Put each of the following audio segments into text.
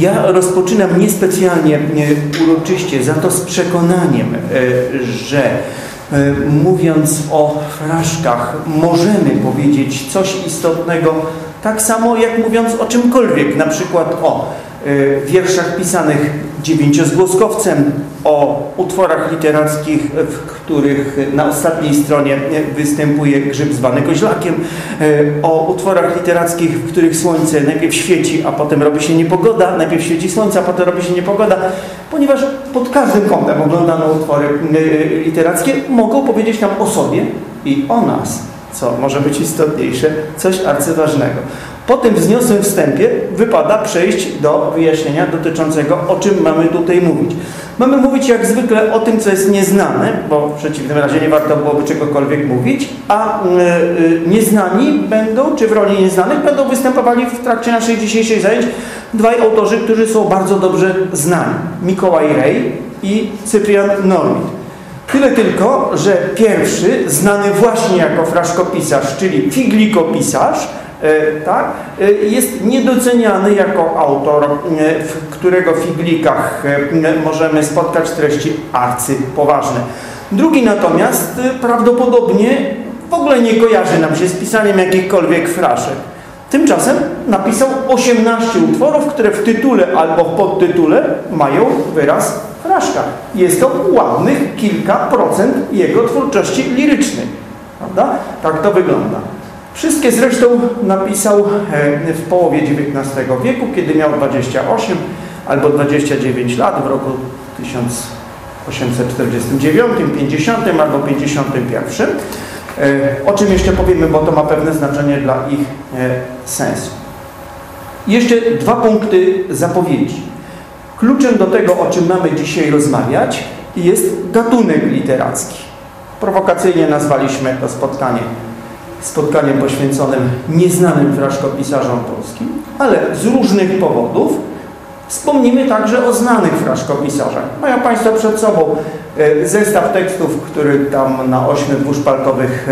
Ja rozpoczynam niespecjalnie e, uroczyście, za to z przekonaniem, e, że e, mówiąc o fraszkach możemy powiedzieć coś istotnego, tak samo jak mówiąc o czymkolwiek, na przykład o wierszach pisanych dziewięciozgłoskowcem, o utworach literackich, w których na ostatniej stronie występuje grzyb zwany koźlakiem, e, o utworach literackich, w których słońce najpierw świeci, a potem robi się niepogoda, najpierw świeci słońce, a potem robi się niepogoda, ponieważ pod każdym kątem oglądane utwory literackie mogą powiedzieć nam o sobie i o nas, co może być istotniejsze, coś arcyważnego. Po tym wzniosłym wstępie wypada przejść do wyjaśnienia dotyczącego, o czym mamy tutaj mówić. Mamy mówić jak zwykle o tym, co jest nieznane, bo w przeciwnym razie nie warto byłoby czegokolwiek mówić, a y, nieznani będą, czy w roli nieznanych, będą występowali w trakcie naszej dzisiejszej zajęć dwaj autorzy, którzy są bardzo dobrze znani. Mikołaj Rej i Cyprian Normit. Tyle tylko, że pierwszy, znany właśnie jako fraszkopisarz, czyli figlikopisarz, E, tak, e, jest niedoceniany jako autor, e, w którego figlikach możemy spotkać treści arcypoważne. Drugi natomiast prawdopodobnie w ogóle nie kojarzy nam się z pisaniem jakichkolwiek fraszek. Tymczasem napisał 18 utworów, które w tytule albo w podtytule mają wyraz fraszka. Jest to ładnych kilka procent jego twórczości lirycznej. Prawda? Tak to wygląda. Wszystkie zresztą napisał e, w połowie XIX wieku, kiedy miał 28 albo 29 lat w roku 1849, 50 albo 51. E, o czym jeszcze powiemy, bo to ma pewne znaczenie dla ich e, sensu. Jeszcze dwa punkty zapowiedzi. Kluczem do tego, o czym mamy dzisiaj rozmawiać, jest gatunek literacki. Prowokacyjnie nazwaliśmy to spotkanie spotkaniem poświęconym nieznanym fraszkopisarzom polskim, ale z różnych powodów wspomnimy także o znanych fraszkopisarzach. Mają Państwo przed sobą e, zestaw tekstów, który tam na ośmiu dwuszpaltowych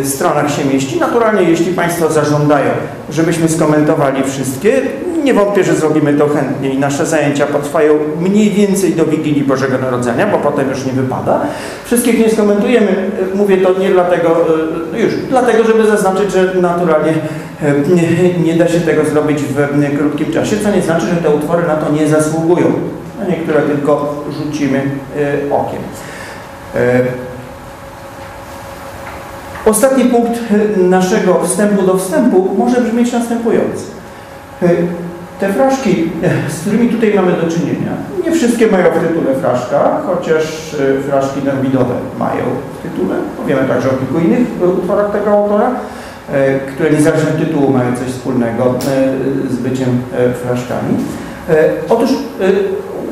e, stronach się mieści. Naturalnie, jeśli Państwo zażądają, żebyśmy skomentowali wszystkie, nie wątpię, że zrobimy to chętnie i nasze zajęcia potrwają mniej więcej do Wigilii Bożego Narodzenia, bo potem już nie wypada. Wszystkich nie skomentujemy. Mówię to nie dlatego, e, już, dlatego, żeby zaznaczyć, że naturalnie e, nie, da się tego zrobić w krótkim czasie, co nie znaczy, że te utwory na to nie zasługują. A niektóre tylko rzucimy e, okiem. Ostatni punkt naszego wstępu do wstępu może brzmieć następujący. Te fraszki, z którymi tutaj mamy do czynienia, nie wszystkie mają w tytule fraszka, chociaż e, fraszki Norwidowe mają w tytule. Powiemy także o kilku innych e, utworach tego autora, e, które niezależnie od tytułu mają coś wspólnego z byciem fraszkami. Otóż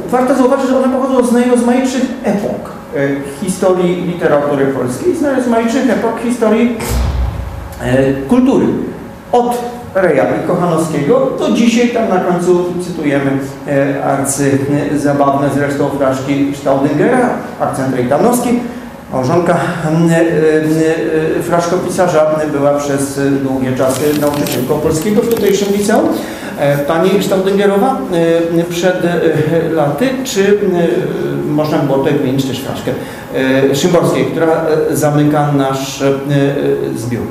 warto zauważyć, że one pochodzą z najrozmaitszych epok historii literatury polskiej, z najrozmaitszych epok historii kultury. Od Reja Kochanowskiego, to dzisiaj tam na końcu cytujemy e, arcy e, zabawne zresztą fraszki Staudingera, akcent rejtanowski. Małżonka e, fraszkopisarza była przez długie czasy nauczycielką polskiego w tutejszym liceum. Pani Staudingerowa przed laty, czy można było tutaj wymienić też fraszkę Szymborskiej, która zamyka nasz zbiór.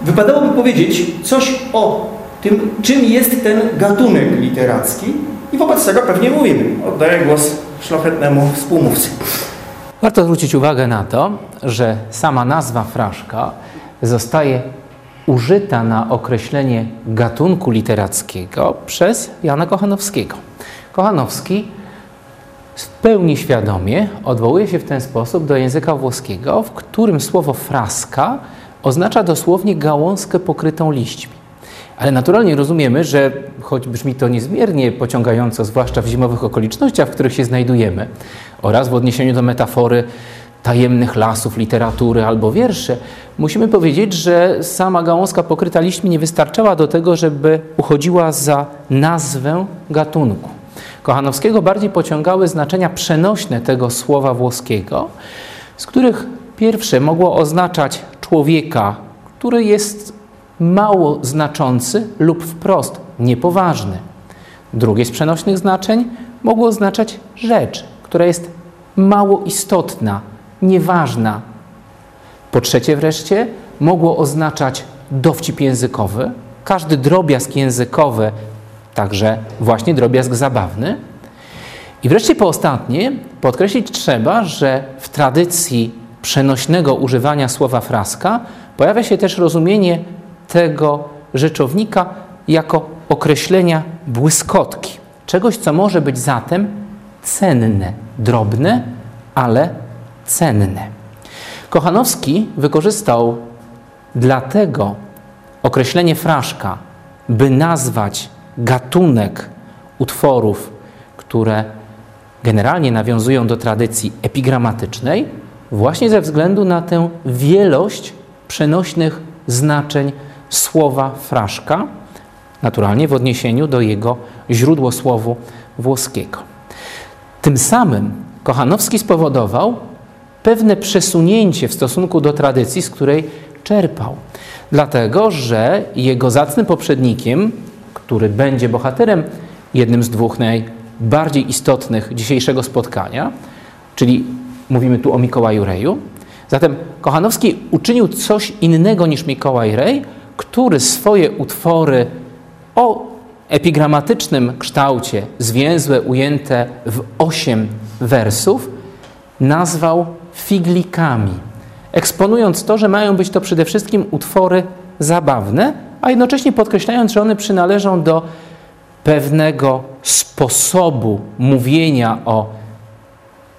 Wypadałoby powiedzieć coś o tym, czym jest ten gatunek literacki i wobec tego pewnie mówimy. Oddaję głos szlachetnemu współmówcy. Warto zwrócić uwagę na to, że sama nazwa fraszka zostaje użyta na określenie gatunku literackiego przez Jana Kochanowskiego. Kochanowski w pełni świadomie odwołuje się w ten sposób do języka włoskiego, w którym słowo fraska oznacza dosłownie gałązkę pokrytą liśćmi. Ale naturalnie rozumiemy, że choć brzmi to niezmiernie pociągająco, zwłaszcza w zimowych okolicznościach, w których się znajdujemy, oraz w odniesieniu do metafory tajemnych lasów, literatury albo wierszy, musimy powiedzieć, że sama gałązka pokryta liśćmi nie wystarczała do tego, żeby uchodziła za nazwę gatunku. Kochanowskiego bardziej pociągały znaczenia przenośne tego słowa włoskiego, z których Pierwsze mogło oznaczać człowieka, który jest mało znaczący lub wprost niepoważny. Drugie z przenośnych znaczeń mogło oznaczać rzecz, która jest mało istotna, nieważna. Po trzecie wreszcie mogło oznaczać dowcip językowy, każdy drobiazg językowy, także właśnie drobiazg zabawny. I wreszcie po ostatnie podkreślić trzeba, że w tradycji przenośnego używania słowa fraska pojawia się też rozumienie tego rzeczownika jako określenia błyskotki, czegoś, co może być zatem cenne, drobne, ale cenne. Kochanowski wykorzystał dlatego określenie fraszka, by nazwać gatunek utworów, które generalnie nawiązują do tradycji epigramatycznej, właśnie ze względu na tę wielość przenośnych znaczeń słowa fraszka, naturalnie w odniesieniu do jego źródłosłowu włoskiego. Tym samym Kochanowski spowodował pewne przesunięcie w stosunku do tradycji, z której czerpał. Dlatego, że jego zacnym poprzednikiem, który będzie bohaterem jednym z dwóch najbardziej istotnych dzisiejszego spotkania, czyli mówimy tu o Mikołaju Reju, zatem Kochanowski uczynił coś innego niż Mikołaj Rej, który swoje utwory o epigramatycznym kształcie, zwięzłe, ujęte w osiem wersów, nazwał figlikami, eksponując to, że mają być to przede wszystkim utwory zabawne, a jednocześnie podkreślając, że one przynależą do pewnego sposobu mówienia o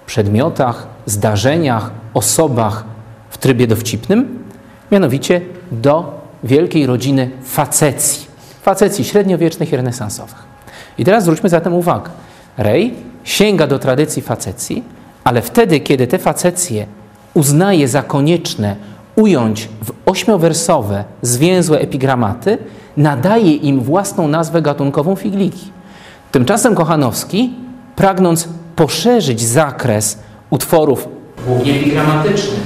przedmiotach, zdarzeniach, osobach w trybie dowcipnym, mianowicie do wielkiej rodziny facecji. Facecji średniowiecznych i renesansowych. I teraz zwróćmy zatem uwagę. Rej sięga do tradycji facecji, ale wtedy, kiedy te facecje uznaje za konieczne ująć w ośmiowersowe, zwięzłe epigramaty, nadaje im własną nazwę gatunkową figliki. Tymczasem Kochanowski, pragnąc poszerzyć zakres utworów głównie epigramatycznych,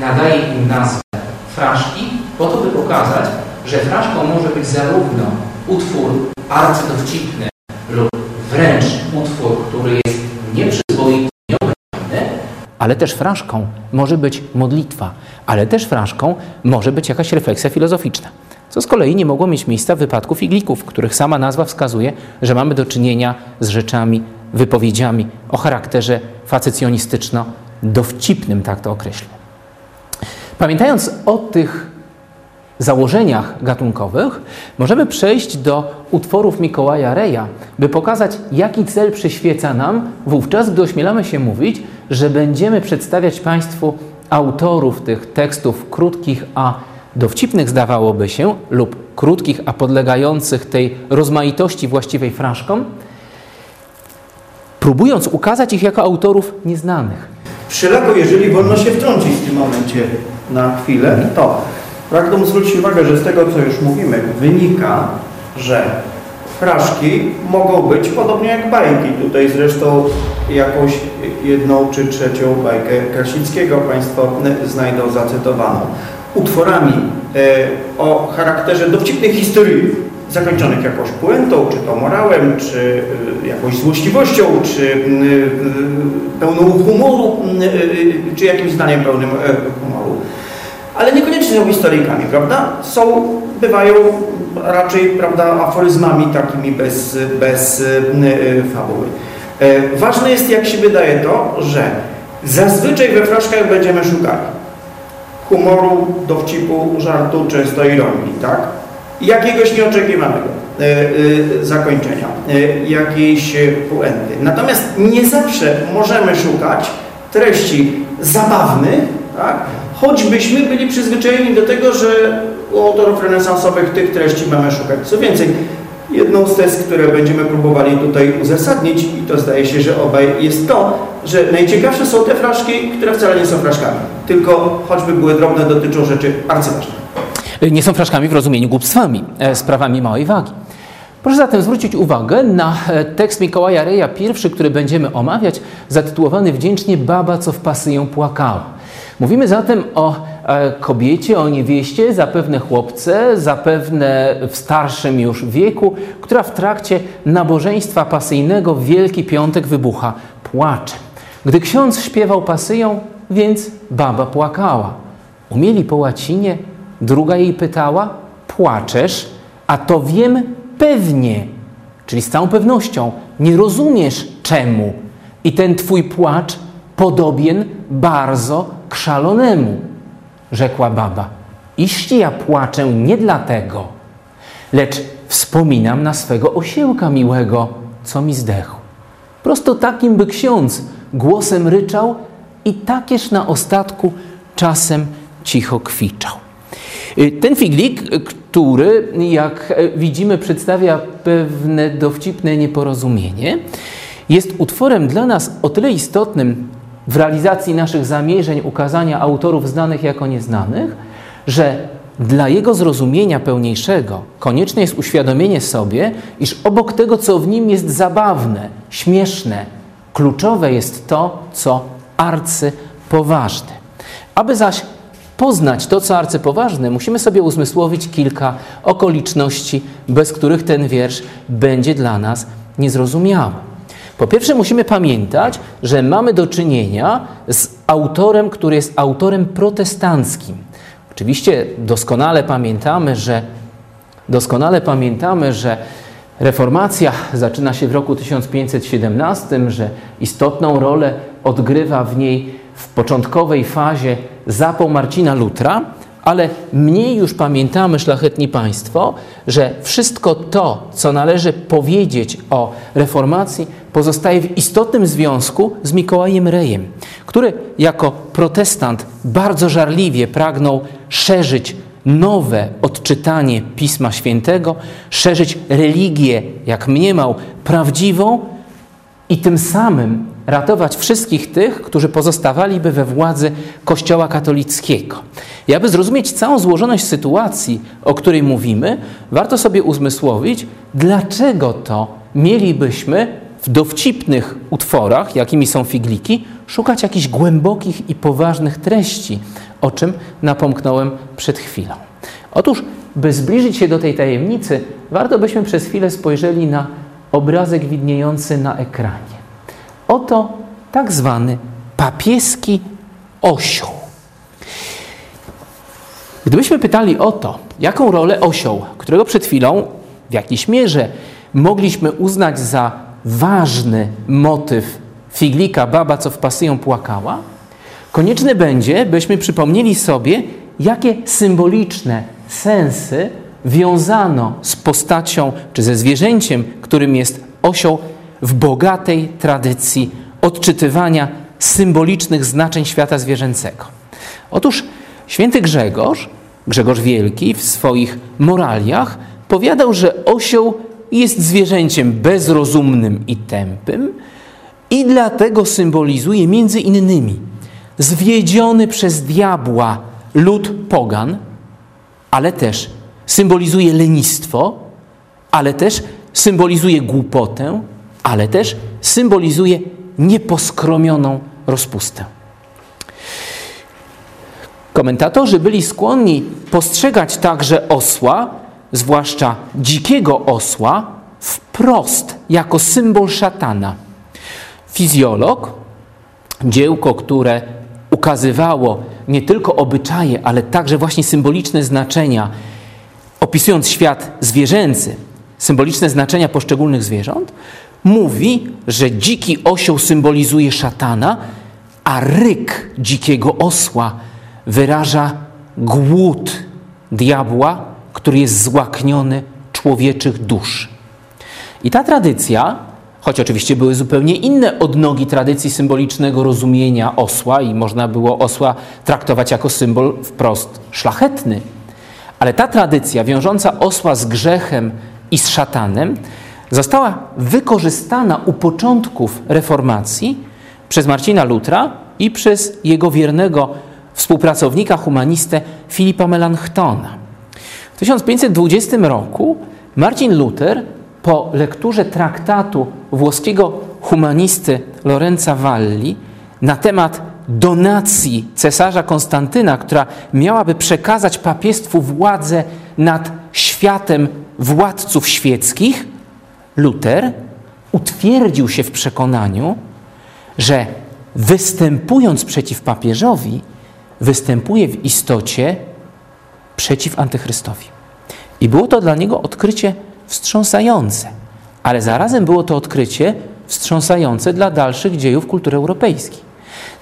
nadaje im nazwę fraszki, po to, by pokazać, że fraszką może być zarówno utwór arcydowcipny lub wręcz utwór, który jest nieprzyzwoity, ale też fraszką może być modlitwa, ale też fraszką może być jakaś refleksja filozoficzna. Co z kolei nie mogło mieć miejsca w wypadku figlików, których sama nazwa wskazuje, że mamy do czynienia z rzeczami, wypowiedziami o charakterze facecjonistyczno-dowcipnym, tak to określę. Pamiętając o tych założeniach gatunkowych, możemy przejść do utworów Mikołaja Reja, by pokazać, jaki cel przyświeca nam wówczas, gdy ośmielamy się mówić, że będziemy przedstawiać Państwu autorów tych tekstów krótkich, a dowcipnych zdawałoby się, lub krótkich, a podlegających tej rozmaitości właściwej fraszkom, próbując ukazać ich jako autorów nieznanych. Wszelako, jeżeli wolno się wtrącić w tym momencie na chwilę, to pragnę zwrócić uwagę, że z tego, co już mówimy, wynika, że fraszki mogą być podobnie jak bajki. Tutaj zresztą jakąś jedną czy trzecią bajkę Krasickiego Państwo znajdą zacytowaną. Utworami e, o charakterze dowcipnej historii, zakończonych jakąś puentą, czy to morałem, czy e, jakąś złośliwością, czy e, pełną humoru, czy jakimś zdaniem pełnym humoru. Ale niekoniecznie są historyjkami, prawda? Są, bywają raczej, prawda, aforyzmami takimi bez, bez fabuły. Ważne jest, jak się wydaje to, że zazwyczaj we fraszkach będziemy szukali humoru, dowcipu, żartu, często ironii, tak? Jakiegoś nieoczekiwanego e, e, zakończenia, e, jakiejś puenty. Natomiast nie zawsze możemy szukać treści zabawnych, tak? choćbyśmy byli przyzwyczajeni do tego, że u autorów renesansowych tych treści mamy szukać. Co więcej, jedną z tez, które będziemy próbowali tutaj uzasadnić, i to zdaje się, że obaj, jest to, że najciekawsze są te fraszki, które wcale nie są fraszkami, tylko choćby były drobne, dotyczą rzeczy arcyważnych. Nie są fraszkami w rozumieniu głupstwami, e, sprawami małej wagi. Proszę zatem zwrócić uwagę na e, tekst Mikołaja Reja, pierwszy, który będziemy omawiać, zatytułowany wdzięcznie Baba, co w pasy ją płakała. Mówimy zatem o e, kobiecie, o niewieście, zapewne chłopce, zapewne w starszym już wieku, która w trakcie nabożeństwa pasyjnego w Wielki Piątek wybucha płaczem. Gdy ksiądz śpiewał pasyją, więc baba płakała. Umieli po łacinie, druga jej pytała, płaczesz, a to wiem pewnie, czyli z całą pewnością, nie rozumiesz czemu. I ten twój płacz podobien bardzo k szalonemu, rzekła baba. Iści ja płaczę nie dlatego, lecz wspominam na swego osiełka miłego, co mi zdechł. Prosto takim by ksiądz głosem ryczał i takież na ostatku czasem cicho kwiczał. Y, ten figlik, który, jak widzimy, przedstawia pewne dowcipne nieporozumienie, jest utworem dla nas o tyle istotnym w realizacji naszych zamierzeń ukazania autorów znanych jako nieznanych, że dla jego zrozumienia pełniejszego konieczne jest uświadomienie sobie, iż obok tego, co w nim jest zabawne, śmieszne, kluczowe jest to, co arcypoważne. Aby zaś poznać to, co arcypoważne, musimy sobie uzmysłowić kilka okoliczności, bez których ten wiersz będzie dla nas niezrozumiały. Po pierwsze, musimy pamiętać, że mamy do czynienia z autorem, który jest autorem protestanckim. Oczywiście doskonale pamiętamy, że doskonale pamiętamy, że reformacja zaczyna się w roku 1517, że istotną rolę odgrywa w niej w początkowej fazie zapał Marcina Lutra, ale mniej już pamiętamy, szlachetni Państwo, że wszystko to, co należy powiedzieć o reformacji, pozostaje w istotnym związku z Mikołajem Rejem, który jako protestant bardzo żarliwie pragnął szerzyć nowe odczytanie Pisma Świętego, szerzyć religię, jak mniemał, prawdziwą i tym samym ratować wszystkich tych, którzy pozostawaliby we władzy Kościoła katolickiego. I aby zrozumieć całą złożoność sytuacji, o której mówimy, warto sobie uzmysłowić, dlaczego to mielibyśmy w dowcipnych utworach, jakimi są figliki, szukać jakichś głębokich i poważnych treści, o czym napomknąłem przed chwilą. Otóż, by zbliżyć się do tej tajemnicy, warto byśmy przez chwilę spojrzeli na obrazek widniejący na ekranie. Oto tak zwany papieski osioł. Gdybyśmy pytali o to, jaką rolę osioł, którego przed chwilą w jakiejś mierze mogliśmy uznać za ważny motyw figlika Baba, co w pasyją płakała, konieczne będzie, byśmy przypomnieli sobie, jakie symboliczne sensy wiązano z postacią czy ze zwierzęciem, którym jest osioł w bogatej tradycji odczytywania symbolicznych znaczeń świata zwierzęcego. Otóż święty Grzegorz, Grzegorz Wielki w swoich moraliach powiadał, że osioł jest zwierzęciem bezrozumnym i tępym i dlatego symbolizuje między innymi zwiedziony przez diabła lud pogan, ale też symbolizuje lenistwo, ale też symbolizuje głupotę, ale też symbolizuje nieposkromioną rozpustę. Komentatorzy byli skłonni postrzegać także osła, zwłaszcza dzikiego osła, wprost jako symbol szatana. Fizjolog, dziełko, które ukazywało nie tylko obyczaje, ale także właśnie symboliczne znaczenia, opisując świat zwierzęcy, symboliczne znaczenia poszczególnych zwierząt, mówi, że dziki osioł symbolizuje szatana, a ryk dzikiego osła wyraża głód diabła, który jest złakniony człowieczych dusz. I ta tradycja, choć oczywiście były zupełnie inne odnogi tradycji symbolicznego rozumienia osła i można było osła traktować jako symbol wprost szlachetny, ale ta tradycja wiążąca osła z grzechem i z szatanem została wykorzystana u początków reformacji przez Marcina Lutra i przez jego wiernego współpracownika, humanistę Filipa Melanchtona. W 1520 roku Marcin Luther po lekturze traktatu włoskiego humanisty Lorenza Valli na temat donacji cesarza Konstantyna, która miałaby przekazać papiestwu władzę nad światem władców świeckich, Luter utwierdził się w przekonaniu, że występując przeciw papieżowi, występuje w istocie przeciw antychrystowi. I było to dla niego odkrycie wstrząsające, ale zarazem było to odkrycie wstrząsające dla dalszych dziejów kultury europejskiej.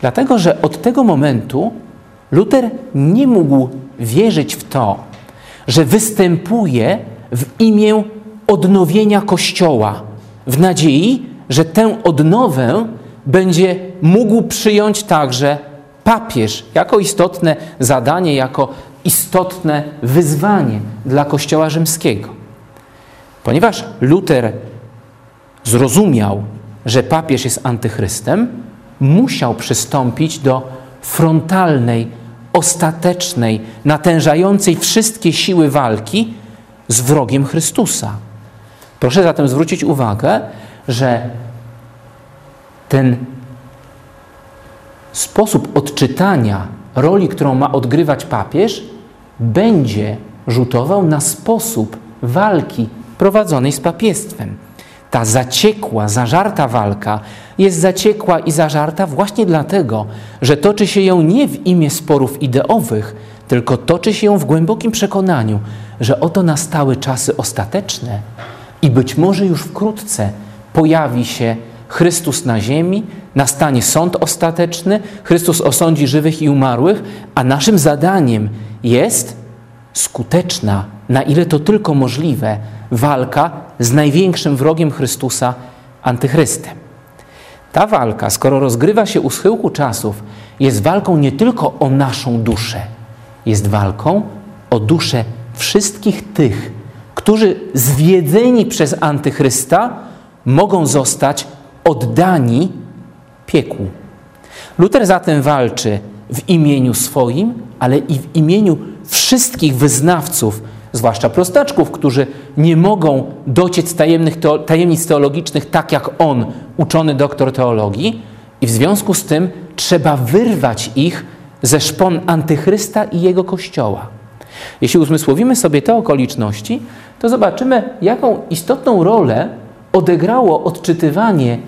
Dlatego, że od tego momentu Luter nie mógł wierzyć w to, że występuje w imię odnowienia Kościoła, w nadziei, że tę odnowę będzie mógł przyjąć także papież jako istotne zadanie, jako istotne wyzwanie dla Kościoła rzymskiego. Ponieważ Luter zrozumiał, że papież jest antychrystem, musiał przystąpić do frontalnej, ostatecznej, natężającej wszystkie siły walki z wrogiem Chrystusa. Proszę zatem zwrócić uwagę, że ten sposób odczytania roli, którą ma odgrywać papież, będzie rzutował na sposób walki prowadzonej z papiestwem. Ta zaciekła, zażarta walka jest zaciekła i zażarta właśnie dlatego, że toczy się ją nie w imię sporów ideowych, tylko toczy się ją w głębokim przekonaniu, że oto nastały czasy ostateczne i być może już wkrótce pojawi się Chrystus na ziemi, nastanie sąd ostateczny, Chrystus osądzi żywych i umarłych, a naszym zadaniem jest skuteczna, na ile to tylko możliwe, walka z największym wrogiem Chrystusa, antychrystem. Ta walka, skoro rozgrywa się u schyłku czasów, jest walką nie tylko o naszą duszę, jest walką o duszę wszystkich tych, którzy zwiedzeni przez antychrysta mogą zostać oddani piekłu. Luter zatem walczy w imieniu swoim, ale i w imieniu wszystkich wyznawców, zwłaszcza prostaczków, którzy nie mogą dociec tajemnych tajemnic teologicznych tak jak on, uczony doktor teologii, i w związku z tym trzeba wyrwać ich ze szpon antychrysta i jego kościoła. Jeśli uzmysłowimy sobie te okoliczności, to zobaczymy, jaką istotną rolę odegrało odczytywanie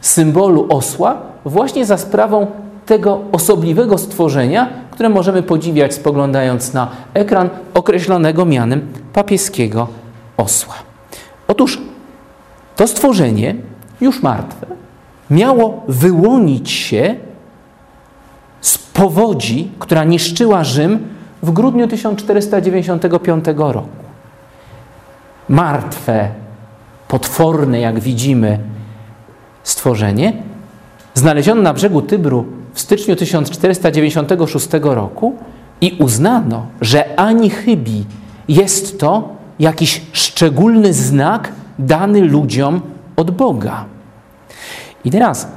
symbolu osła właśnie za sprawą tego osobliwego stworzenia, które możemy podziwiać spoglądając na ekran określonego mianem papieskiego osła. Otóż to stworzenie, już martwe, miało wyłonić się z powodzi, która niszczyła Rzym w grudniu 1495 roku. Martwe, potworne, jak widzimy, stworzenie znaleziono na brzegu Tybru w styczniu 1496 roku i uznano, że ani chybi jest to jakiś szczególny znak dany ludziom od Boga. I teraz,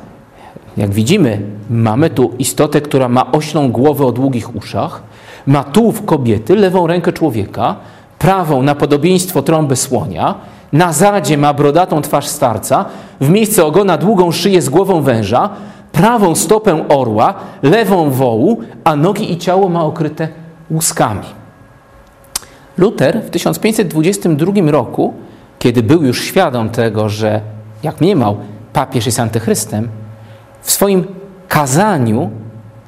jak widzimy, mamy tu istotę, która ma oślą głowę o długich uszach, ma tułów kobiety, lewą rękę człowieka, prawą na podobieństwo trąby słonia, na zadzie ma brodatą twarz starca, w miejsce ogona długą szyję z głową węża, prawą stopę orła, lewą wołu, a nogi i ciało ma okryte łuskami. Luter w 1522 roku, kiedy był już świadom tego, że jak mniemał, papież jest antychrystem, w swoim kazaniu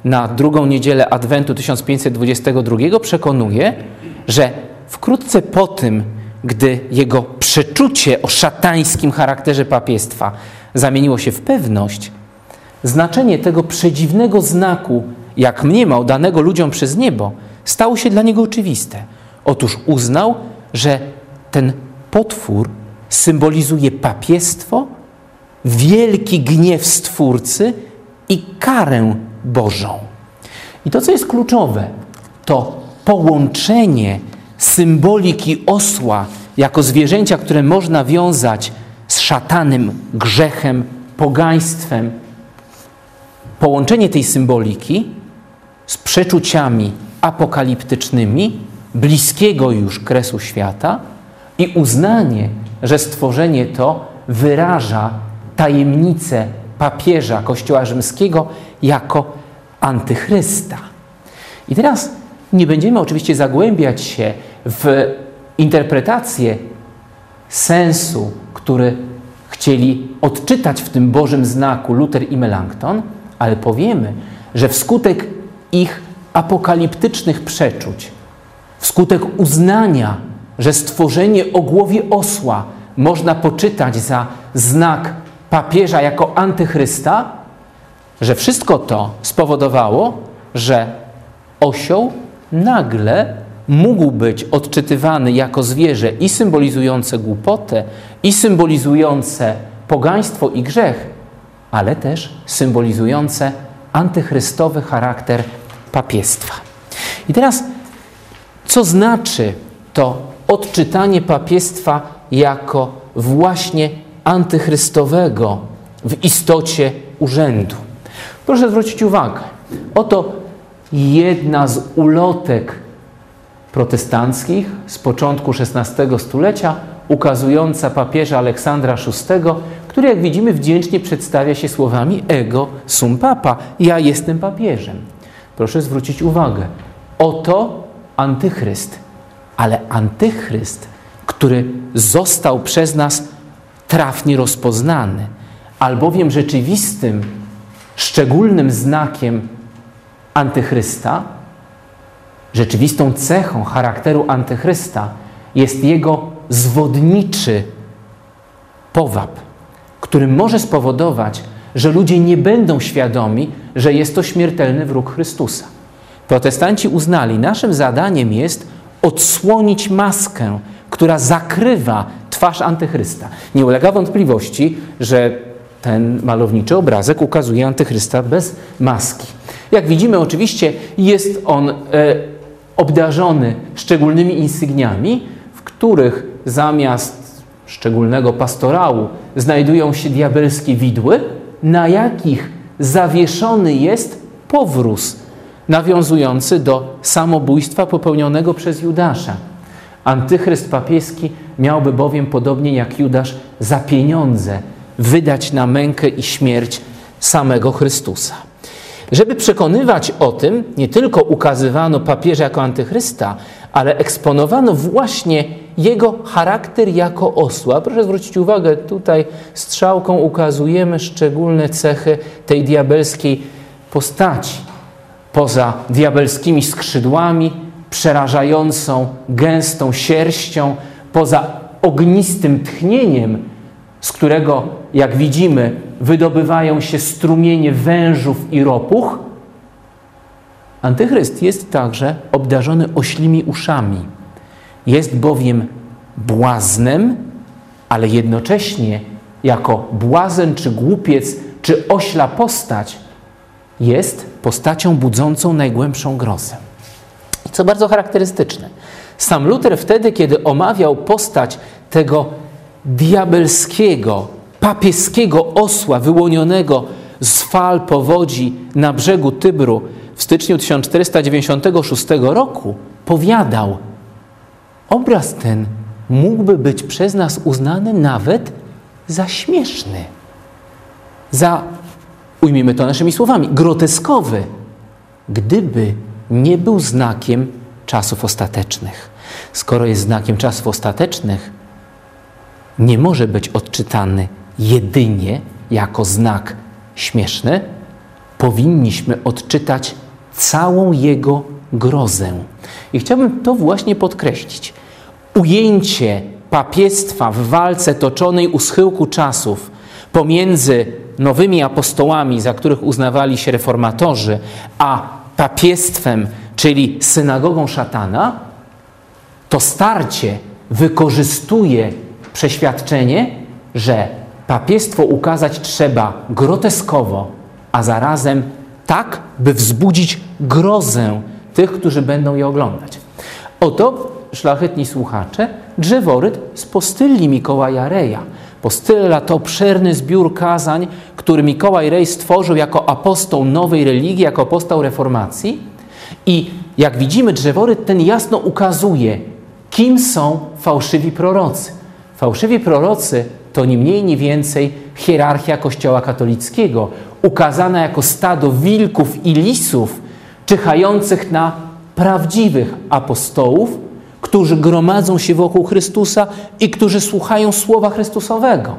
na drugą niedzielę Adwentu 1522 przekonuje, że wkrótce po tym, gdy jego przeczucie o szatańskim charakterze papiestwa zamieniło się w pewność, znaczenie tego przedziwnego znaku, jak mniemał, danego ludziom przez niebo, stało się dla niego oczywiste. Otóż uznał, że ten potwór symbolizuje papiestwo, wielki gniew Stwórcy i karę Bożą. I to, co jest kluczowe, to połączenie symboliki osła jako zwierzęcia, które można wiązać z szatanem, grzechem, pogaństwem. Połączenie tej symboliki z przeczuciami apokaliptycznymi, bliskiego już kresu świata i uznanie, że stworzenie to wyraża tajemnicę papieża Kościoła Rzymskiego jako antychrysta. I teraz nie będziemy oczywiście zagłębiać się w interpretację sensu, który chcieli odczytać w tym Bożym znaku Luther i Melanchthon, ale powiemy, że wskutek ich apokaliptycznych przeczuć, wskutek uznania, że stworzenie o głowie osła można poczytać za znak papieża jako antychrysta, że wszystko to spowodowało, że osioł nagle mógł być odczytywany jako zwierzę i symbolizujące głupotę, i symbolizujące pogaństwo i grzech, ale też symbolizujące antychrystowy charakter papiestwa. I teraz, co znaczy to odczytanie papiestwa jako właśnie antychrystowego w istocie urzędu? Proszę zwrócić uwagę. Oto jedna z ulotek protestanckich z początku XVI stulecia, ukazująca papieża Aleksandra VI, który, jak widzimy, wdzięcznie przedstawia się słowami ego sum papa. Ja jestem papieżem. Proszę zwrócić uwagę. Oto antychryst, ale antychryst, który został przez nas trafnie rozpoznany, albowiem rzeczywistym, szczególnym znakiem antychrysta, rzeczywistą cechą charakteru antychrysta jest jego zwodniczy powab, który może spowodować, że ludzie nie będą świadomi, że jest to śmiertelny wróg Chrystusa. Protestanci uznali, naszym zadaniem jest odsłonić maskę, która zakrywa twarz antychrysta. Nie ulega wątpliwości, że ten malowniczy obrazek ukazuje antychrysta bez maski. Jak widzimy, oczywiście jest on e, obdarzony szczególnymi insygniami, w których zamiast szczególnego pastorału znajdują się diabelskie widły, na jakich zawieszony jest powróz nawiązujący do samobójstwa popełnionego przez Judasza. Antychryst papieski miałby bowiem, podobnie jak Judasz, za pieniądze wydać na mękę i śmierć samego Chrystusa. Żeby przekonywać o tym, nie tylko ukazywano papieża jako antychrysta, ale eksponowano właśnie jego charakter jako osła. Proszę zwrócić uwagę, tutaj strzałką ukazujemy szczególne cechy tej diabelskiej postaci. Poza diabelskimi skrzydłami, przerażającą, gęstą sierścią, poza ognistym tchnieniem, z którego, jak widzimy, wydobywają się strumienie wężów i ropuch, Antychryst jest także obdarzony oślimi uszami. Jest bowiem błaznem, ale jednocześnie jako błazen czy głupiec czy ośla postać jest postacią budzącą najgłębszą grozę. Co bardzo charakterystyczne, sam Luther wtedy, kiedy omawiał postać tego diabelskiego, papieskiego osła wyłonionego z fal powodzi na brzegu Tybru w styczniu 1496 roku, powiadał: Obraz ten mógłby być przez nas uznany nawet za śmieszny, za, ujmijmy to naszymi słowami, groteskowy, gdyby nie był znakiem czasów ostatecznych. Skoro jest znakiem czasów ostatecznych, nie może być odczytany jedynie jako znak śmieszny, powinniśmy odczytać całą jego grozę. I chciałbym to właśnie podkreślić. Ujęcie papiestwa w walce toczonej u schyłku czasów pomiędzy nowymi apostołami, za których uznawali się reformatorzy, a papiestwem, czyli synagogą szatana, to starcie wykorzystuje przeświadczenie, że papiestwo ukazać trzeba groteskowo, a zarazem tak, by wzbudzić grozę tych, którzy będą je oglądać. Oto, szlachetni słuchacze, drzeworyt z postylli Mikołaja Reja. Postyla to obszerny zbiór kazań, który Mikołaj Rej stworzył jako apostoł nowej religii, jako apostoł reformacji. I jak widzimy, drzeworyt ten jasno ukazuje, kim są fałszywi prorocy. Fałszywi prorocy to ni mniej, ni więcej hierarchia Kościoła katolickiego, ukazana jako stado wilków i lisów, czyhających na prawdziwych apostołów, którzy gromadzą się wokół Chrystusa i którzy słuchają słowa Chrystusowego.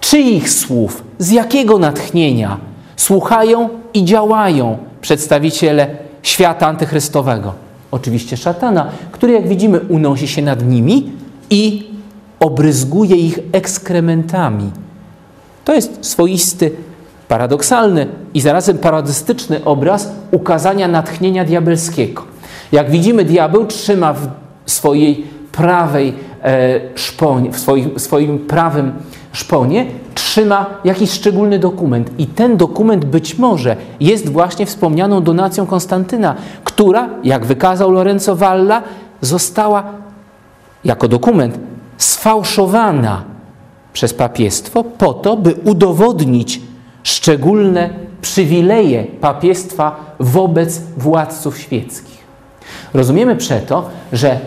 Czyich słów, z jakiego natchnienia słuchają i działają przedstawiciele świata antychrystowego? Oczywiście szatana, który, jak widzimy, unosi się nad nimi i obryzguje ich ekskrementami. To jest swoisty, paradoksalny i zarazem paradystyczny obraz ukazania natchnienia diabelskiego. Jak widzimy, diabeł trzyma w swojej prawej e, szponie, w swoim, swoim prawym szponie, trzyma jakiś szczególny dokument. I ten dokument być może jest właśnie wspomnianą donacją Konstantyna, która, jak wykazał Lorenzo Valla, została jako dokument sfałszowana przez papiestwo po to, by udowodnić szczególne przywileje papiestwa wobec władców świeckich. Rozumiemy przeto, że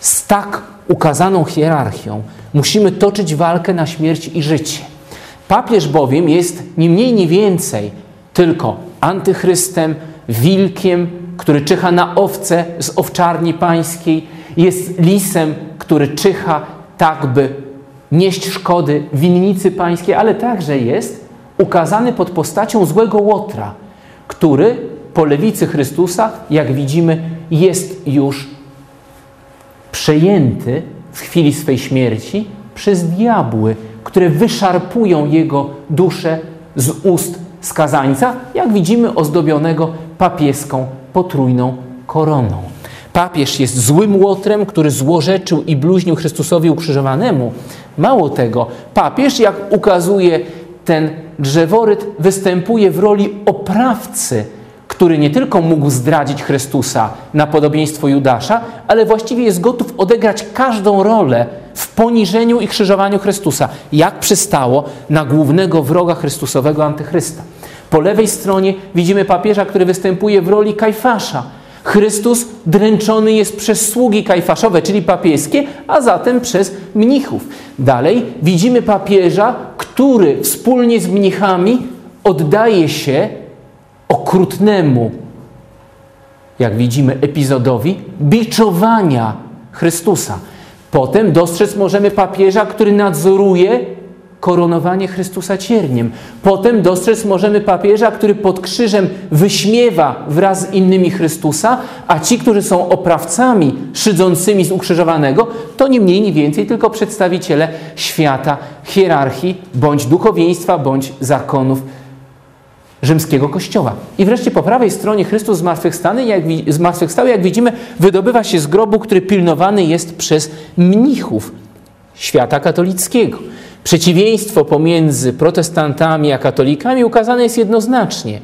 z tak ukazaną hierarchią musimy toczyć walkę na śmierć i życie. Papież bowiem jest ni mniej, ni więcej tylko antychrystem, wilkiem, który czyha na owce z owczarni pańskiej, jest lisem, który czyha tak, by nieść szkody winnicy pańskiej, ale także jest ukazany pod postacią złego łotra, który po lewicy Chrystusa, jak widzimy, jest już przejęty w chwili swej śmierci przez diabły, które wyszarpują jego duszę z ust skazańca, jak widzimy, ozdobionego papieską potrójną koroną. Papież jest złym łotrem, który złorzeczył i bluźnił Chrystusowi ukrzyżowanemu. Mało tego, papież, jak ukazuje ten drzeworyt, występuje w roli oprawcy, który nie tylko mógł zdradzić Chrystusa na podobieństwo Judasza, ale właściwie jest gotów odegrać każdą rolę w poniżeniu i krzyżowaniu Chrystusa, jak przystało na głównego wroga Chrystusowego antychrysta. Po lewej stronie widzimy papieża, który występuje w roli Kajfasza. Chrystus dręczony jest przez sługi kajfaszowe, czyli papieskie, a zatem przez mnichów. Dalej widzimy papieża, który wspólnie z mnichami oddaje się okrutnemu, jak widzimy, epizodowi biczowania Chrystusa. Potem dostrzec możemy papieża, który nadzoruje koronowanie Chrystusa cierniem. Potem dostrzec możemy papieża, który pod krzyżem wyśmiewa wraz z innymi Chrystusa, a ci, którzy są oprawcami szydzącymi z ukrzyżowanego, to nie mniej, nie więcej, tylko przedstawiciele świata, hierarchii, bądź duchowieństwa, bądź zakonów rzymskiego kościoła. I wreszcie po prawej stronie Chrystus zmartwychwstały, jak, zmartwychwstały, jak widzimy, wydobywa się z grobu, który pilnowany jest przez mnichów świata katolickiego. Przeciwieństwo pomiędzy protestantami a katolikami ukazane jest jednoznacznie.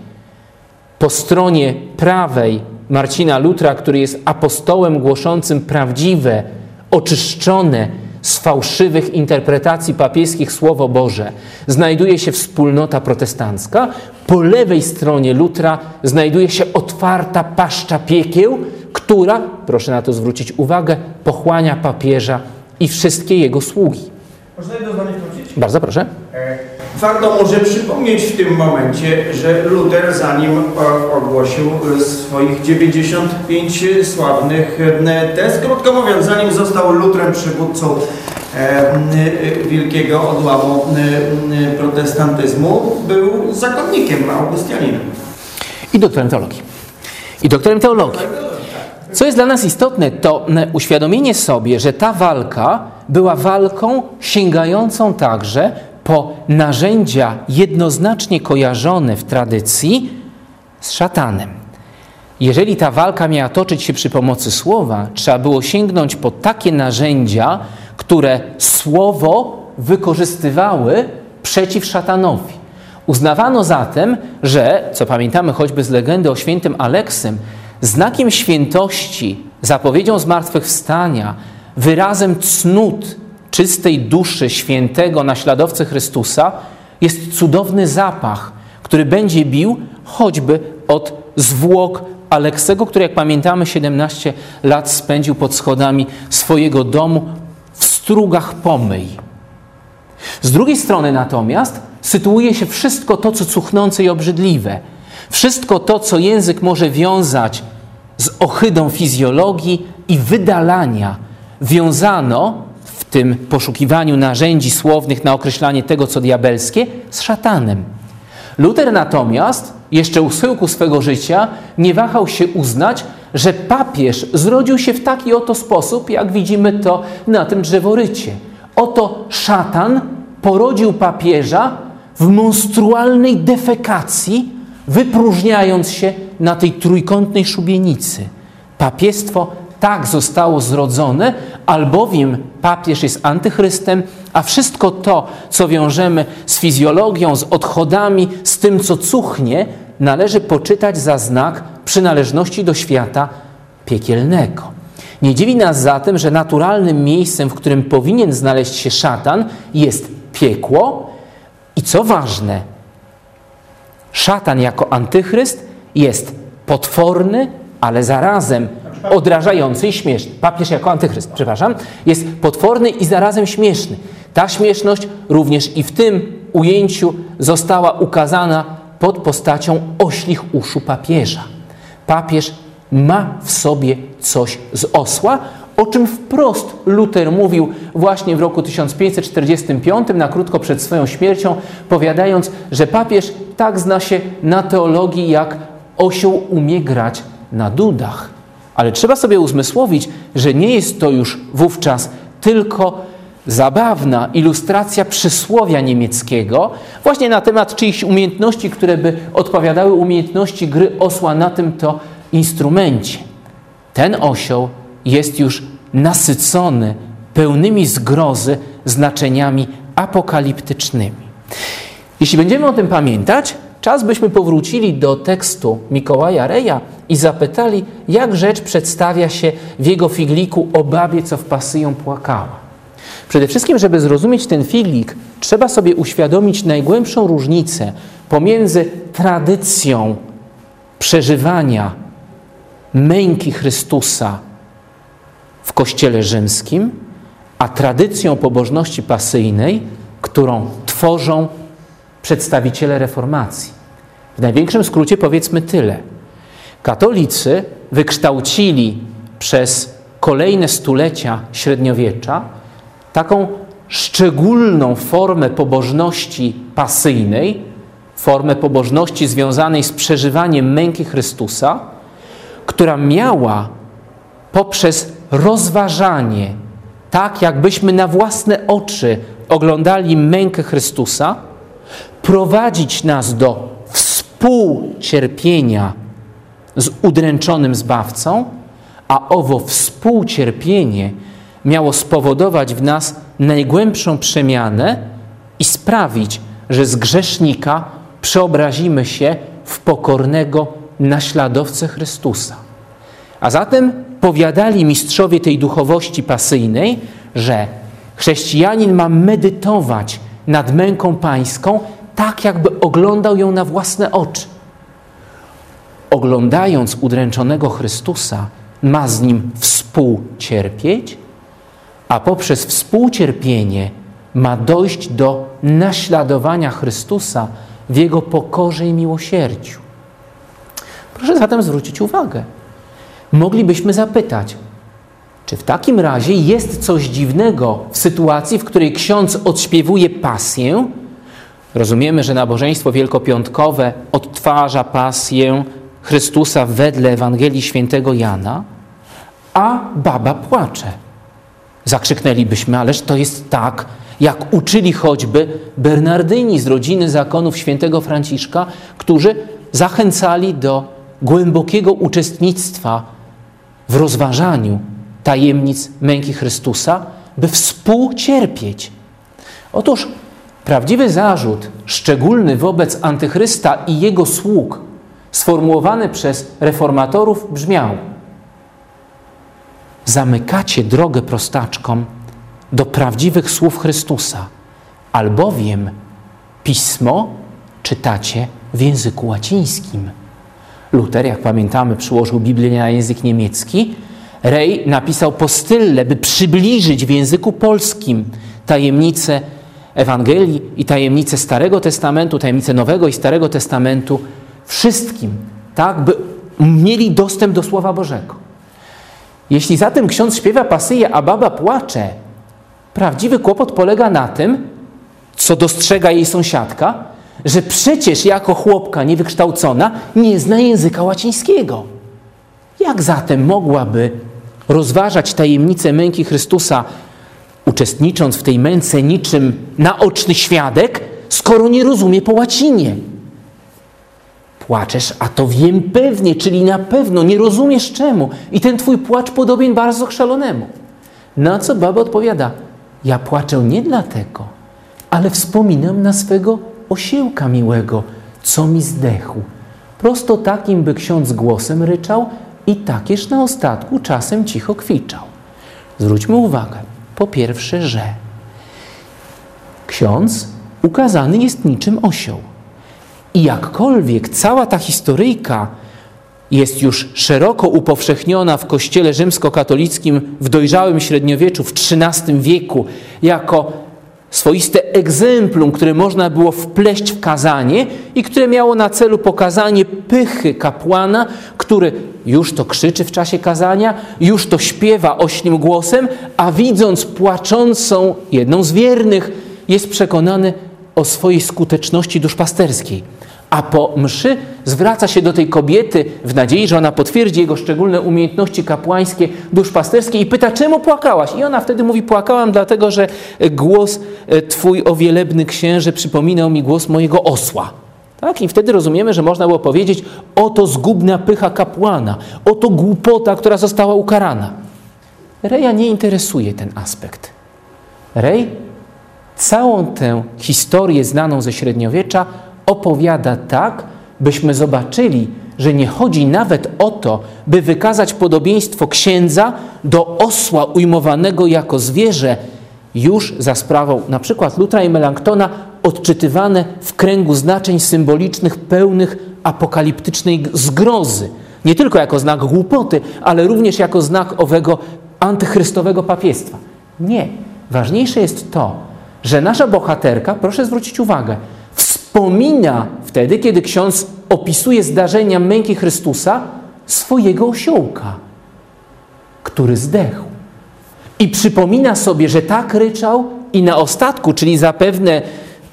Po stronie prawej Marcina Lutra, który jest apostołem głoszącym prawdziwe, oczyszczone z fałszywych interpretacji papieskich Słowo Boże, znajduje się wspólnota protestancka. Po lewej stronie Lutra znajduje się otwarta paszcza piekieł, która, proszę na to zwrócić uwagę, pochłania papieża i wszystkie jego sługi. Można jedno zdanie wtrącić? Bardzo proszę. E, Warto może przypomnieć w tym momencie, że Luther zanim o- ogłosił e, swoich 95 sławnych e, tez, krótko mówiąc, zanim został Lutrem przywódcą e, e, wielkiego odłamu e, protestantyzmu, był zakonnikiem, augustianinem. I doktorem teologii. I doktorem teologii. Co jest dla nas istotne, to m, uświadomienie sobie, że ta walka była walką sięgającą także po narzędzia jednoznacznie kojarzone w tradycji z szatanem. Jeżeli ta walka miała toczyć się przy pomocy słowa, trzeba było sięgnąć po takie narzędzia, które słowo wykorzystywały przeciw szatanowi. Uznawano zatem, że, co pamiętamy choćby z legendy o świętym Aleksym, znakiem świętości, zapowiedzią zmartwychwstania, wyrazem cnót czystej duszy świętego naśladowcy Chrystusa jest cudowny zapach, który będzie bił choćby od zwłok Aleksego, który, jak pamiętamy, 17 lat spędził pod schodami swojego domu w strugach pomyj. Z drugiej strony natomiast sytuuje się wszystko to, co cuchnące i obrzydliwe. Wszystko to, co język może wiązać z ohydą fizjologii i wydalania, wiązano w tym poszukiwaniu narzędzi słownych na określanie tego, co diabelskie, z szatanem. Luter natomiast, jeszcze u schyłku swego życia, nie wahał się uznać, że papież zrodził się w taki oto sposób, jak widzimy to na tym drzeworycie. Oto szatan porodził papieża w monstrualnej defekacji, wypróżniając się na tej trójkątnej szubienicy. Papiestwo tak zostało zrodzone, albowiem papież jest antychrystem, a wszystko to, co wiążemy z fizjologią, z odchodami, z tym, co cuchnie, należy poczytać za znak przynależności do świata piekielnego. Nie dziwi nas zatem, że naturalnym miejscem, w którym powinien znaleźć się szatan, jest piekło i co ważne, szatan jako antychryst jest potworny, ale zarazem odrażający i śmieszny. Papież jako antychryst, przepraszam, jest potworny i zarazem śmieszny. Ta śmieszność również i w tym ujęciu została ukazana pod postacią oślich uszu papieża. Papież ma w sobie coś z osła, o czym wprost Luter mówił właśnie w roku 1545, na krótko przed swoją śmiercią, powiadając, że papież tak zna się na teologii, jak osioł umie grać na dudach. Ale trzeba sobie uzmysłowić, że nie jest to już wówczas tylko zabawna ilustracja przysłowia niemieckiego, właśnie na temat czyichś umiejętności, które by odpowiadały umiejętności gry osła na tym to instrumencie. Ten osioł jest już nasycony pełnymi zgrozy znaczeniami apokaliptycznymi. Jeśli będziemy o tym pamiętać, czas byśmy powrócili do tekstu Mikołaja Reja i zapytali, jak rzecz przedstawia się w jego figliku o babie, co w pasyją płakała. Przede wszystkim, żeby zrozumieć ten figlik, trzeba sobie uświadomić najgłębszą różnicę pomiędzy tradycją przeżywania męki Chrystusa w Kościele Rzymskim, a tradycją pobożności pasyjnej, którą tworzą przedstawiciele reformacji. W największym skrócie powiedzmy tyle. Katolicy wykształcili przez kolejne stulecia średniowiecza taką szczególną formę pobożności pasyjnej, formę pobożności związanej z przeżywaniem męki Chrystusa, która miała poprzez rozważanie, tak jakbyśmy na własne oczy oglądali mękę Chrystusa, prowadzić nas do współcierpienia z udręczonym Zbawcą, a owo współcierpienie miało spowodować w nas najgłębszą przemianę i sprawić, że z grzesznika przeobrazimy się w pokornego naśladowcę Chrystusa. A zatem powiadali mistrzowie tej duchowości pasyjnej, że chrześcijanin ma medytować nad męką pańską, tak jakby oglądał ją na własne oczy. Oglądając udręczonego Chrystusa, ma z nim współcierpieć, a poprzez współcierpienie ma dojść do naśladowania Chrystusa w Jego pokorze i miłosierdziu. Proszę zatem zwrócić uwagę. Moglibyśmy zapytać, czy w takim razie jest coś dziwnego w sytuacji, w której ksiądz odśpiewuje pasję? Rozumiemy, że nabożeństwo wielkopiątkowe odtwarza pasję Chrystusa wedle Ewangelii świętego Jana, a baba płacze. Zakrzyknęlibyśmy, ależ to jest tak, jak uczyli choćby Bernardyni z rodziny zakonów świętego Franciszka, którzy zachęcali do głębokiego uczestnictwa w rozważaniu tajemnic męki Chrystusa, by współcierpieć. Otóż prawdziwy zarzut, szczególny wobec antychrysta i jego sług, sformułowany przez reformatorów, brzmiał: Zamykacie drogę prostaczkom do prawdziwych słów Chrystusa, albowiem pismo czytacie w języku łacińskim. Luther, jak pamiętamy, przyłożył Biblię na język niemiecki. Rej napisał postylę, by przybliżyć w języku polskim tajemnicę Ewangelii i tajemnice Starego Testamentu, tajemnice Nowego i Starego Testamentu wszystkim, tak by mieli dostęp do Słowa Bożego. Jeśli zatem ksiądz śpiewa pasyję, a baba płacze, prawdziwy kłopot polega na tym, co dostrzega jej sąsiadka, że przecież jako chłopka niewykształcona nie zna języka łacińskiego. Jak zatem mogłaby rozważać tajemnicę męki Chrystusa, uczestnicząc w tej męce niczym naoczny świadek, skoro nie rozumie po łacinie? Płaczesz, a to wiem pewnie, czyli na pewno nie rozumiesz czemu. I ten twój płacz podobien bardzo szalonemu. Na co baba odpowiada: Ja płaczę nie dlatego, ale wspominam na swego osiełka miłego, co mi zdechł. Prosto takim by ksiądz głosem ryczał i takież na ostatku czasem cicho kwiczał. Zwróćmy uwagę, po pierwsze, że ksiądz ukazany jest niczym osioł. I jakkolwiek cała ta historyjka jest już szeroko upowszechniona w kościele rzymskokatolickim w dojrzałym średniowieczu w XIII wieku jako swoiste egzemplum, które można było wpleść w kazanie i które miało na celu pokazanie pychy kapłana, który już to krzyczy w czasie kazania, już to śpiewa oślim głosem, a widząc płaczącą jedną z wiernych, jest przekonany o swojej skuteczności duszpasterskiej a po mszy zwraca się do tej kobiety w nadziei, że ona potwierdzi jego szczególne umiejętności kapłańskie, duszpasterskie i pyta, czemu płakałaś? I ona wtedy mówi, płakałam dlatego, że głos e, Twój o wielebny księże przypominał mi głos mojego osła. Tak? I wtedy rozumiemy, że można było powiedzieć, oto zgubna pycha kapłana, oto głupota, która została ukarana. Reja nie interesuje ten aspekt. Rej całą tę historię znaną ze średniowiecza opowiada tak, byśmy zobaczyli, że nie chodzi nawet o to, by wykazać podobieństwo księdza do osła ujmowanego jako zwierzę, już za sprawą na przykład Lutra i Melanktona odczytywane w kręgu znaczeń symbolicznych pełnych apokaliptycznej zgrozy. Nie tylko jako znak głupoty, ale również jako znak owego antychrystowego papiestwa. Nie. Ważniejsze jest to, że nasza bohaterka, proszę zwrócić uwagę, wspomina wtedy, kiedy ksiądz opisuje zdarzenia męki Chrystusa, swojego osiołka, który zdechł. I przypomina sobie, że tak ryczał i na ostatku, czyli zapewne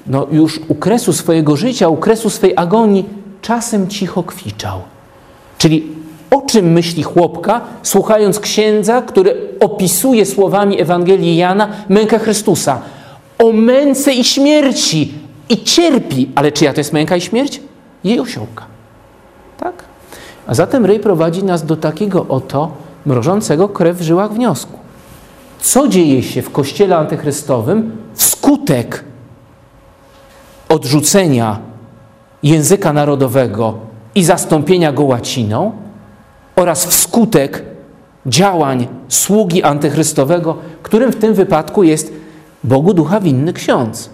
no, już u kresu swojego życia, u kresu swej agonii, czasem cicho kwiczał. Czyli o czym myśli chłopka, słuchając księdza, który opisuje słowami Ewangelii Jana mękę Chrystusa? O męce i śmierci, i cierpi. Ale czyja to jest męka i śmierć? Jej osiołka. Tak? A zatem Rej prowadzi nas do takiego oto mrożącego krew w żyłach wniosku. Co dzieje się w kościele antychrystowym wskutek odrzucenia języka narodowego i zastąpienia go łaciną oraz wskutek działań sługi antychrystowego, którym w tym wypadku jest Bogu ducha winny ksiądz.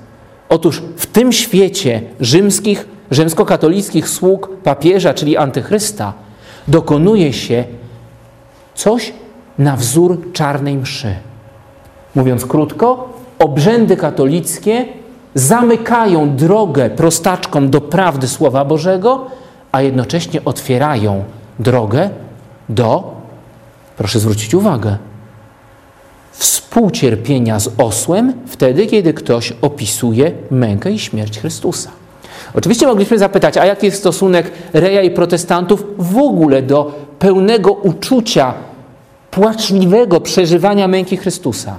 Otóż w tym świecie rzymskich, rzymskokatolickich sług papieża, czyli antychrysta, dokonuje się coś na wzór czarnej mszy. Mówiąc krótko, obrzędy katolickie zamykają drogę prostaczkom do prawdy Słowa Bożego, a jednocześnie otwierają drogę do, proszę zwrócić uwagę, współcierpienia z osłem wtedy, kiedy ktoś opisuje mękę i śmierć Chrystusa. Oczywiście mogliśmy zapytać, a jaki jest stosunek Reja i protestantów w ogóle do pełnego uczucia, płaczliwego przeżywania męki Chrystusa?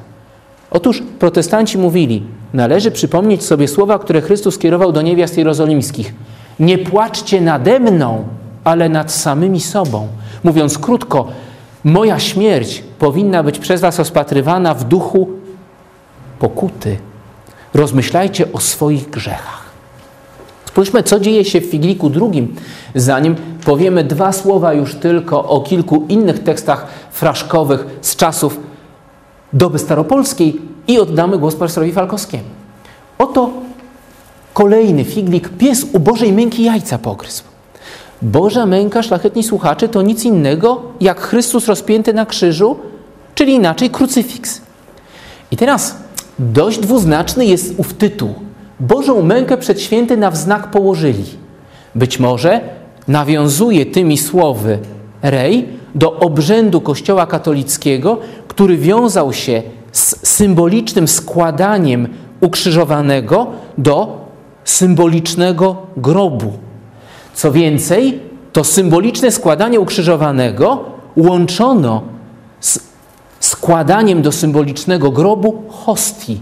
Otóż protestanci mówili, należy przypomnieć sobie słowa, które Chrystus kierował do niewiast jerozolimskich. Nie płaczcie nade mną, ale nad samymi sobą. Mówiąc krótko, Moja śmierć powinna być przez Was rozpatrywana w duchu pokuty. Rozmyślajcie o swoich grzechach. Spójrzmy, co dzieje się w Figliku drugim, zanim powiemy dwa słowa już tylko o kilku innych tekstach fraszkowych z czasów doby staropolskiej i oddamy głos profesorowi Falkowskiemu. Oto kolejny figlik, pies u Bożej męki jajca pogryzł. Boża męka, szlachetni słuchacze, to nic innego jak Chrystus rozpięty na krzyżu, czyli inaczej krucyfiks. I teraz dość dwuznaczny jest ów tytuł. Bożą mękę przed święty na wznak położyli. Być może nawiązuje tymi słowy Rej do obrzędu Kościoła katolickiego, który wiązał się z symbolicznym składaniem ukrzyżowanego do symbolicznego grobu. Co więcej, to symboliczne składanie ukrzyżowanego łączono z składaniem do symbolicznego grobu hostii,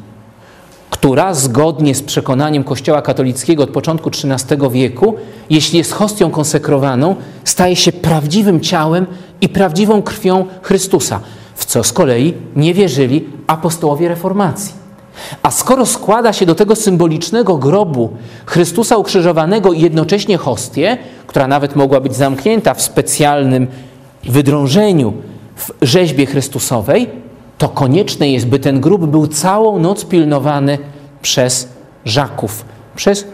która zgodnie z przekonaniem Kościoła katolickiego od początku XIII wieku, jeśli jest hostią konsekrowaną, staje się prawdziwym ciałem i prawdziwą krwią Chrystusa, w co z kolei nie wierzyli apostołowie reformacji. A skoro składa się do tego symbolicznego grobu Chrystusa ukrzyżowanego i jednocześnie hostię, która nawet mogła być zamknięta w specjalnym wydrążeniu w rzeźbie Chrystusowej, to konieczne jest, by ten grób był całą noc pilnowany przez żaków, przez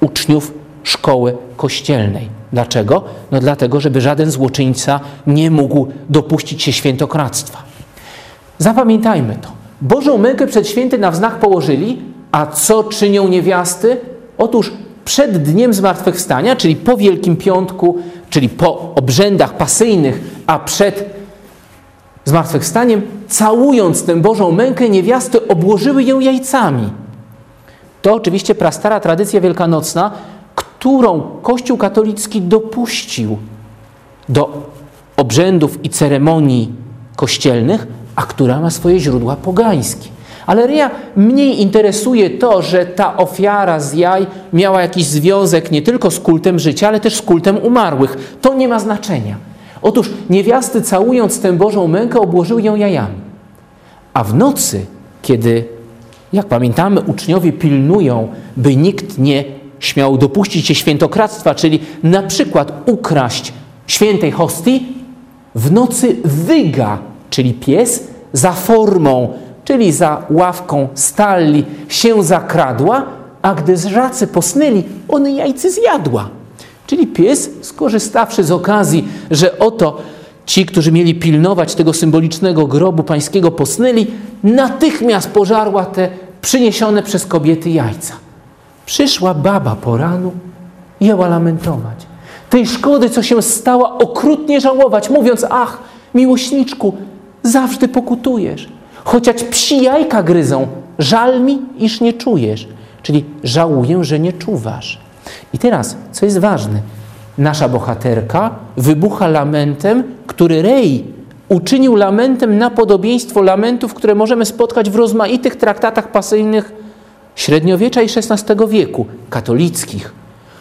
uczniów szkoły kościelnej. Dlaczego? No dlatego, żeby żaden złoczyńca nie mógł dopuścić się świętokradztwa. Zapamiętajmy to. Bożą mękę przed święty na wznak położyli, a co czynią niewiasty? Otóż przed dniem zmartwychwstania, czyli po Wielkim Piątku, czyli po obrzędach pasyjnych, a przed zmartwychwstaniem, całując tę Bożą mękę, niewiasty obłożyły ją jajcami. To oczywiście prastara tradycja wielkanocna, którą Kościół katolicki dopuścił do obrzędów i ceremonii kościelnych, a która ma swoje źródła pogańskie. Ale Ryja mniej interesuje to, że ta ofiara z jaj miała jakiś związek nie tylko z kultem życia, ale też z kultem umarłych. To nie ma znaczenia. Otóż niewiasty całując tę Bożą mękę obłożyły ją jajami. A w nocy, kiedy, jak pamiętamy, uczniowie pilnują, by nikt nie śmiał dopuścić się świętokradztwa, czyli na przykład ukraść świętej hostii, w nocy wyga, czyli pies, za formą, czyli za ławką stalli się zakradła, a gdy żacy posnęli, one jajce zjadła. Czyli pies, skorzystawszy z okazji, że oto ci, którzy mieli pilnować tego symbolicznego grobu pańskiego, posnęli, natychmiast pożarła te przyniesione przez kobiety jajca. Przyszła baba po ranu i jęła lamentować. Tej szkody, co się stała, okrutnie żałować, mówiąc: Ach, miłośniczku, zawsze pokutujesz. Chociaż psi jajka gryzą, żal mi, iż nie czujesz. Czyli żałuję, że nie czuwasz. I teraz, co jest ważne, nasza bohaterka wybucha lamentem, który Rej uczynił lamentem na podobieństwo lamentów, które możemy spotkać w rozmaitych traktatach pasyjnych średniowiecza i XVI wieku, katolickich,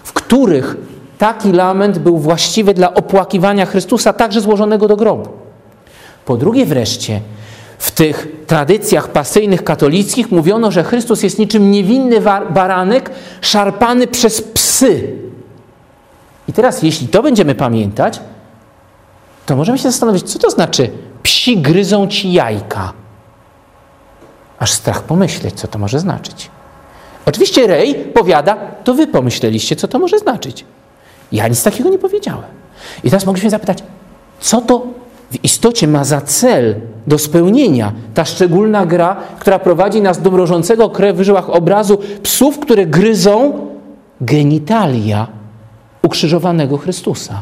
w których taki lament był właściwy dla opłakiwania Chrystusa, także złożonego do grobu. Po drugie wreszcie, w tych tradycjach pasyjnych katolickich mówiono, że Chrystus jest niczym niewinny baranek szarpany przez psy. I teraz, jeśli to będziemy pamiętać, to możemy się zastanowić, co to znaczy psi gryzą ci jajka. Aż strach pomyśleć, co to może znaczyć. Oczywiście Rej powiada, to wy pomyśleliście, co to może znaczyć. Ja nic takiego nie powiedziałem. I teraz mogliśmy zapytać, co to w istocie ma za cel do spełnienia ta szczególna gra, która prowadzi nas do mrożącego krew w żyłach obrazu psów, które gryzą genitalia ukrzyżowanego Chrystusa.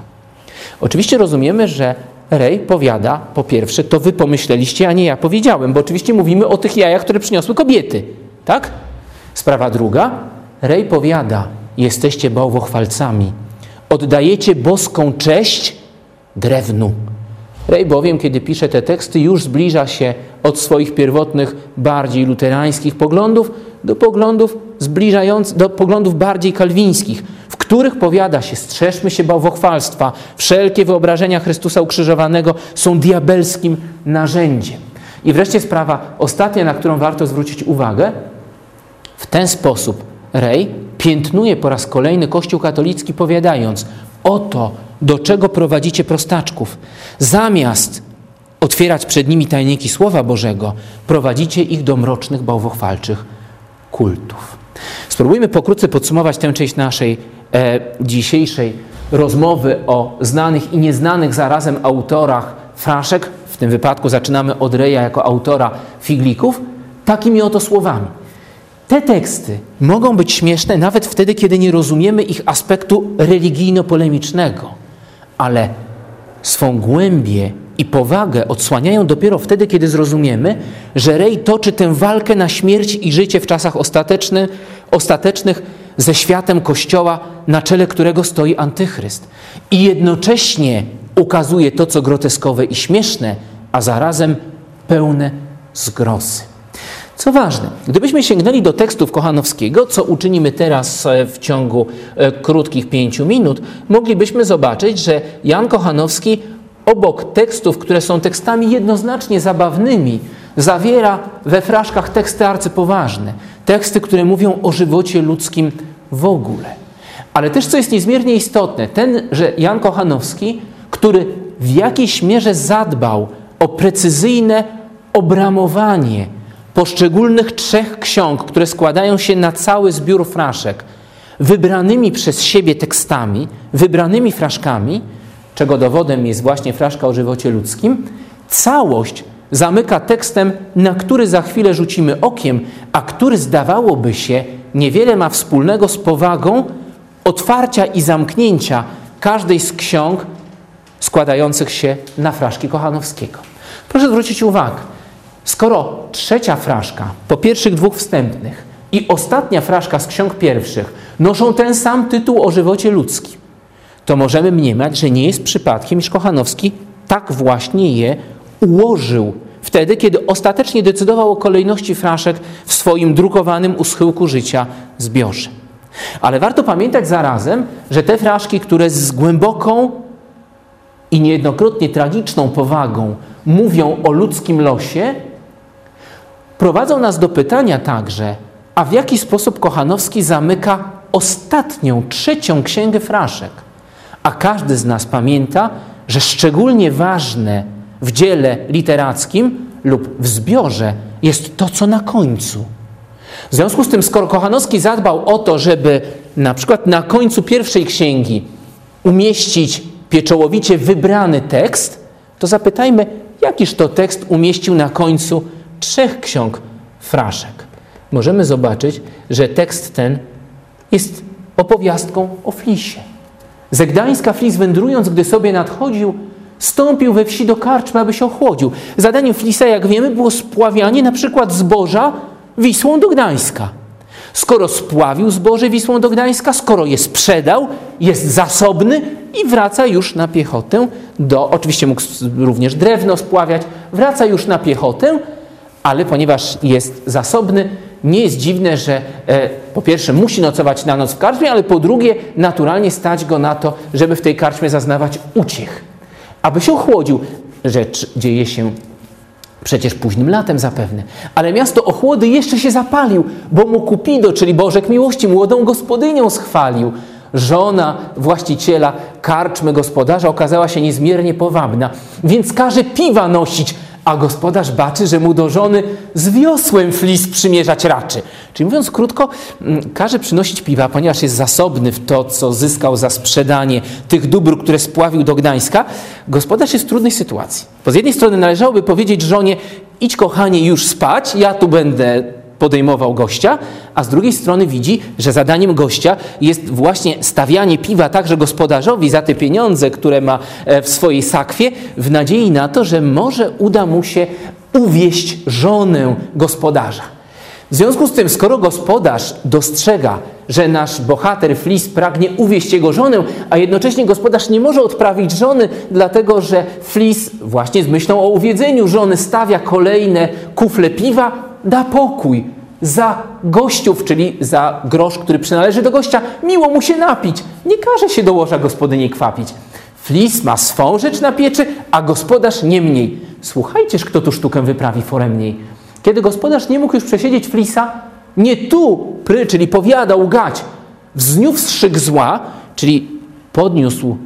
Oczywiście rozumiemy, że Rej powiada, po pierwsze, to wy pomyśleliście, a nie ja powiedziałem, bo oczywiście mówimy o tych jajach, które przyniosły kobiety. Tak? Sprawa druga. Rej powiada, jesteście bałwochwalcami. Oddajecie boską cześć drewnu. Rej bowiem, kiedy pisze te teksty, już zbliża się od swoich pierwotnych, bardziej luterańskich poglądów do poglądów zbliżających, do poglądów bardziej kalwińskich, w których powiada się, strzeżmy się bałwochwalstwa, wszelkie wyobrażenia Chrystusa ukrzyżowanego są diabelskim narzędziem. I wreszcie sprawa ostatnia, na którą warto zwrócić uwagę. W ten sposób Rej piętnuje po raz kolejny Kościół katolicki, powiadając: Oto do czego prowadzicie prostaczków. Zamiast otwierać przed nimi tajniki Słowa Bożego, prowadzicie ich do mrocznych, bałwochwalczych kultów. Spróbujmy pokrótce podsumować tę część naszej e, dzisiejszej rozmowy o znanych i nieznanych zarazem autorach fraszek. W tym wypadku zaczynamy od Reja jako autora figlików. takimi oto słowami. Te teksty mogą być śmieszne nawet wtedy, kiedy nie rozumiemy ich aspektu religijno-polemicznego, ale swą głębię i powagę odsłaniają dopiero wtedy, kiedy zrozumiemy, że Rej toczy tę walkę na śmierć i życie w czasach ostateczny, ostatecznych ze światem Kościoła, na czele którego stoi Antychryst. I jednocześnie ukazuje to, co groteskowe i śmieszne, a zarazem pełne zgrosy. Co ważne, gdybyśmy sięgnęli do tekstów Kochanowskiego, co uczynimy teraz e, w ciągu e, krótkich pięciu minut, moglibyśmy zobaczyć, że Jan Kochanowski obok tekstów, które są tekstami jednoznacznie zabawnymi, zawiera we fraszkach teksty arcypoważne, teksty, które mówią o żywocie ludzkim w ogóle. Ale też, co jest niezmiernie istotne, ten, że Jan Kochanowski, który w jakiejś mierze zadbał o precyzyjne obramowanie poszczególnych trzech ksiąg, które składają się na cały zbiór fraszek, wybranymi przez siebie tekstami, wybranymi fraszkami, czego dowodem jest właśnie fraszka o żywocie ludzkim, całość zamyka tekstem, na który za chwilę rzucimy okiem, a który zdawałoby się niewiele ma wspólnego z powagą otwarcia i zamknięcia każdej z ksiąg składających się na fraszki Kochanowskiego. Proszę zwrócić uwagę, skoro trzecia fraszka po pierwszych dwóch wstępnych i ostatnia fraszka z ksiąg pierwszych noszą ten sam tytuł o żywocie ludzkim, to możemy mniemać, że nie jest przypadkiem, iż Kochanowski tak właśnie je ułożył wtedy, kiedy ostatecznie decydował o kolejności fraszek w swoim drukowanym u schyłku życia zbiorze. Ale warto pamiętać zarazem, że te fraszki, które z głęboką i niejednokrotnie tragiczną powagą mówią o ludzkim losie, prowadzą nas do pytania także, a w jaki sposób Kochanowski zamyka ostatnią, trzecią księgę fraszek. A każdy z nas pamięta, że szczególnie ważne w dziele literackim lub w zbiorze jest to, co na końcu. W związku z tym, skoro Kochanowski zadbał o to, żeby na przykład na końcu pierwszej księgi umieścić pieczołowicie wybrany tekst, to zapytajmy, jakiż to tekst umieścił na końcu trzech ksiąg fraszek. Możemy zobaczyć, że tekst ten jest opowiastką o Flisie. Ze Gdańska Flis wędrując, gdy sobie nadchodził, stąpił we wsi do karczmy, aby się ochłodził. Zadaniem Flisa, jak wiemy, było spławianie na przykład zboża Wisłą do Gdańska. Skoro spławił zboże Wisłą do Gdańska, skoro je sprzedał, jest zasobny i wraca już na piechotę do, oczywiście mógł również drewno spławiać, wraca już na piechotę, ale ponieważ jest zasobny, nie jest dziwne, że e, po pierwsze musi nocować na noc w karczmie, ale po drugie naturalnie stać go na to, żeby w tej karczmie zaznawać uciech. Aby się ochłodził, rzecz dzieje się przecież późnym latem zapewne. Ale miasto ochłody jeszcze się zapalił, bo mu Kupido, czyli Bożek Miłości, młodą gospodynią schwalił. Żona właściciela karczmy gospodarza okazała się niezmiernie powabna, więc każe piwa nosić, a gospodarz baczy, że mu do żony z wiosłem flis przymierzać raczy. Czyli mówiąc krótko, mm, każe przynosić piwa, ponieważ jest zasobny w to, co zyskał za sprzedanie tych dóbr, które spławił do Gdańska. Gospodarz jest w trudnej sytuacji. Bo z jednej strony należałoby powiedzieć żonie, idź kochanie już spać, ja tu będę podejmował gościa, a z drugiej strony widzi, że zadaniem gościa jest właśnie stawianie piwa także gospodarzowi za te pieniądze, które ma e, w swojej sakwie, w nadziei na to, że może uda mu się uwieść żonę gospodarza. W związku z tym, skoro gospodarz dostrzega, że nasz bohater Flis pragnie uwieść jego żonę, a jednocześnie gospodarz nie może odprawić żony, dlatego że Flis właśnie z myślą o uwiedzeniu żony stawia kolejne kufle piwa, da pokój za gościów, czyli za grosz, który przynależy do gościa, miło mu się napić. Nie każe się do łoża gospodyni kwapić. Flis ma swą rzecz na pieczy, a gospodarz nie mniej. Słuchajcież, kto tu sztukę wyprawi foremniej. Kiedy gospodarz nie mógł już przesiedzieć flisa, nie tu pry, czyli powiadał gać, wzniósł szyk zła, czyli podniósł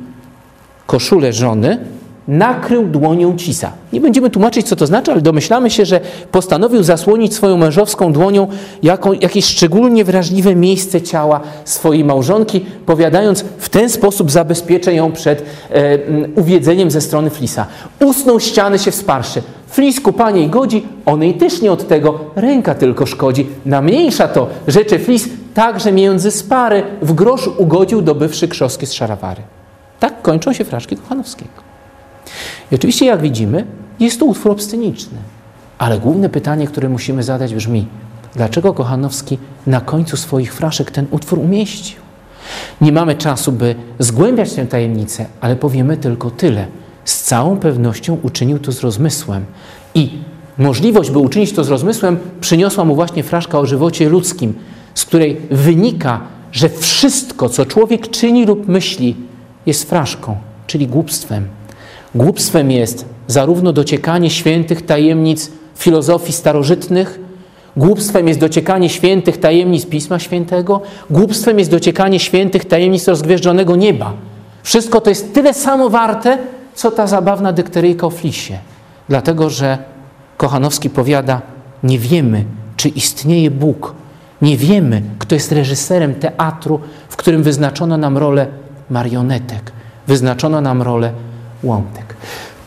koszulę żony, nakrył dłonią cisa. Nie będziemy tłumaczyć, co to znaczy, ale domyślamy się, że postanowił zasłonić swoją mężowską dłonią jako, jakieś szczególnie wrażliwe miejsce ciała swojej małżonki, powiadając, w ten sposób zabezpieczę ją przed e, uwiedzeniem ze strony flisa. Usnął ściany się wsparszy. Flisku paniej godzi, onej też nie od tego, ręka tylko szkodzi. Na mniejsza to, rzeczy flis, także między spary w grosz ugodził dobywszy krzoskie z szarawary. Tak kończą się fraszki Kochanowskiego. I oczywiście, jak widzimy, jest to utwór obsceniczny. Ale główne pytanie, które musimy zadać brzmi, dlaczego Kochanowski na końcu swoich fraszek ten utwór umieścił? Nie mamy czasu, by zgłębiać tę tajemnicę, ale powiemy tylko tyle. Z całą pewnością uczynił to z rozmysłem. I możliwość, by uczynić to z rozmysłem, przyniosła mu właśnie fraszka o żywocie ludzkim, z której wynika, że wszystko, co człowiek czyni lub myśli, jest fraszką, czyli głupstwem. Głupstwem jest zarówno dociekanie świętych tajemnic filozofii starożytnych, Głupstwem jest dociekanie świętych tajemnic Pisma Świętego, głupstwem jest dociekanie świętych tajemnic rozgwieżdżonego nieba. Wszystko to jest tyle samo warte, co ta zabawna dykteryjka o flisie. Dlatego, że Kochanowski powiada, nie wiemy, czy istnieje Bóg. Nie wiemy, kto jest reżyserem teatru, w którym wyznaczono nam rolę marionetek, wyznaczono nam rolę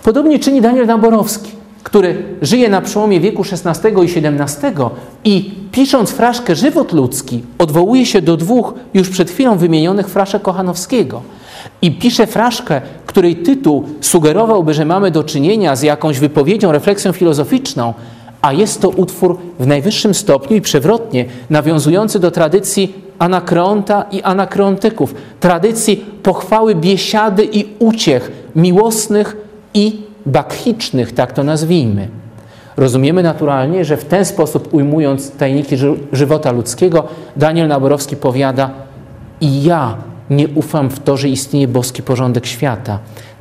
Podobnie czyni Daniel Naborowski który żyje na przełomie wieku XVI i XVII i pisząc fraszkę Żywot ludzki, odwołuje się do dwóch już przed chwilą wymienionych fraszek Kochanowskiego. I pisze fraszkę, której tytuł sugerowałby, że mamy do czynienia z jakąś wypowiedzią, refleksją filozoficzną, a jest to utwór w najwyższym stopniu i przewrotnie nawiązujący do tradycji Anakreonta i Anakreontyków, tradycji pochwały biesiady i uciech miłosnych i bakchicznych, tak to nazwijmy. Rozumiemy naturalnie, że w ten sposób ujmując tajniki żywota ludzkiego, Daniel Naborowski powiada i ja nie ufam w to, że istnieje boski porządek świata.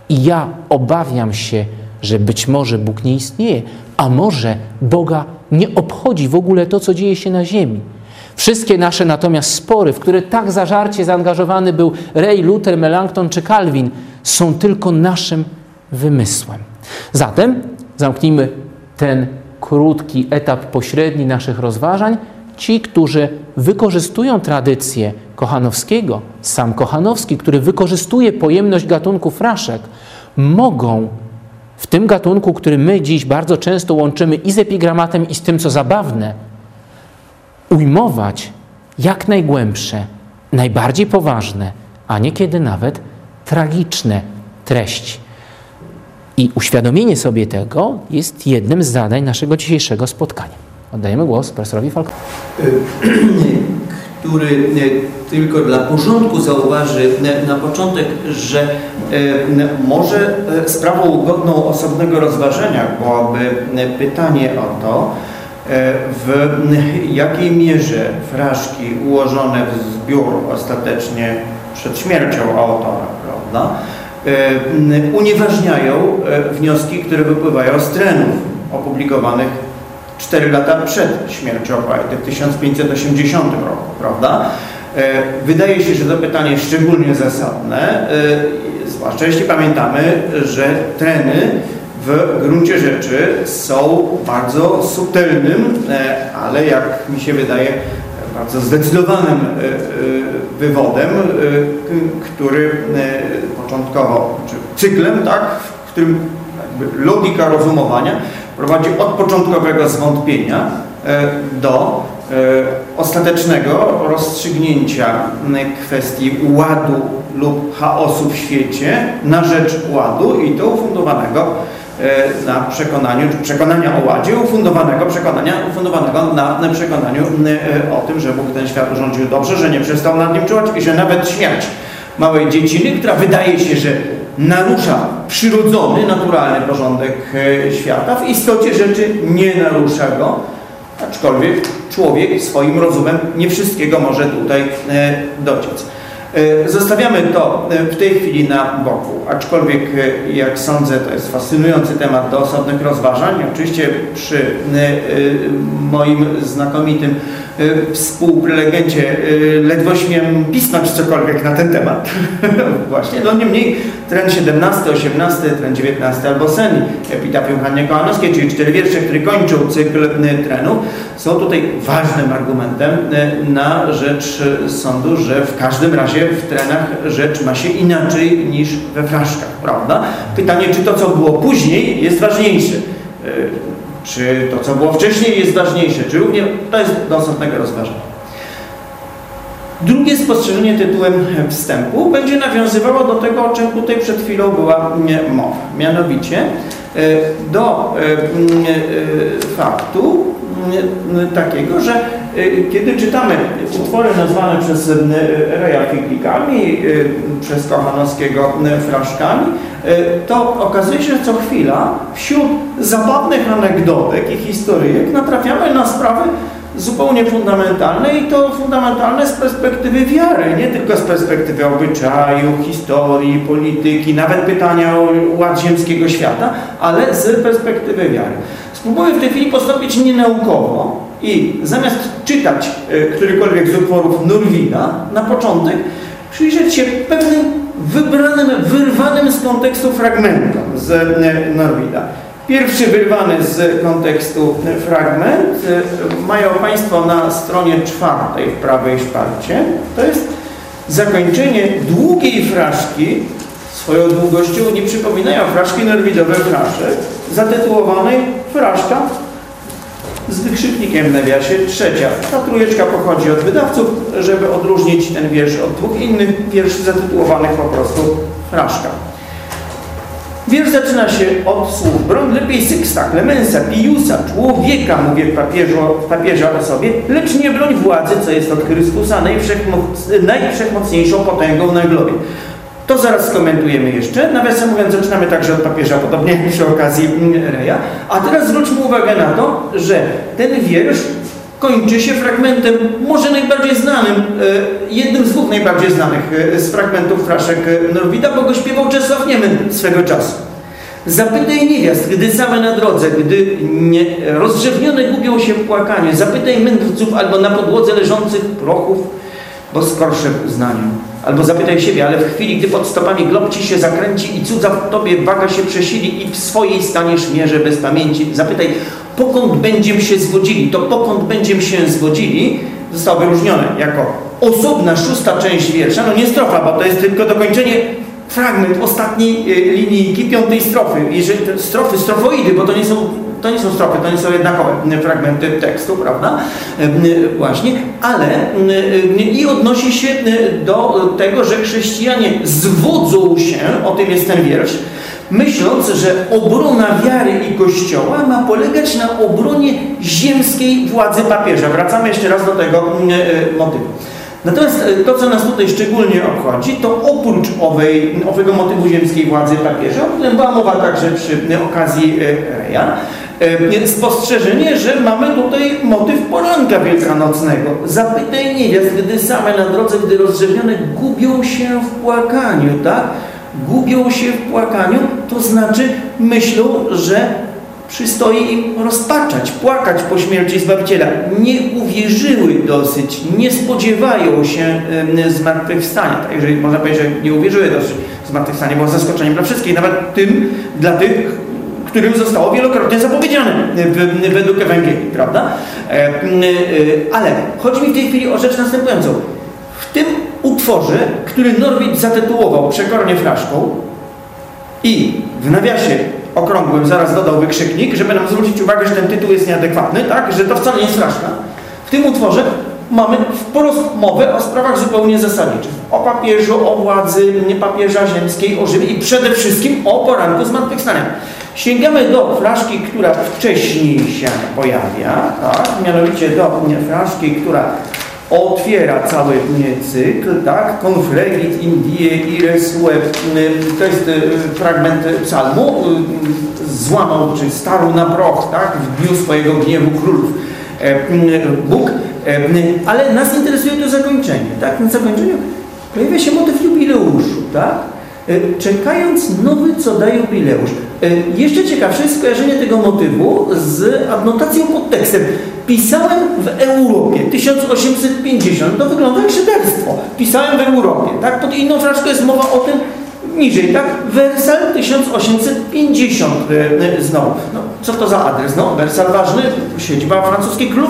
I ja obawiam się, że być może Bóg nie istnieje, a może Boga nie obchodzi w ogóle to, co dzieje się na ziemi. Wszystkie nasze natomiast spory, w które tak zażarcie zaangażowany był Ray, Luther, Melanchthon czy Calvin, są tylko naszym wymysłem. Zatem zamknijmy ten krótki etap pośredni naszych rozważań. Ci, którzy wykorzystują tradycję Kochanowskiego, sam Kochanowski, który wykorzystuje pojemność gatunku fraszek, mogą w tym gatunku, który my dziś bardzo często łączymy i z epigramatem, i z tym, co zabawne, ujmować jak najgłębsze, najbardziej poważne, a niekiedy nawet tragiczne treści. I uświadomienie sobie tego jest jednym z zadań naszego dzisiejszego spotkania. Oddajemy głos profesorowi Falkowi. Który e, tylko dla porządku zauważy e, na początek, że e, może sprawą godną osobnego rozważenia byłoby pytanie o to, w jakiej mierze fraszki ułożone w zbiór ostatecznie przed śmiercią autora, prawda, E, unieważniają e, wnioski, które wypływają z trenów opublikowanych 4 lata przed śmiercią poety w 1580 roku, prawda? E, wydaje się, że to pytanie szczególnie zasadne, zwłaszcza jeśli pamiętamy, że treny w gruncie rzeczy są bardzo subtelnym, ale jak mi się wydaje, bardzo zdecydowanym e, e, wywodem, e, który początkowo, czy cyklem, tak, w którym logika rozumowania prowadzi od początkowego zwątpienia do ostatecznego rozstrzygnięcia kwestii ładu lub chaosu w świecie na rzecz ładu i to ufundowanego E, na przekonaniu, przekonania o ładzie, ufundowanego przekonania, ufundowanego na, na przekonaniu e, o tym, że Bóg ten świat urządził dobrze, że nie przestał nad nim czuwać i że nawet śmierć małej dzieciny, która wydaje się, że narusza przyrodzony, naturalny porządek e, świata, w istocie rzeczy nie narusza go, aczkolwiek człowiek swoim rozumem nie wszystkiego może tutaj dociec. E, zostawiamy to e, w tej chwili na boku, aczkolwiek e, jak sądzę to jest fascynujący temat do osobnych rozważań. Oczywiście przy moim znakomitym współprelegencie ledwo śmiem pisnąć cokolwiek na ten temat. Właśnie, no niemniej trend 17, 18, trend 19 albo Seni, epitafium Hannie Kołanowskiej, czyli cztery wiersze, które kończą cykl trenów, są tutaj ważnym argumentem na rzecz sądu, że w każdym razie w trenach rzecz ma się inaczej niż we fraszkach, prawda? Pytanie, czy to, co było później, jest ważniejsze. czy to, co było wcześniej jest ważniejsze, czy równie, to jest do osobnego rozważenia. Drugie spostrzeżenie tytułem wstępu będzie nawiązywało do tego, o czym tutaj przed chwilą była mowa. Mianowicie e, do e, e, faktu takiego, że kiedy czytamy utwory nazwane przez Reja Figlikami, przez Kochanowskiego fraszkami, to okazuje się, że co chwila wśród zabawnych anegdotek i historyjek natrafiamy na sprawy zupełnie fundamentalne i to fundamentalne z perspektywy wiary, nie tylko z perspektywy obyczaju, historii, polityki, nawet pytania o ład ziemskiego świata, ale z perspektywy wiary. Spróbuję w tej chwili postąpić nienaukowo i zamiast czytać e, którykolwiek z utworów Nurwida, na początek przyjrzeć się pewnym wybranym, wyrwanym z kontekstu fragmentom z e, Norwida. Pierwszy wyrwany z kontekstu fragment y, mają Państwo na stronie czwartej w prawej szparcie. To jest zakończenie długiej fraszki, swoją długością nie przypominają fraszki norwidowe fraszek, zatytułowanej Fraszka z wykrzyknikiem w nawiasie trzecia. Ta trójeczka pochodzi od wydawców, żeby odróżnić ten wiersz od dwóch innych wierszy zatytułowanych po prostu Fraszka. Wiersz zaczyna się od słów broń lepiej Syksta, Klemensa, Piusa, człowieka, mówię papieżu, papieża o sobie, lecz nie broń władzy, co jest od Chrystusa najwszechmoc, najwszechmocniejszą potęgą na globie. To zaraz skomentujemy jeszcze. Nawiasem mówiąc, zaczynamy także od papieża, podobnie przy okazji Reja. A teraz zwróćmy uwagę na to, że ten wiersz kończy się fragmentem może najbardziej znanym, e, jednym z dwóch najbardziej znanych e, z fragmentów fraszek Norwida, bo go śpiewał Czesław Niemen swego czasu. Zapytaj niewiast, gdy same na drodze, gdy nie, rozrzewnione gubią się w płakaniu. Zapytaj mędrców albo na podłodze leżących prochów, bo skorsze w uznaniu. Albo zapytaj siebie, ale w chwili, gdy pod stopami glob ci się zakręci i cudza w tobie waga się przesili i w swojej staniesz mierze bez pamięci. Zapytaj, pokąd będziemy się zwodzili? To pokąd będziemy się zwodzili zostało wyróżnione jako osobna szósta część wiersza, no nie strofa, bo to jest tylko dokończenie fragment ostatniej e, linijki piątej strofy. Jeżeli strofy, strofoidy, bo to nie są to nie są strofy, to nie są jednakowe fragmenty tekstu, prawda? Właśnie, ale i odnosi się do tego, że chrześcijanie zwodzą się, o tym jest ten wiersz, myśląc, że obrona wiary i Kościoła ma polegać na obronie ziemskiej władzy papieża. Wracamy jeszcze raz do tego e, motywu. Natomiast e, to, co nas tutaj szczególnie obchodzi, to oprócz owej, owego motywu ziemskiej władzy papieża, o którym była mowa także przy okazji e, Reja, spostrzeżenie, że mamy tutaj motyw poranka wielkanocnego. Zapytaj niewiast, gdy same na drodze, gdy rozrzewnione, gubią się w płakaniu, tak? Gubią się w płakaniu, to znaczy myślą, że przystoi im rozpaczać, płakać po śmierci Zbawiciela. Nie uwierzyły dosyć, nie spodziewają się zmartwychwstania. Tak, jeżeli można powiedzieć, że nie uwierzyły dosyć zmartwychwstania, było zaskoczeniem dla wszystkich, nawet tym, dla tych, którym zostało wielokrotnie zapowiedziane według Ewangelii, prawda? E, e, ale chodzi mi w tej chwili o rzecz następującą. W tym utworze, który Norwid zatytułował Przekornie flaszką i w nawiasie okrągłym zaraz dodał wykrzyknik, żeby nam zwrócić uwagę, że ten tytuł jest nieadekwatny, tak? że to wcale nie jest straszne. W tym utworze mamy wprost mowę o sprawach zupełnie zasadniczych. O papieżu, o władzy papieża ziemskiej, o żywi i przede wszystkim o poranku zmartwychwstania. Sięgamy do flaszki, która wcześniej się pojawia, tak? mianowicie do flaszki, która otwiera cały cykl, tak? Indie ires web. To jest y, fragment psalmu. Y, złamał, czy starł na proch, tak? W dniu swojego gniewu królów. E, Bóg. E, ale nas interesuje to zakończenie, tak? Na zakończeniu pojawia się motyw jubileuszu, tak? E, czekając nowy, co da jubileusz. E, jeszcze ciekawsze jest skojarzenie tego motywu z adnotacją pod tekstem. Pisałem w Europie 1850. To wygląda jak szyderstwo. Pisałem w Europie. Tak? Pod inną fraszką jest mowa o tym niżej. Tak? Wersal 1850 e, znowu. No, co to za adres? No, Wersal ważny, siedziba francuskich klub.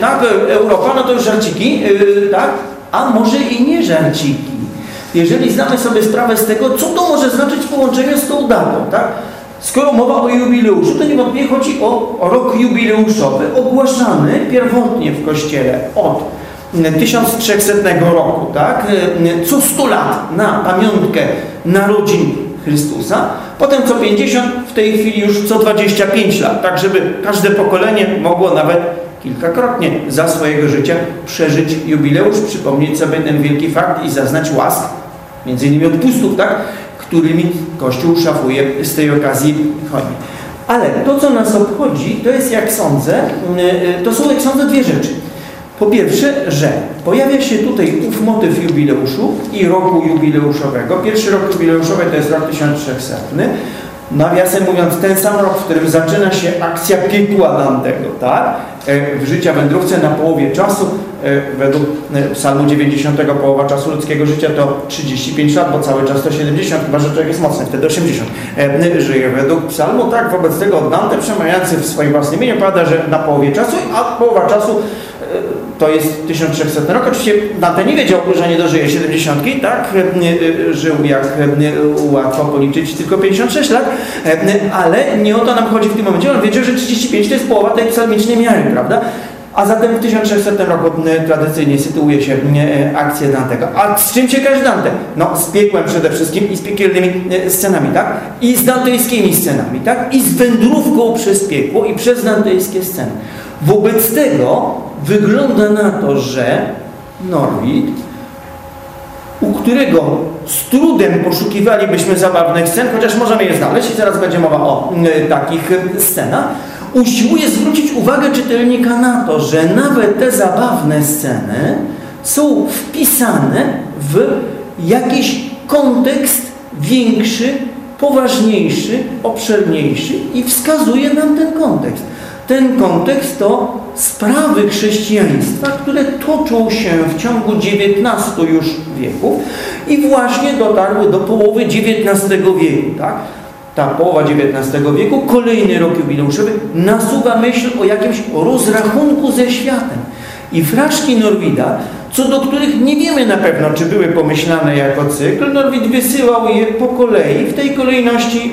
Tak? Europa, no to już żarciki. Tak? A może i nie żarciki jeżeli znamy sobie sprawę z tego, co to może znaczyć w połączeniu z tą datą, tak? Skoro mowa o jubileuszu, to niewątpliwie chodzi o rok jubileuszowy ogłaszany pierwotnie w Kościele od 1300 roku, tak? Co 100 lat na pamiątkę narodzin Chrystusa, potem co 50, w tej chwili już co 25 lat, tak żeby każde pokolenie mogło nawet kilkakrotnie za swojego życia przeżyć jubileusz, przypomnieć sobie ten wielki fakt i zaznać łask, między innymi odpustów, tak? którymi Kościół szafuje z tej okazji chodzi. Ale to, co nas obchodzi, to jest, jak sądzę, to są, jak sądzę, dwie rzeczy. Po pierwsze, że pojawia się tutaj ów motyw jubileuszu i roku jubileuszowego. Pierwszy rok jubileuszowy to jest rok 1300. Nawiasem mówiąc, ten sam rok, w którym zaczyna się akcja piekła Dantego, tak? E, w życia wędrówce na połowie czasu, według e, psalmu 90, połowa czasu ludzkiego życia to 35 lat, bo cały czas to 70, chyba że człowiek jest mocny, wtedy 80. Żyje według psalmu, tak, wobec tego Dante przemawiający w swoim własnym imieniu pada, że na połowie czasu, a połowa czasu to jest 1300 rok. Oczywiście Dante nie wiedział, że nie dożyje 70, tak? Żył jak łatwo policzyć, tylko 56 lat, ale nie o to nam chodzi w tym momencie. On wiedział, że 35 to jest połowa tej psalmicznej miary, prawda? A zatem w 1600 roku tradycyjnie sytuuje się akcja Dantego. A z czym się każe Dante? No z piekłem przede wszystkim i z piekielnymi scenami, tak? I z dantejskimi scenami, tak? I z wędrówką przez piekło i przez dantejskie sceny. Wobec tego wygląda na to, że Norwid, u którego z trudem poszukiwalibyśmy zabawnych scen, chociaż możemy je znaleźć i zaraz będzie mowa o takich scenach, usiłuje zwrócić uwagę czytelnika na to, że nawet te zabawne sceny są wpisane w jakiś kontekst większy, poważniejszy, obszerniejszy i wskazuje nam ten kontekst. Ten kontekst to sprawy chrześcijaństwa, które toczą się w ciągu XIX już wieków i właśnie dotarły do połowy XIX wieku. Tak? Ta połowa XIX wieku, kolejny rok jubileuszowy, nasuwa myśl o jakimś rozrachunku ze światem. I fraszki Norwida, co do których nie wiemy na pewno, czy były pomyślane jako cykl, Norwid wysyłał je po kolei, w tej kolejności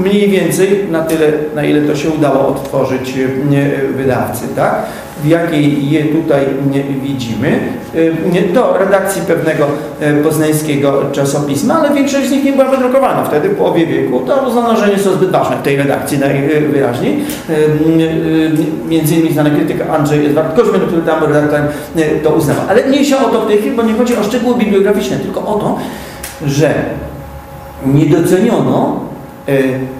mniej więcej na tyle, na ile to się udało odtworzyć e, wydawcy, tak? w jakiej je tutaj widzimy, e, do redakcji pewnego e, poznańskiego czasopisma, ale większość z nich nie była wydrukowana wtedy, w połowie wieku. To uznano, że nie są zbyt ważne w tej redakcji najwyraźniej. Między innymi znany krytyk Andrzej Edward Koźmin, który tam redaktor to uznawał. Ale mniejsza o to w tej chwili, bo nie chodzi o szczegóły bibliograficzne, tylko o to, że nie doceniono E,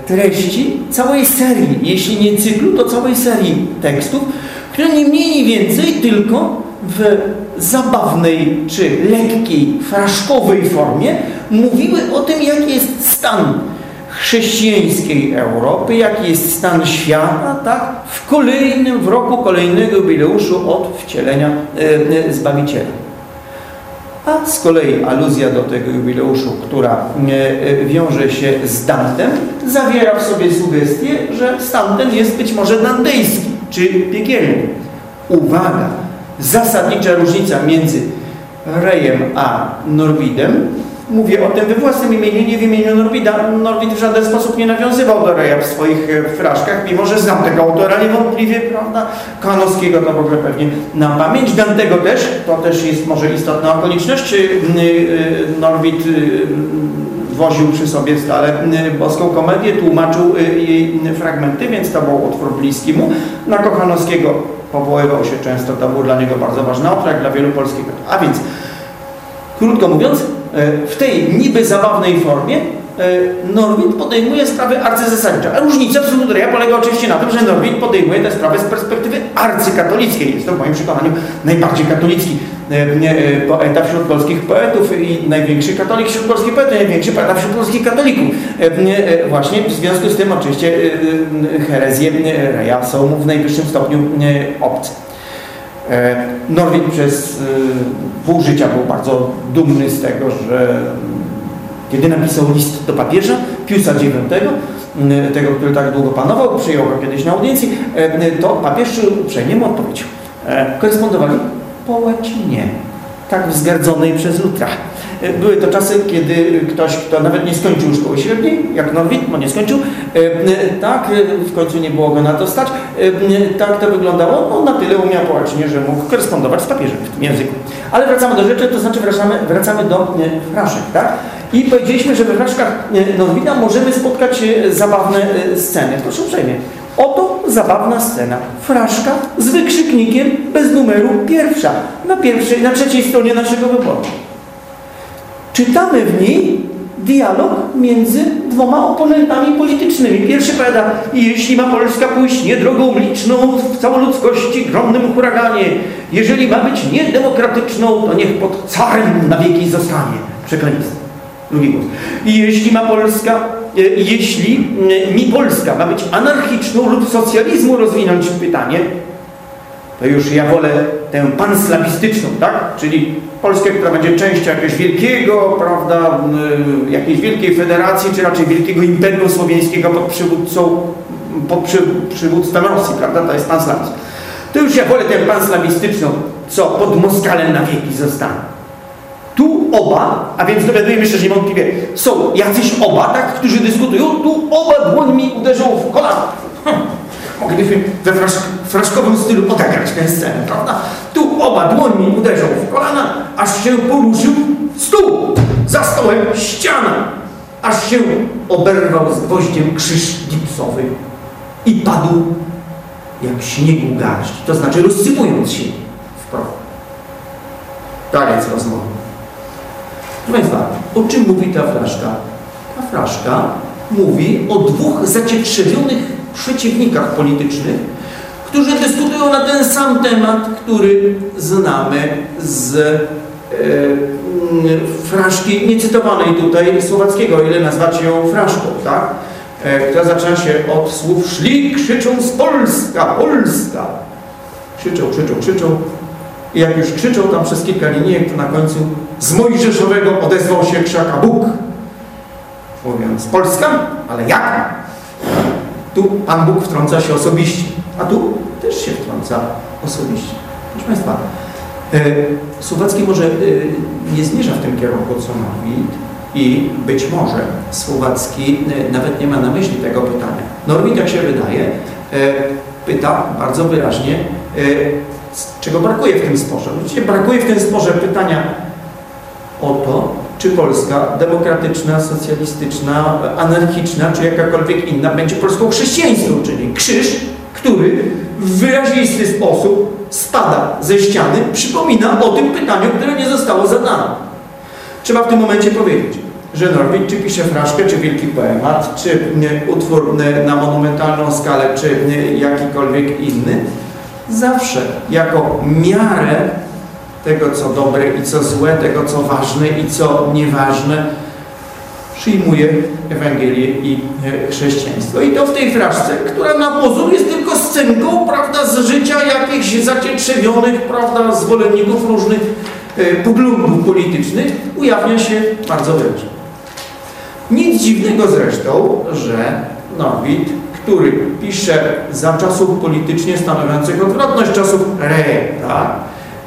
treści całej serii, jeśli nie cyklu, to całej serii tekstów, które nie mniej nie więcej tylko w zabawnej czy lekkiej, fraszkowej formie mówiły o tym, jaki jest stan chrześcijańskiej Europy, jaki jest stan świata, tak, w kolejnym, w roku kolejnego jubileuszu od wcielenia e, Zbawiciela. A z kolei aluzja do tego jubileuszu, która e, e, wiąże się z Dantem, zawiera w sobie sugestię, że stamten jest być może dantejski czy piekielny. Uwaga! Zasadnicza różnica między Rejem a Norwidem Mówię o tym we własnym imieniu, nie w imieniu Norwida. Norwid w żaden sposób nie nawiązywał do Reja w swoich e, fraszkach, mimo że znam tego autora niewątpliwie, prawda? Kanowskiego to w ogóle pewnie na pamięć. Dantego też, to też jest może istotna okoliczność. Y, y, Norwid woził przy sobie stale boską komedię, tłumaczył jej fragmenty, więc to był utwór bliski mu. Na Kochanowskiego powoływał się często, to był dla niego bardzo ważny autor, dla wielu polskich. A więc, krótko mówiąc, E, w tej niby zabawnej formie e, Norwid podejmuje sprawy arcyzasadnicze. A różnica w stosunku do Reja polega oczywiście na tym, że Norwid podejmuje te sprawy z perspektywy arcykatolickiej. Jest to w moim przekonaniu najbardziej katolicki e, poeta wśród polskich poetów i największy katolik wśród polskich poetów, największy poeta wśród polskich katolików. Właśnie w związku z tym oczywiście herezje Reja są mu w najwyższym stopniu obce. E, Norwid przez e, pół życia był bardzo dumny z tego, że kiedy napisał list do papieża Piusa IX, tego, który tak długo panował, przyjął go kiedyś na audiencji, e, to papież uprzejmie mu odpowiedział. Korespondowali po łacinie. Tak wzgardzonej przez Lutra. E, były to czasy, kiedy ktoś, kto nawet nie skończył szkoły średniej, jak Norwid, no nie skończył, e, tak, w końcu nie było go na to stać, tak to wyglądało, no na tyle umiał po łacinie, że mógł korespondować z papieżem w tym języku. Ale wracamy do rzeczy, to znaczy wracamy, wracamy do fraszek, tak? I powiedzieliśmy, że we fraszkach Norwida możemy spotkać zabawne sceny. Proszę uprzejmie. Oto zabawna scena. Fraszka z wykrzyknikiem bez numeru pierwsza. Na pierwszej, na trzeciej stronie naszego wyboru. Czytamy w niej dialog między dwoma oponentami politycznymi. Pierwszy powiada, jeśli ma Polska pójść nie drogą liczną w całą ludzkości gromnym huraganie, jeżeli ma być niedemokratyczną, to niech pod carem na wieki zostanie. Przekleństwo. Drugi głos. Jeśli ma Polska, e, jeśli e, mi Polska ma być anarchiczną lub socjalizmu rozwinąć pytanie, to już ja wolę tę panslawistyczną, tak? Czyli Polskę, która będzie częścią jakiegoś wielkiego, prawda, jakiejś wielkiej federacji, czy raczej wielkiego imperium słowiańskiego pod przywódcą, pod przy, przywództwem Rosji, prawda? To jest panslawizm. To już ja wolę tę panslawistyczną, co pod Moskalem na wieki zostanie. Tu oba, a więc dowiadujemy się, że niewątpliwie są jacyś oba, tak, którzy dyskutują, tu oba dłońmi uderzą w kolana. Moglibyśmy we fraszkowym stylu odegrać tę scenę, prawda? Tu oba dłońmi uderzą w kolana, aż się poruszył stół, za stołem ściana, aż się oberwał z gwoździem krzyż gipsowy i padł jak śniegu garść, to znaczy rozsypując się w proch. Koniec rozmowy. Proszę Państwa, o czym mówi ta fraszka? Ta fraszka mówi o dwóch zacietrzewionych przeciwnikach politycznych, którzy dyskutują na ten sam temat, który znamy z e, fraszki niecytowanej tutaj słowackiego, ile nazwać ją fraszką, tak? E, która zaczyna się od słów szli, krzyczą z Polska, Polska. Krzyczą, krzyczą, krzyczą. I jak już krzyczą tam przez kilka linijek, to na końcu z Mojżeszowego odezwał się krzaka Bóg. Mówiąc, Polska? Ale jak? Tu Pan Bóg wtrąca się osobiście, a tu też się wtrąca osobiście. Proszę Państwa, e, Słowacki może e, nie zmierza w tym kierunku, co Norwid i być może Słowacki e, nawet nie ma na myśli tego pytania. Norwid, jak się wydaje, pyta bardzo wyraźnie, czego brakuje w tym sporze. Oczywiście brakuje w tym sporze pytania o to, czy Polska demokratyczna, socjalistyczna, anarchiczna, czy jakakolwiek inna będzie Polską chrześcijańską, czyli krzyż, który w wyrazisty sposób spada ze ściany, przypomina o tym pytaniu, które nie zostało zadane. Trzeba w tym momencie powiedzieć, że Norwid czy pisze fraszkę, czy wielki poemat, czy utwór na monumentalną skalę, czy jakikolwiek inny, zawsze jako miarę tego, co dobre i co złe, tego, co ważne i co nieważne, przyjmuje Ewangelię i e, chrześcijaństwo. I to w tej fraszce, która na pozór jest tylko scenką, prawda, z życia jakichś zacietrzewionych, prawda, zwolenników różnych e, poglądów politycznych, ujawnia się bardzo wyraźnie. Nic dziwnego zresztą, że Norwid, który pisze za czasów politycznie stanowiących odwrotność czasów re, tak?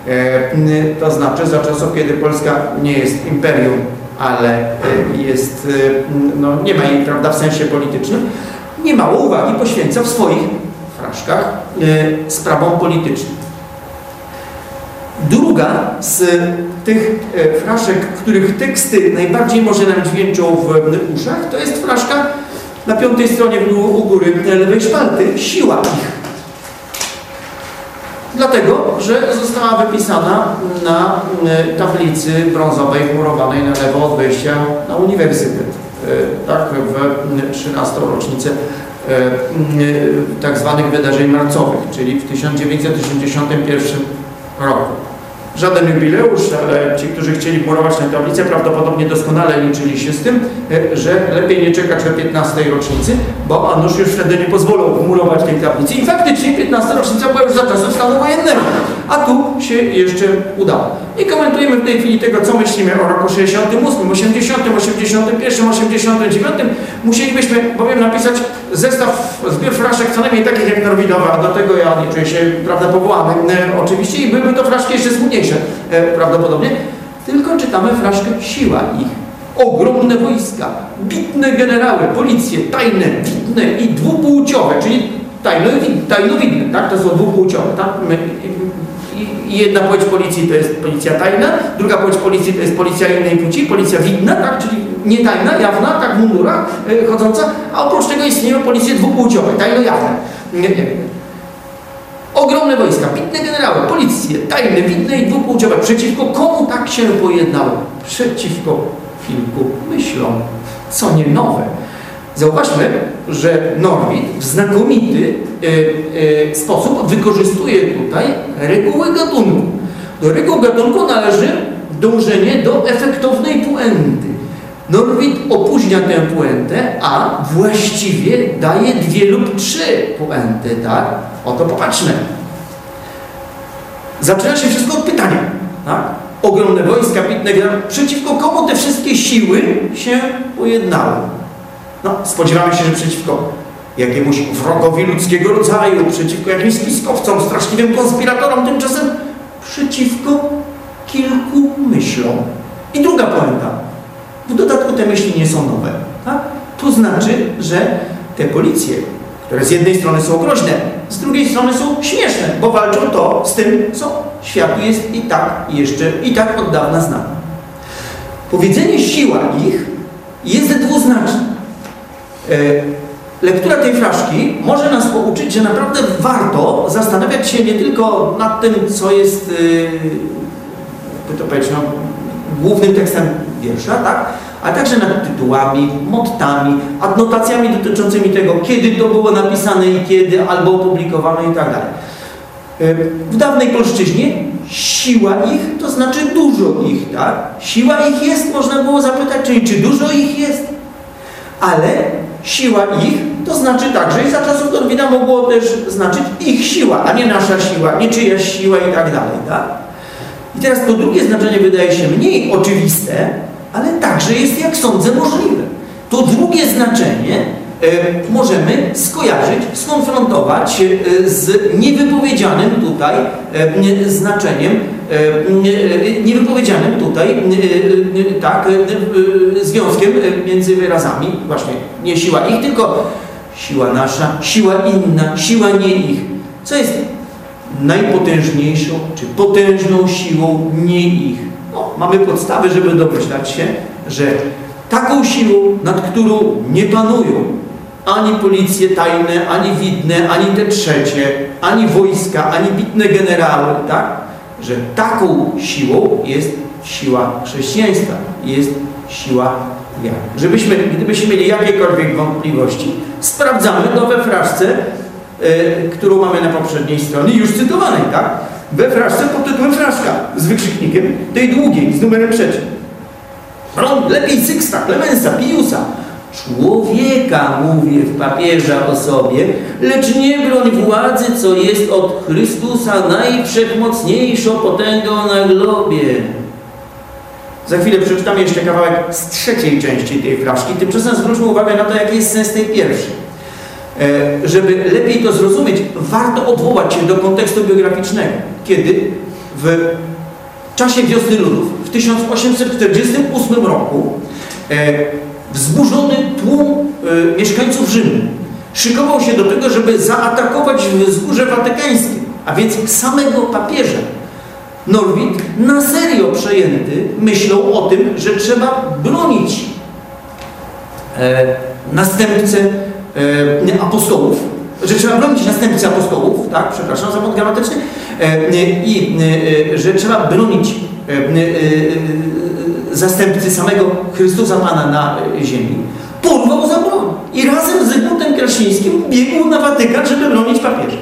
E, to znaczy za czasów, kiedy Polska nie jest imperium, ale e, jest, e, no, nie ma jej prawda, w sensie politycznym, niemało uwagi poświęca w swoich fraszkach sprawom politycznym. Druga z tych fraszek, których teksty najbardziej może nam dźwięczą w uszach, to jest fraszka na piątej stronie u góry lewej szpalty, siła ich. Dlatego, że została wypisana na e, tablicy brązowej murowanej na lewo od wejścia na uniwersytet. E, tak, w 13. rocznicę e, tak zwanych wydarzeń marcowych, czyli w 1981 roku. Żaden jubileusz, ale ci, którzy chcieli murować tę tablicę, prawdopodobnie doskonale liczyli się z tym, e, że lepiej nie czekać do 15 rocznicy, bo a nuż już wtedy nie pozwolą wmurować tej tablicy. I faktycznie 15 rocznica była już za czasów stanu wojennego, a tu się jeszcze udało. I komentujemy w tej chwili tego, co myślimy o roku 68, 80, 81, 89. Musielibyśmy bowiem napisać zestaw, zbiór fraszek co najmniej takich jak Norwidowa. Do tego ja nie czuję się prawda, powołany e, oczywiście i byłyby to fraszki jeszcze smutniejsze e, prawdopodobnie. Tylko czytamy fraszkę siła ich. Ogromne wojska, bitne generały, policje, tajne, widne i dwupłciowe, czyli tajno- tajnowidne, tak? To są dwupłciowe, tak? My, i jedna płeć policji to jest policja tajna, druga płeć policji to jest policja innej płci, policja widna, tak? czyli nietajna, jawna, tak w mundurach y, chodząca, a oprócz tego istnieją policje dwupłciowe, tajno-jawne. Nie, nie. Ogromne wojska, bitne generały, policje, tajne, widne i dwupłciowe. Przeciwko komu tak się pojednało? Przeciwko kilku myślom, co nie nowe. Zauważmy, że Norwid w znakomity e, e, sposób wykorzystuje tutaj reguły gatunku. Do reguł gatunku należy dążenie do efektownej puenty. Norwid opóźnia tę puentę, a właściwie daje dwie lub trzy puenty, tak? Oto popatrzmy. Zaczyna się wszystko od pytania, tak? Ogromne wojska, bitne generały. Przeciwko komu te wszystkie siły się pojednały? No, spodziewamy się, że przeciwko jakiemuś wrogowi ludzkiego rodzaju, przeciwko jakimś spiskowcom, straszliwym konspiratorom, tymczasem przeciwko kilku myślom. I druga puenta. W dodatku te myśli nie są nowe. Tak? To znaczy, że te policje, które z jednej strony są groźne, z drugiej strony są śmieszne, bo walczą to z tym, co światu jest i tak jeszcze, i tak od dawna znane. Powiedzenie siła ich jest dwuznaczne. E, Lektura tej fraszki może nas pouczyć, że naprawdę warto zastanawiać się nie tylko nad tym, co jest, yy, jakby to powiedzieć, no, głównym tekstem wiersza, tak? ale także nad tytułami, mottami, adnotacjami dotyczącymi tego, kiedy to było napisane i kiedy, albo opublikowane i tak W dawnej polszczyźnie siła ich to znaczy dużo ich, tak? Siła ich jest, można było zapytać, czyli czy dużo ich jest? Ale siła ich to znaczy także i za czasów Norwida mogło też znaczyć ich siła, a nie nasza siła, nie czyjaś siła i tak dalej, tak? I teraz to drugie znaczenie wydaje się mniej oczywiste, ale także jest, jak sądzę, możliwe. To drugie znaczenie e, możemy skojarzyć, skonfrontować e, z niewypowiedzianym tutaj e, znaczeniem, niewypowiedzianym tutaj, tak, związkiem między wyrazami, właśnie nie siła ich, tylko siła nasza, siła inna, siła nie ich. Co jest najpotężniejszą, czy potężną siłą nie ich? No, mamy podstawy, żeby domyślać się, że taką siłą, nad którą nie panują ani policje tajne, ani widne, ani te trzecie, ani wojska, ani bitne generały, tak? Że taką siłą jest siła chrześcijaństwa, jest siła wiary. Żebyśmy, gdybyśmy mieli jakiekolwiek wątpliwości, sprawdzamy to we fraszce, którą mamy na poprzedniej stronie, już cytowanej, tak? We fraszce pod tytułem Fraszka z wykrzyknikiem, tej długiej, z numerem trzecim. Lepiej Syksta, Klemensa, Piusa, człowieka, mówię w papieża o sobie, lecz nie broń władzy, co jest od Chrystusa najwszechmocniejszą potęgą na globie. Za chwilę przeczytamy jeszcze kawałek z trzeciej części tej fraszki. Tymczasem zwróćmy uwagę na to, jaki jest sens tej pierwszej. E, Żeby lepiej to zrozumieć, warto odwołać się do kontekstu biograficznego, kiedy w czasie Wiosny Ludów w 1848 roku e, wzburzony tłum e, mieszkańców Rzymu szykował się do tego, żeby zaatakować wzgórze watykańskie, a więc samego papieża. Norwid na serio przejęty myślą o tym, że trzeba bronić e, następcę e, apostołów, że trzeba bronić następcy apostołów, tak, przepraszam za błąd gramatyczny, e, i e, że trzeba bronić e, e, e, zastępcy samego Chrystusa Pana na e, ziemi, porwał za broń i razem z Zygmuntem Krasińskim biegł na Watykan, żeby bronić papieża.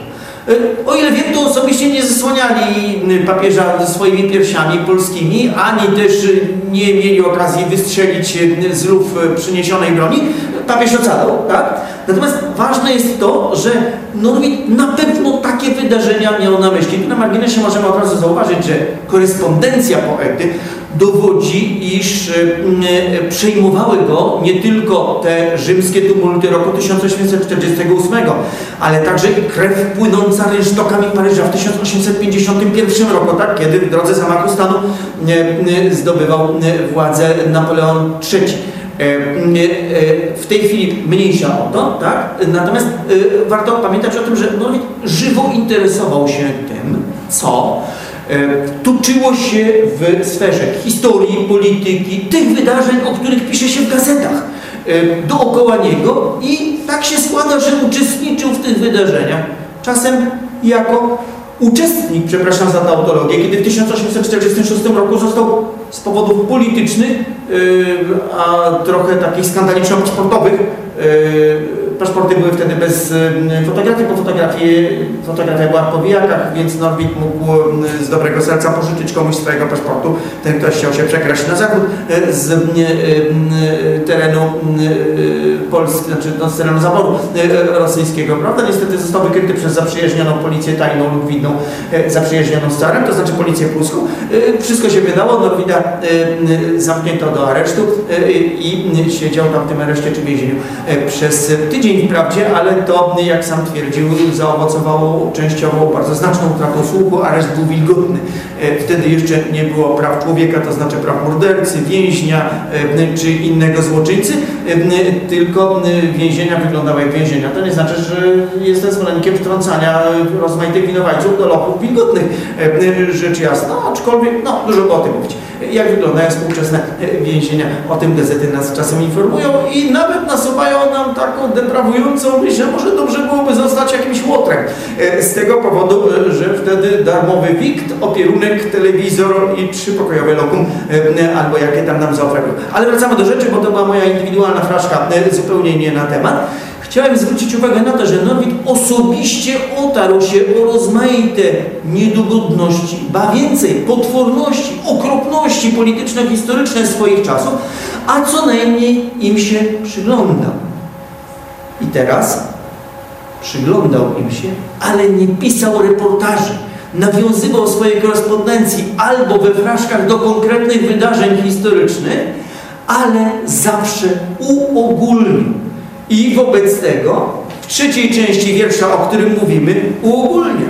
O ile wiem, to osobiście nie zasłaniali papieża swoimi piersiami polskimi, ani też nie mieli okazji wystrzelić z luf przyniesionej broni. Papież ocalał, tak? Natomiast ważne jest to, że Norwid na pewno takie wydarzenia miał na myśli. Tu na marginesie możemy od razu zauważyć, że korespondencja poety dowodzi, iż przejmowały go nie tylko te rzymskie tumulty roku 1848, ale także krew płynąca rynsztokami Paryża w 1851 roku, tak, kiedy w drodze zamachu stanu zdobywał władzę Napoleon III. W tej chwili mniejsza o to, tak? Natomiast warto pamiętać o tym, że Norwid żywo interesował się tym, co tuczyło się w sferze historii, polityki, tych wydarzeń, o których pisze się w gazetach dookoła niego i tak się składa, że uczestniczył w tych wydarzeniach. Czasem jako uczestnik, przepraszam za tautologię, kiedy w 1846 roku został z powodów politycznych, a trochę takich skandaliczno-paszportowych, paszporty były wtedy bez fotografii, bo fotografie, fotografia była po wijakach, więc Norwid mógł z dobrego serca pożyczyć komuś swojego paszportu. Ten ktoś chciał się przekraść na zachód z terenu Polski, znaczy no, z terenu zaboru rosyjskiego, prawda? Niestety został wykryty przez zaprzyjaźnioną policję tajną lub widną zaprzyjaźnioną z carem, to znaczy policję pruską. Wszystko się wydało, Norwida zamknięto do aresztu i siedział tam w tym areszcie czy więzieniu przez tydzień wprawdzie, ale to, jak sam twierdził, zaowocowało częściowo bardzo znaczną utratą słuchu. Areszt był wilgotny. Wtedy jeszcze nie było praw człowieka, to znaczy praw mordercy, więźnia czy innego złoczyńcy, tylko więzienia wyglądały jak więzienia. To nie znaczy, że jestem zwolennikiem wtrącania rozmaitych winowajców do lochów wilgotnych, rzecz jasna, aczkolwiek no, dużo o tym mówić. Jak wyglądają współczesne więzienia, o tym gazety nas czasem informują i nawet nasuwają nam taką deprawującą myśl, że może dobrze byłoby zostać jakimś łotrem. Z tego powodu, że wtedy darmowy wikt, opierunek, telewizor i trzypokojowe lokum, albo jakie tam nam zaoferują. Ale wracamy do rzeczy, bo to była moja indywidualna fraszka, zupełnie nie na temat. Chciałem zwrócić uwagę na to, że Norwid osobiście otarł się o rozmaite niedogodności, ba więcej, potworności, okropności polityczno-historyczne swoich czasów, a co najmniej im się przyglądał. I teraz przyglądał im się, ale nie pisał reportaży. Nawiązywał swojej korespondencji albo we fraszkach do konkretnych wydarzeń historycznych, ale zawsze uogólnił. I wobec tego w trzeciej części wiersza, o którym mówimy, uogólnia.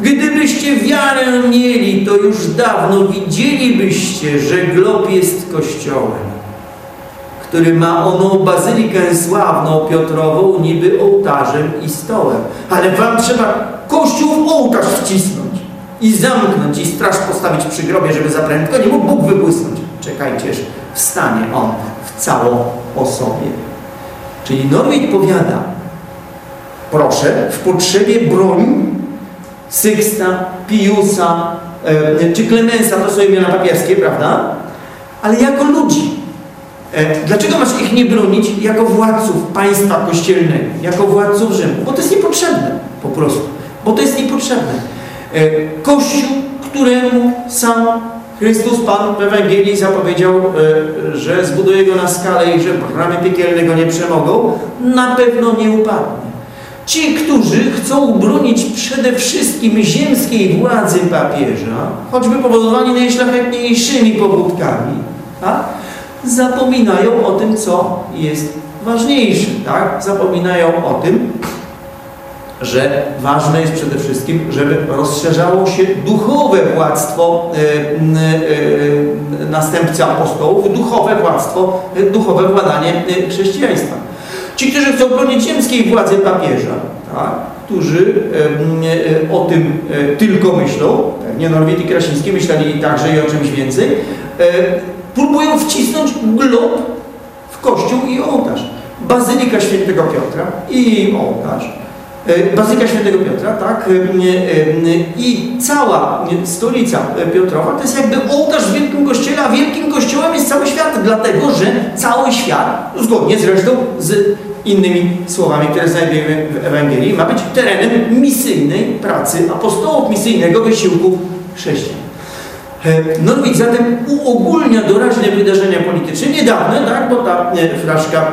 Gdybyście wiarę mieli, to już dawno widzielibyście, że glob jest kościołem, który ma ono bazylikę sławną Piotrową, niby ołtarzem i stołem. Ale wam trzeba kościół w ołtarz wcisnąć i zamknąć i straż postawić przy grobie, żeby za prędko nie mógł Bóg wybłysnąć. Czekajcież, wstanie on w całą osobie. Czyli Norwid powiada, proszę, w potrzebie broń Syksta, Piusa e, czy Klemensa, to są imiona papierskie, prawda? Ale jako ludzi. E, dlaczego masz ich nie bronić jako władców państwa kościelnego, jako władców Rzymu? Bo to jest niepotrzebne po prostu. Bo to jest niepotrzebne. E, Kościół, któremu sam Chrystus Pan w Ewangelii zapowiedział, e, że zbuduje go na skalę i że bramy piekielne go nie przemogą, na pewno nie upadnie. Ci, którzy chcą bronić przede wszystkim ziemskiej władzy papieża, choćby powodowani najszlachetniejszymi pobudkami, tak? zapominają o tym, co jest ważniejsze. Tak? Zapominają o tym, że ważne jest przede wszystkim, żeby rozszerzało się duchowe władztwo e, e, następcy apostołów, duchowe władztwo, e, duchowe władanie chrześcijaństwa. Ci, którzy chcą bronić ziemskiej władzy papieża, tak, którzy o tym tylko myślą, pewnie Norwid i Krasiński myśleli także i o czymś więcej, próbują wcisnąć glob w kościół i ołtarz. Bazylika Świętego Piotra i ołtarz Bazylika Świętego Piotra, tak? I cała stolica Piotrowa to jest jakby ołtarz w Wielkim Kościele, a Wielkim Kościołem jest cały świat, dlatego że cały świat, zgodnie zresztą z innymi słowami, które znajdujemy w Ewangelii, ma być terenem misyjnej pracy apostołów, misyjnego wysiłku chrześcijan. E, no więc zatem uogólnia doraźne wydarzenia polityczne, niedawne, tak, bo ta e, fraszka,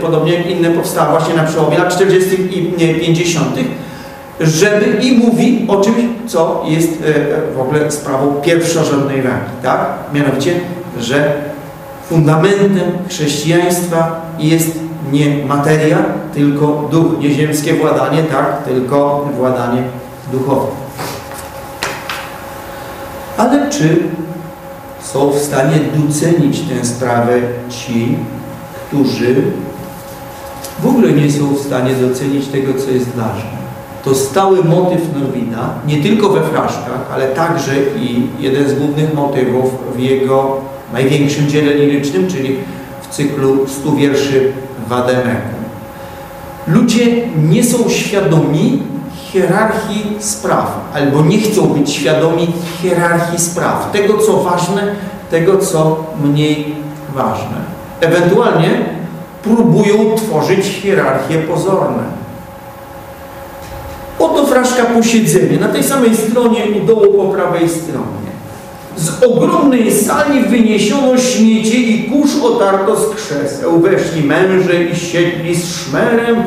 podobnie jak inne, powstała właśnie na przełomie lat 40. i 50., żeby i mówi o czymś, co jest e, w ogóle sprawą pierwszorzędnej wagi, tak? Mianowicie, że fundamentem chrześcijaństwa jest nie materia, tylko duch, nie ziemskie władanie, tak? Tylko władanie duchowe. Ale czy są w stanie docenić tę sprawę ci, którzy w ogóle nie są w stanie docenić tego, co jest ważne? To stały motyw Norwina, nie tylko we fraszkach, ale także i jeden z głównych motywów w jego największym dziele lirycznym, czyli w cyklu 100 wierszy Wademeku. Ludzie nie są świadomi hierarchii spraw, albo nie chcą być świadomi hierarchii spraw, tego co ważne, tego co mniej ważne. Ewentualnie próbują tworzyć hierarchie pozorne. Oto fraszka posiedzenie na tej samej stronie u dołu po prawej stronie. Z ogromnej sali wyniesiono śmiecie i kurz otarto z krzeseł. Weszli męże i siedli z szmerem,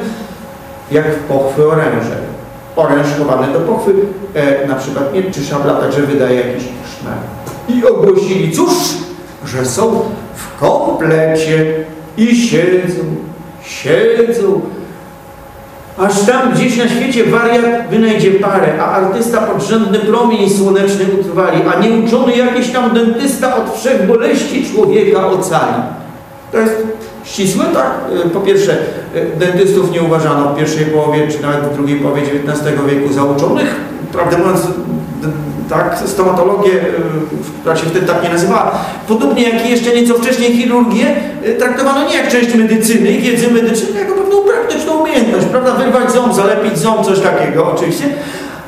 jak w pochwy oręże. Oręż chowany do pochwy, e, na przykład miecz czy szabla, także wydaje jakiś szmer. I ogłosili, cóż, że są w komplecie i siedzą, siedzą, Aż tam gdzieś na świecie wariat wynajdzie parę, a artysta podrzędny promień słoneczny utrwali, a nieuczony jakiś tam dentysta od wszech boleści człowieka ocali. To jest ścisłe, tak? E, po pierwsze, e, dentystów nie uważano w pierwszej połowie, czy nawet w drugiej połowie XIX wieku za uczonych. Prawdę mówiąc, tak, stomatologię, e, która się wtedy tak nie nazywała, podobnie jak jeszcze nieco wcześniej chirurgię, traktowano nie jak część medycyny i wiedzy medycznej, jako pewną praktyczną umiejętność, prawda, wyrwać ząb, zalepić ząb, coś takiego oczywiście,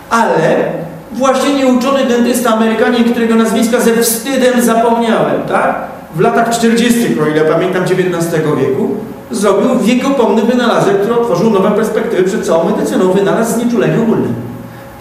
ale właśnie nieuczony dentysta Amerykanin, którego nazwiska ze wstydem zapomniałem, tak, w latach 40., o ile pamiętam, XIX wieku, zrobił wiekopomny wynalazek, który otworzył nowe perspektywy przed całą medycyną, wynalazł znieczulenia ogólne.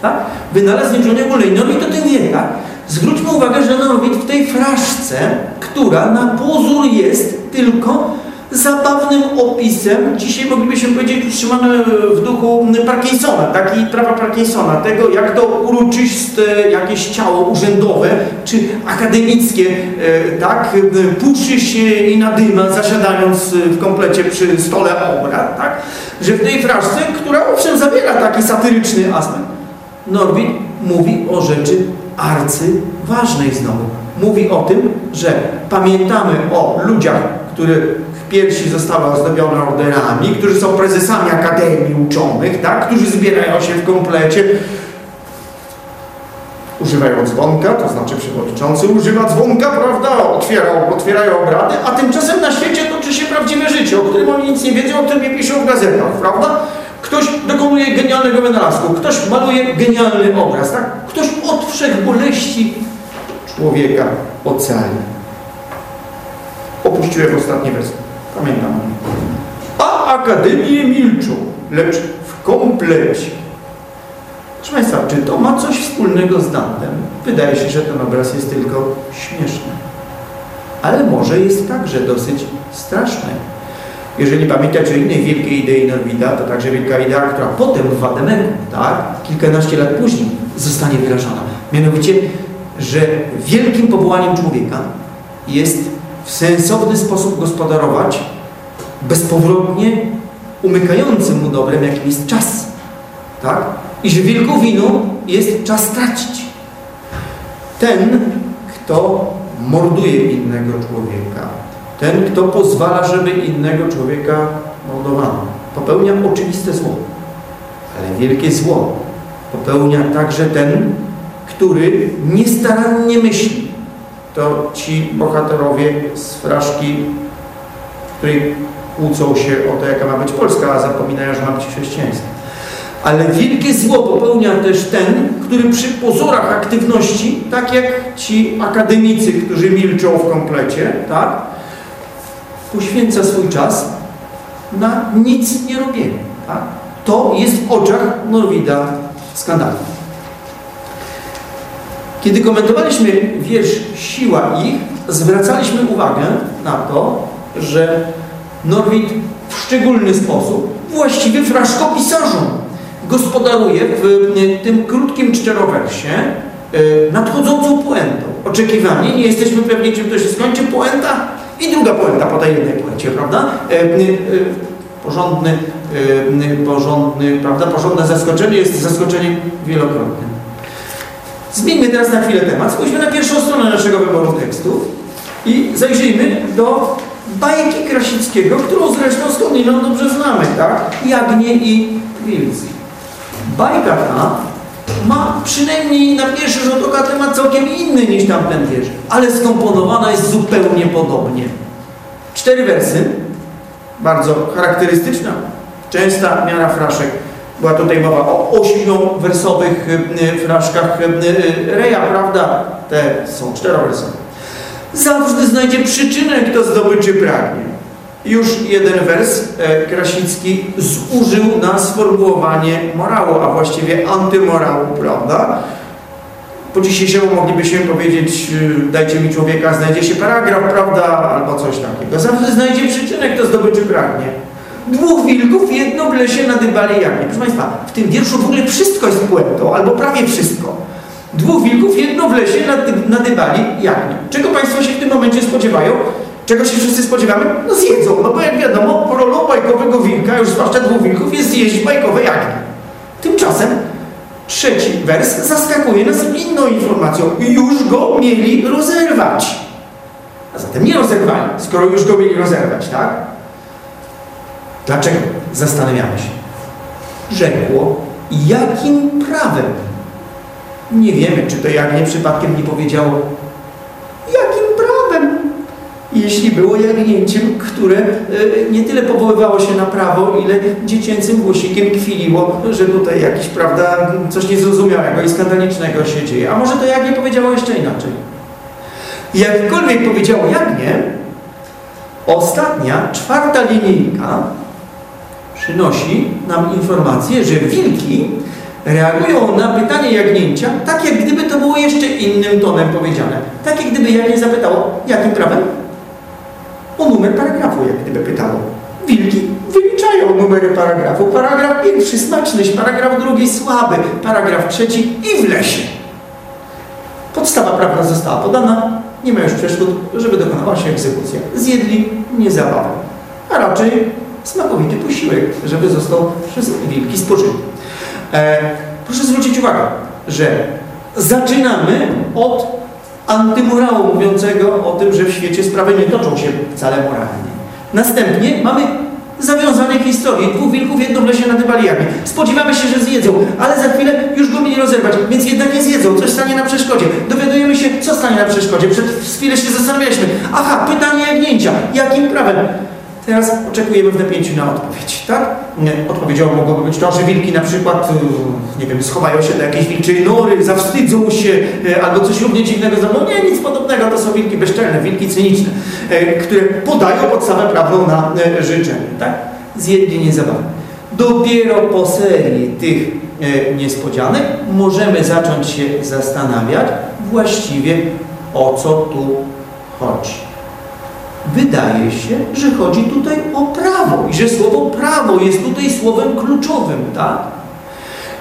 Tak? Wynalazł znieczulenia ogólne. No i to ten wie, tak? Zwróćmy uwagę, że Norwid w tej fraszce, która na pozór jest tylko zabawnym opisem, dzisiaj moglibyśmy powiedzieć, utrzymane w duchu Parkinsona, taki prawa Parkinsona, tego jak to uroczyste jakieś ciało urzędowe, czy akademickie, e, tak, puszy się i nadyma, zasiadając w komplecie przy stole obrad, tak, że w tej fraszce, która owszem zawiera taki satyryczny aspekt, Norwid mówi o rzeczy arcyważnej znowu. Mówi o tym, że pamiętamy o ludziach, które piersi zostały ozdobione orderami, którzy są prezesami akademii uczonych, tak? którzy zbierają się w komplecie, używają dzwonka, to znaczy przewodniczący używa dzwonka, prawda, otwierają, otwierają obrady, a tymczasem na świecie toczy się prawdziwe życie, o którym oni nic nie wiedzą, o którym nie piszą w gazetach, prawda? Ktoś dokonuje genialnego wynalazku, ktoś maluje genialny obraz, tak? Ktoś od wszech boleści człowieka ocali. Opuściłem ostatni werset. Pamiętam. A akademie milczą, lecz w komplecie. Proszę Państwa, czy to ma coś wspólnego z Dantem? Wydaje się, że ten obraz jest tylko śmieszny. Ale może jest także dosyć straszny. Jeżeli pamiętać o innej wielkiej idei Norwida, to także wielka idea, która potem w Wademeku, tak, kilkanaście lat później zostanie wyrażona. Mianowicie, że wielkim powołaniem człowieka jest w sensowny sposób gospodarować bezpowrotnie umykającym mu dobrem, jakim jest czas. Tak? I że wielką winą jest czas tracić. Ten, kto morduje innego człowieka, ten, kto pozwala, żeby innego człowieka mordowano, popełnia oczywiste zło. Ale wielkie zło popełnia także ten, który niestarannie myśli, to ci bohaterowie z fraszki, której kłócą się o to, jaka ma być Polska, a zapominają, że ma być chrześcijaństwo. Ale wielkie zło popełnia też ten, który przy pozorach aktywności, tak jak ci akademicy, którzy milczą w komplecie, tak, poświęca swój czas na nic nie robienie. Tak? To jest w oczach Norwida skandal. Kiedy komentowaliśmy wiersz Siła ich, zwracaliśmy uwagę na to, że Norwid w szczególny sposób, właściwie fraszkopisarzom, gospodaruje w tym krótkim czterowersie e, nadchodzącą puentą. Oczekiwanie, nie jesteśmy pewni, czym to się skończy, puenta i druga puenta po tej jednej puencie, prawda? E, e, porządny, porządny, prawda? Porządne zaskoczenie jest zaskoczeniem wielokrotnym. Zmieńmy teraz na chwilę temat. Spójrzmy na pierwszą stronę naszego wyboru tekstów i zajrzyjmy do bajki Krasickiego, którą zresztą skądinąd dobrze znamy, tak? Jagnie i Wilcy. Bajka ta ma przynajmniej na pierwszy rzut oka temat całkiem inny niż tamten wiersz, ale skomponowana jest zupełnie podobnie. Cztery wersy, bardzo charakterystyczna, częsta miara fraszek. Była tutaj mowa o ośmiowersowych y, fraszkach y, y, Reja, prawda? Te są czterowersowe. Zawsze znajdzie przyczynę, kto zdobyczy pragnie. Już jeden wers e, Krasicki zużył na sformułowanie morału, a właściwie antymorału, prawda? Po dzisiejszemu moglibyśmy powiedzieć, dajcie mi człowieka, znajdzie się paragraf, prawda, albo coś takiego. Zawsze znajdzie przyczynę, kto zdobyczy pragnie. Dwóch wilków, jedno w lesie nadybali jagnię. Proszę Państwa, w tym wierszu w ogóle wszystko jest puentą, albo prawie wszystko. Dwóch wilków, jedno w lesie nadybali jagnię. Czego Państwo się w tym momencie spodziewają? Czego się wszyscy spodziewamy? No zjedzą, no bo jak wiadomo, rolą bajkowego wilka, już zwłaszcza dwóch wilków, jest zjeść bajkowe jagnię. Tymczasem trzeci wers zaskakuje nas inną informacją. Już go mieli rozerwać. A zatem nie rozerwali, skoro już go mieli rozerwać, tak? Dlaczego? Zastanawiamy się. Rzekło, jakim prawem? Nie wiemy, czy to Jagnie przypadkiem nie powiedziało, jakim prawem? Jeśli było jagnięciem, które e, nie tyle powoływało się na prawo, ile dziecięcym głosikiem kwiliło, że tutaj jakiś, prawda, coś niezrozumiałego i skandalicznego się dzieje. A może to Jagnie powiedziało jeszcze inaczej? Jakkolwiek powiedziało Jagnie, ostatnia, czwarta linijka przynosi nam informację, że wilki reagują na pytanie jagnięcia tak, jak gdyby to było jeszcze innym tonem powiedziane. Tak, jak gdyby jagnię zapytało, jakim prawem? O numer paragrafu, jak gdyby pytało. Wilki wyliczają numery paragrafu. Paragraf pierwszy smacznyś, paragraf drugi słaby, paragraf trzeci i w lesie. Podstawa prawna została podana, nie ma już przeszkód, żeby dokonała się egzekucja. Zjedli nie zabawę, a raczej smakowity posiłek, żeby został przez wilki spożyty. E, proszę zwrócić uwagę, że zaczynamy od antymorału mówiącego o tym, że w świecie sprawy nie toczą się wcale moralnie. Następnie mamy zawiązane historie. Dwóch wilków jedno w lesie nadybali jagnię. Spodziewamy się, że zjedzą, ale za chwilę już go mieli rozerwać, więc jednak nie zjedzą. Coś stanie na przeszkodzie. Dowiadujemy się, co stanie na przeszkodzie. Przed chwilę się zastanawialiśmy. Aha, pytanie jagnięcia. Jakim prawem? Teraz oczekujemy w napięciu na odpowiedź, tak? Odpowiedzią mogłoby być to, że wilki na przykład, y, nie wiem, schowają się do jakiejś wilczej nory, zawstydzą się, y, albo coś równie dziwnego zrobią. Nie, nic podobnego, to są wilki bezczelne, wilki cyniczne, y, które podają podstawę prawną na życzenie, tak? Zjedli niezabawne. Dopiero po serii tych niespodzianek możemy zacząć się zastanawiać właściwie o co tu chodzi. Wydaje się, że chodzi tutaj o prawo i że słowo prawo jest tutaj słowem kluczowym, tak?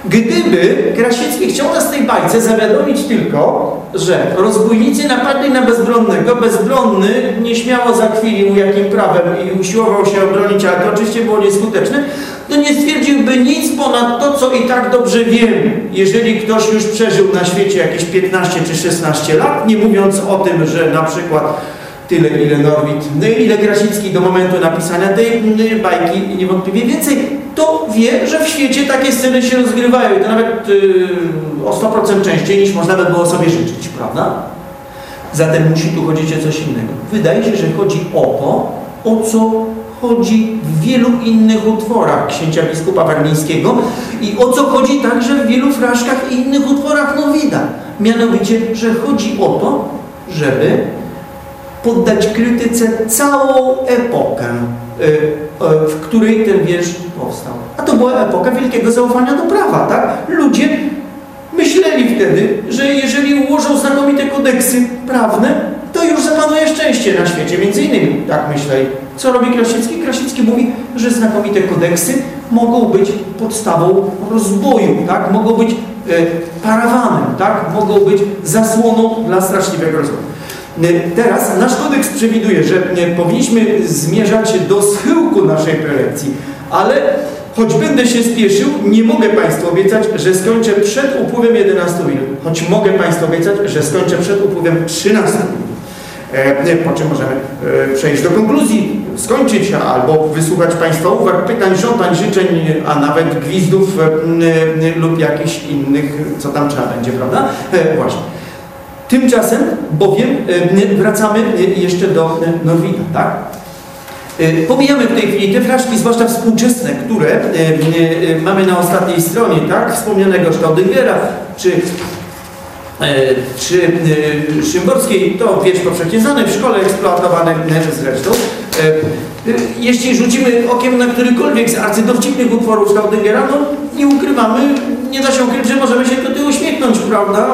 Gdyby Krasiecki chciał nas w tej bajce zawiadomić tylko, że rozbójnicy napadli na bezbronnego, bezbronny nieśmiało zakwilił jakim prawem i usiłował się obronić, ale to oczywiście było nieskuteczne, to nie stwierdziłby nic ponad to, co i tak dobrze wiemy. Jeżeli ktoś już przeżył na świecie jakieś 15 czy 16 lat, nie mówiąc o tym, że na przykład tyle, ile Norwid, no ile Krasicki do momentu napisania tej bajki niewątpliwie więcej, to wie, że w świecie takie sceny się rozgrywają i to nawet yy, o 100% częściej niż można by było sobie życzyć, prawda? Zatem musi tu chodzić o coś innego. Wydaje się, że chodzi o to, o co chodzi w wielu innych utworach księcia biskupa warmińskiego i o co chodzi także w wielu fraszkach i innych utworach Nowida. Mianowicie, że chodzi o to, żeby poddać krytyce całą epokę e, e, w której ten wiersz powstał. A to była epoka wielkiego zaufania do prawa, tak? Ludzie myśleli wtedy, że jeżeli ułożą znakomite kodeksy prawne, to już zapanuje szczęście na świecie. Między innymi tak myśleli. Co robi Krasicki? Krasicki mówi, że znakomite kodeksy mogą być podstawą rozwoju, tak? Mogą być e, parawanem, tak? Mogą być zasłoną dla straszliwego rozwoju. E, Teraz nasz kodeks przewiduje, że e, powinniśmy zmierzać do schyłku naszej prelekcji, ale choć będę się spieszył, nie mogę Państwu obiecać, że skończę przed upływem 11 minut. Choć mogę Państwu obiecać, że skończę przed upływem 13 minut. E, Po czym możemy e, przejść do konkluzji, skończyć albo wysłuchać Państwa uwag, pytań, żądań, życzeń, a nawet gwizdów e, lub jakichś innych, co tam trzeba będzie, prawda? E, Właśnie. Tymczasem bowiem e, wracamy e, jeszcze do e, Norwida, tak? Pomijamy w tej chwili te fraszki, zwłaszcza współczesne, które mamy na ostatniej stronie, tak? Wspomnianego Staudingera, czy czy Szymborskiej, to wiersz powszechnie znany, w szkole eksploatowany zresztą. Jeśli rzucimy okiem na którykolwiek z arcydowcipnych utworów Staudingera, no nie ukrywamy, nie da się ukryć, że możemy się do tyłu prawda?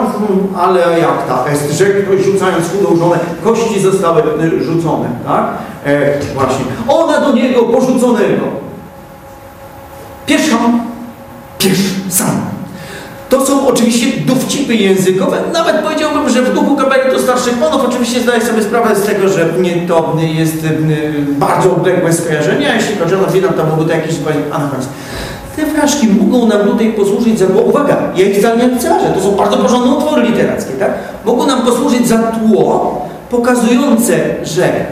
Ale jak ta est, że ktoś rzucając chudą żonę, kości zostały e, rzucone, tak? E, właśnie. Ona do niego porzuconego. Pieszą, piesz sam. To są oczywiście dowcipy językowe, nawet powiedziałbym, że w duchu kabaretu starszych panów oczywiście zdaję sobie sprawę z tego, że to jest y, bardzo odległe skojarzenia, jeśli chodzi o Norwina, to byłby to jakiś anachronizm. Te fraszki mogą nam tutaj posłużyć za, bo uwaga, ja ich wcale nie lekceważę, to są bardzo porządne utwory literackie, tak? Mogą nam posłużyć za tło pokazujące, że e,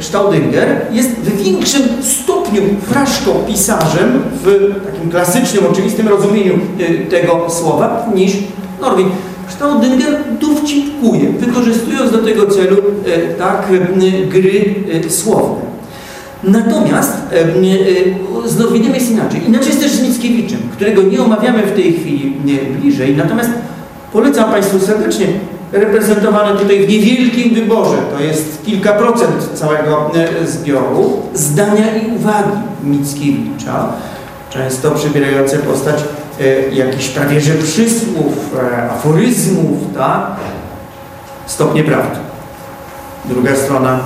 Staudinger jest w większym stopniu fraszkopisarzem w takim klasycznym, oczywistym rozumieniu e, tego słowa niż Norwid. Staudinger dowcipkuje, wykorzystując do tego celu e, tak gry słowne. Natomiast e, z Norwidem jest inaczej. Inaczej jest też z Mickiewiczem, którego nie omawiamy w tej chwili bliżej. Natomiast polecam Państwu serdecznie reprezentowany tutaj w niewielkim wyborze, to jest kilka procent całego e, zbioru, zdania i uwagi Mickiewicza, często przybierające postać e, jakichś prawie że przysłów, e, aforyzmów, tak? Stopnie prawdy. Druga strona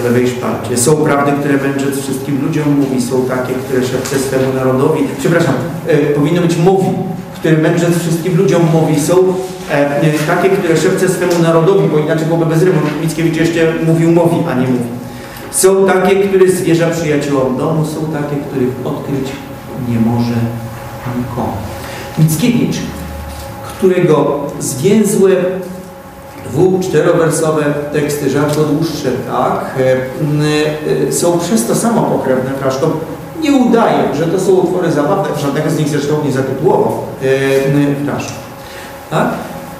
w lewej szparcie. Są prawdy, które mędrzec wszystkim ludziom mówi, są takie, które szepce swemu narodowi. Przepraszam, e, powinno być mówi, które mędrzec wszystkim ludziom mówi, są e, e, takie, które szepce swemu narodowi, bo inaczej byłoby bez rymu. Mickiewicz jeszcze mówił mówi, a nie mówi. Są takie, które zwierza przyjaciołom domu, są takie, których odkryć nie może nikomu. Mickiewicz, którego zwięzłe dwu, czterowersowe teksty, rzadko dłuższe, tak, e, e, są przez to samo pokrewne fraszką. Nie udaje, że to są utwory zabawne, żadnego z nich zresztą nie zatytułował e, fraszką. Tak?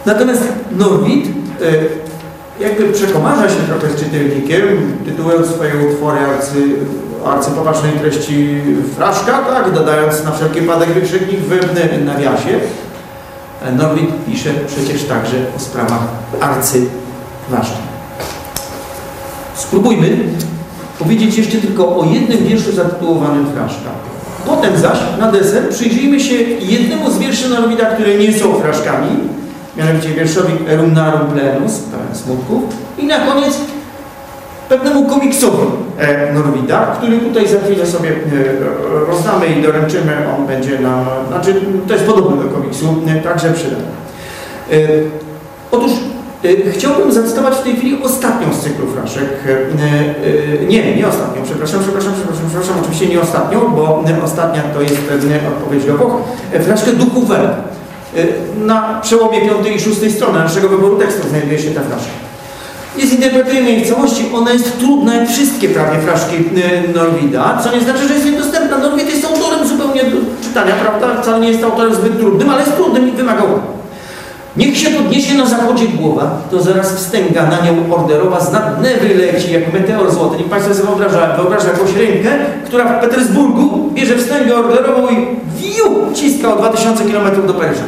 Natomiast Norwid e, jakby przekomarza się trochę z czytelnikiem, tytułując swoje utwory arcy, arcypoważnej treści fraszka, tak, dodając na wszelki wypadek wykrzyknik w nawiasie. Norwid pisze przecież także o sprawach arcyważnych. Spróbujmy powiedzieć jeszcze tylko o jednym wierszu zatytułowanym Fraszka. Potem zaś na deser przyjrzyjmy się jednemu z wierszy Norwida, które nie są fraszkami, mianowicie wierszowi Rumnarum Plenus, pełen smutków, i na koniec pewnemu komiksowi e, Norwida, który tutaj za chwilę sobie e, rozdamy i doręczymy. On będzie nam, znaczy to jest podobny do komiksu, e, także przyda. E, otóż chciałbym zacytować w tej chwili ostatnią z cyklu fraszek. Nie, nie ostatnią, przepraszam, przepraszam, przepraszam, przepraszam, oczywiście nie ostatnią, bo ostatnia to jest odpowiedź. E, fraszkę Duchu Werb. E, Na przełomie piątej i szóstej strony naszego wyboru tekstu znajduje się ta fraszka. Nie zinterpretujemy jej w całości, ona jest trudna jak wszystkie prawie fraszki y, Norwida, co nie znaczy, że jest niedostępna. Norwid jest autorem zupełnie do czytania, prawda? Wcale nie jest autorem zbyt trudnym, ale jest trudnym i wymaga uwagi. Niech się podniesie na zachodzie głowa, to zaraz wstęga na nią orderowa z nad Newy leci jak meteor złoty. Niech Państwo sobie wyobraża, wyobraża jakąś rękę, która w Petersburgu bierze wstęgę orderową i wiu, ciska o 2000 km do Paryża.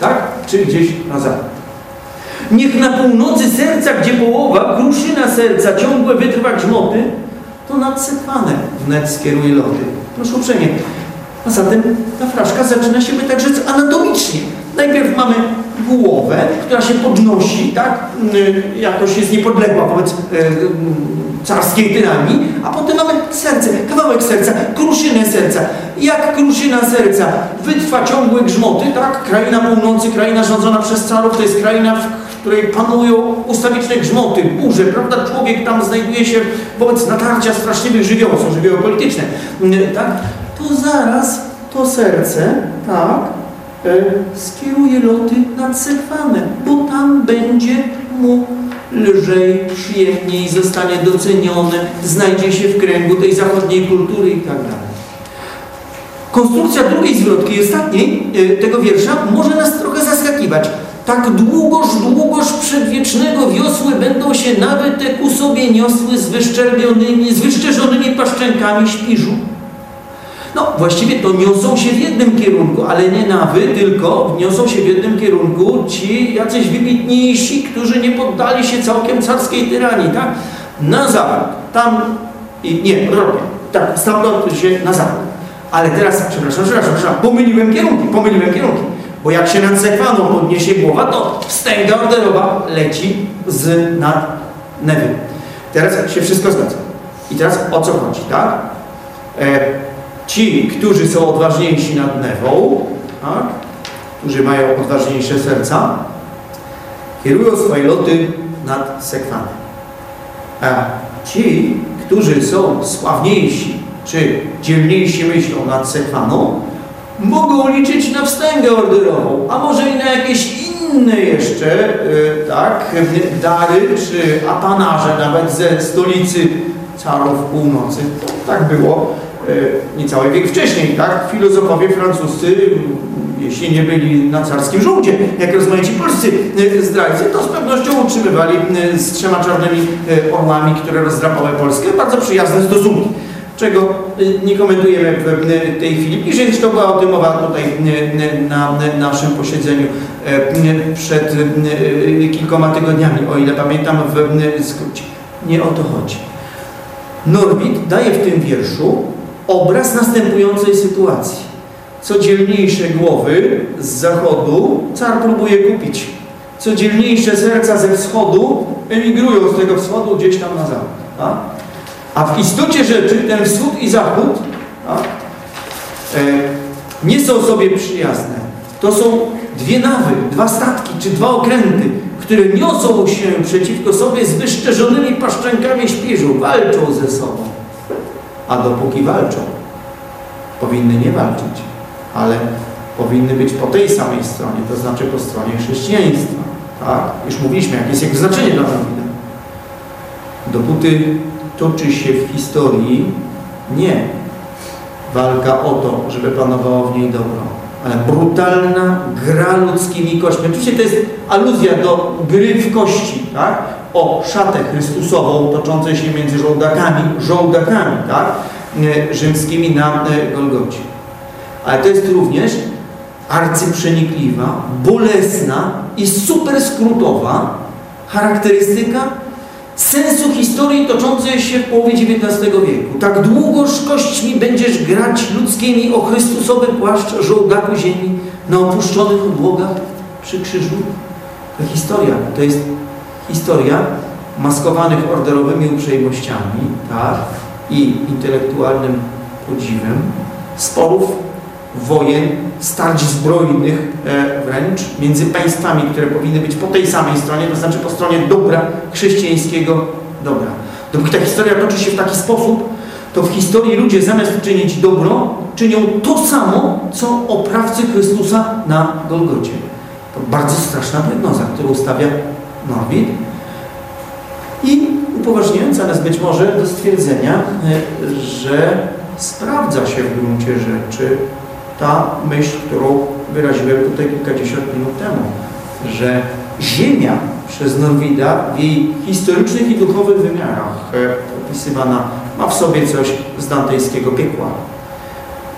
Tak? Czy gdzieś na zachód. Niech na północy serca, gdzie połowa, kruszyna serca, ciągłe wytrwa grzmoty, to nadsypane wnet skieruje loty. Proszę uprzejmie. A zatem ta fraszka zaczyna się, by tak rzec, anatomicznie. Najpierw mamy głowę, która się podnosi, tak? Y, Jakoś jest niepodległa wobec y, carskiej tyranii, a potem mamy serce, kawałek serca, kruszynę serca. Jak kruszyna serca wytrwa ciągłe grzmoty, tak? Kraina północy, kraina rządzona przez carów, to jest kraina, w której panują ustawiczne grzmoty, burze, prawda? Człowiek tam znajduje się wobec natarcia straszliwych żywiołów, są żywioły polityczne, tak? To zaraz to serce, tak, e, skieruje loty nad Sekwanę, bo tam będzie mu lżej, przyjemniej, zostanie docenione, znajdzie się w kręgu tej zachodniej kultury i tak dalej. Konstrukcja drugiej zwrotki, ostatniej e, tego wiersza może nas trochę zaskakiwać. Tak długoż, długoż przedwiecznego wiosły będą się nawet te ku sobie niosły z wyszczerbionymi, z wyszczerzonymi paszczękami śpiżu. No, właściwie to niosą się w jednym kierunku, ale nie nawy, tylko niosą się w jednym kierunku ci jacyś wybitniejsi, którzy nie poddali się całkiem carskiej tyranii, tak? Na zachód, tam i nie, odwrotnie, tak, stamtąd się na zachód. Ale teraz, przepraszam, przepraszam, przepraszam, pomyliłem kierunki, pomyliłem kierunki. Bo jak się nad Sekwaną podniesie głowa, to wstęga orderowa leci z nad Newy. Teraz się wszystko zgadza. I teraz o co chodzi, tak? E, ci, którzy są odważniejsi nad Newą, tak? którzy mają odważniejsze serca, kierują swoje loty nad Sekwaną. A ci, którzy są sławniejsi, czy dzielniejsi myślą nad Sekwaną, mogą liczyć na wstęgę orderową, a może i na jakieś inne jeszcze, y, tak, dary, czy apanarze nawet ze stolicy carów północy. Tak było y, niecały wiek wcześniej, tak? Filozofowie francuscy, jeśli nie byli na carskim żołdzie, jak rozmaici polscy y, zdrajcy, to z pewnością utrzymywali z trzema czarnymi orłami, które rozdrapały Polskę, bardzo przyjazne stosunki czego nie komentujemy w tej chwili. Bliżej zresztą była o tym mowa tutaj na naszym posiedzeniu przed kilkoma tygodniami, o ile pamiętam w skrócie. Nie o to chodzi. Norwid daje w tym wierszu obraz następującej sytuacji. Co dzielniejsze głowy z zachodu car próbuje kupić. Co dzielniejsze serca ze wschodu emigrują z tego wschodu gdzieś tam na zachód. Tak? A w istocie rzeczy ten wschód i zachód a, e, nie są sobie przyjazne. To są dwie nawy, dwa statki czy dwa okręty, które niosą się przeciwko sobie z wyszczerzonymi paszczękami śpiżu, walczą ze sobą. A dopóki walczą, powinny nie walczyć, ale powinny być po tej samej stronie, to znaczy po stronie chrześcijaństwa. Tak? Już mówiliśmy, jakie jest jego znaczenie dla Dawida. Dopóty toczy się w historii nie walka o to, żeby panowało w niej dobro, ale brutalna gra ludzkimi kośćmi. Oczywiście to jest aluzja do gry w kości, tak? O szatę Chrystusową toczącej się między żołdakami, żołdakami, tak? E, rzymskimi na e, Golgocie. Ale to jest również arcyprzenikliwa, bolesna i super skrótowa charakterystyka sensu historii toczącej się w połowie XIX wieku. Tak długoż kośćmi będziesz grać ludzkimi o Chrystusowy płaszcz żołdaku ziemi na opuszczonych obłogach przy krzyżu. To historia, to jest historia maskowanych orderowymi uprzejmościami tak, i intelektualnym podziwem, sporów wojen, starć zbrojnych e, wręcz między państwami, które powinny być po tej samej stronie, to znaczy po stronie dobra, chrześcijańskiego dobra. Dopóki ta historia toczy się w taki sposób, to w historii ludzie zamiast czynić dobro, czynią to samo, co oprawcy Chrystusa na Golgocie. To bardzo straszna prognoza, którą stawia Norwid i upoważniająca nas być może do stwierdzenia, e, że sprawdza się w gruncie rzeczy ta myśl, którą wyraziłem tutaj kilkadziesiąt minut temu, że Ziemia przez Norwida w jej historycznych i duchowych wymiarach e, opisywana ma w sobie coś z dantejskiego piekła.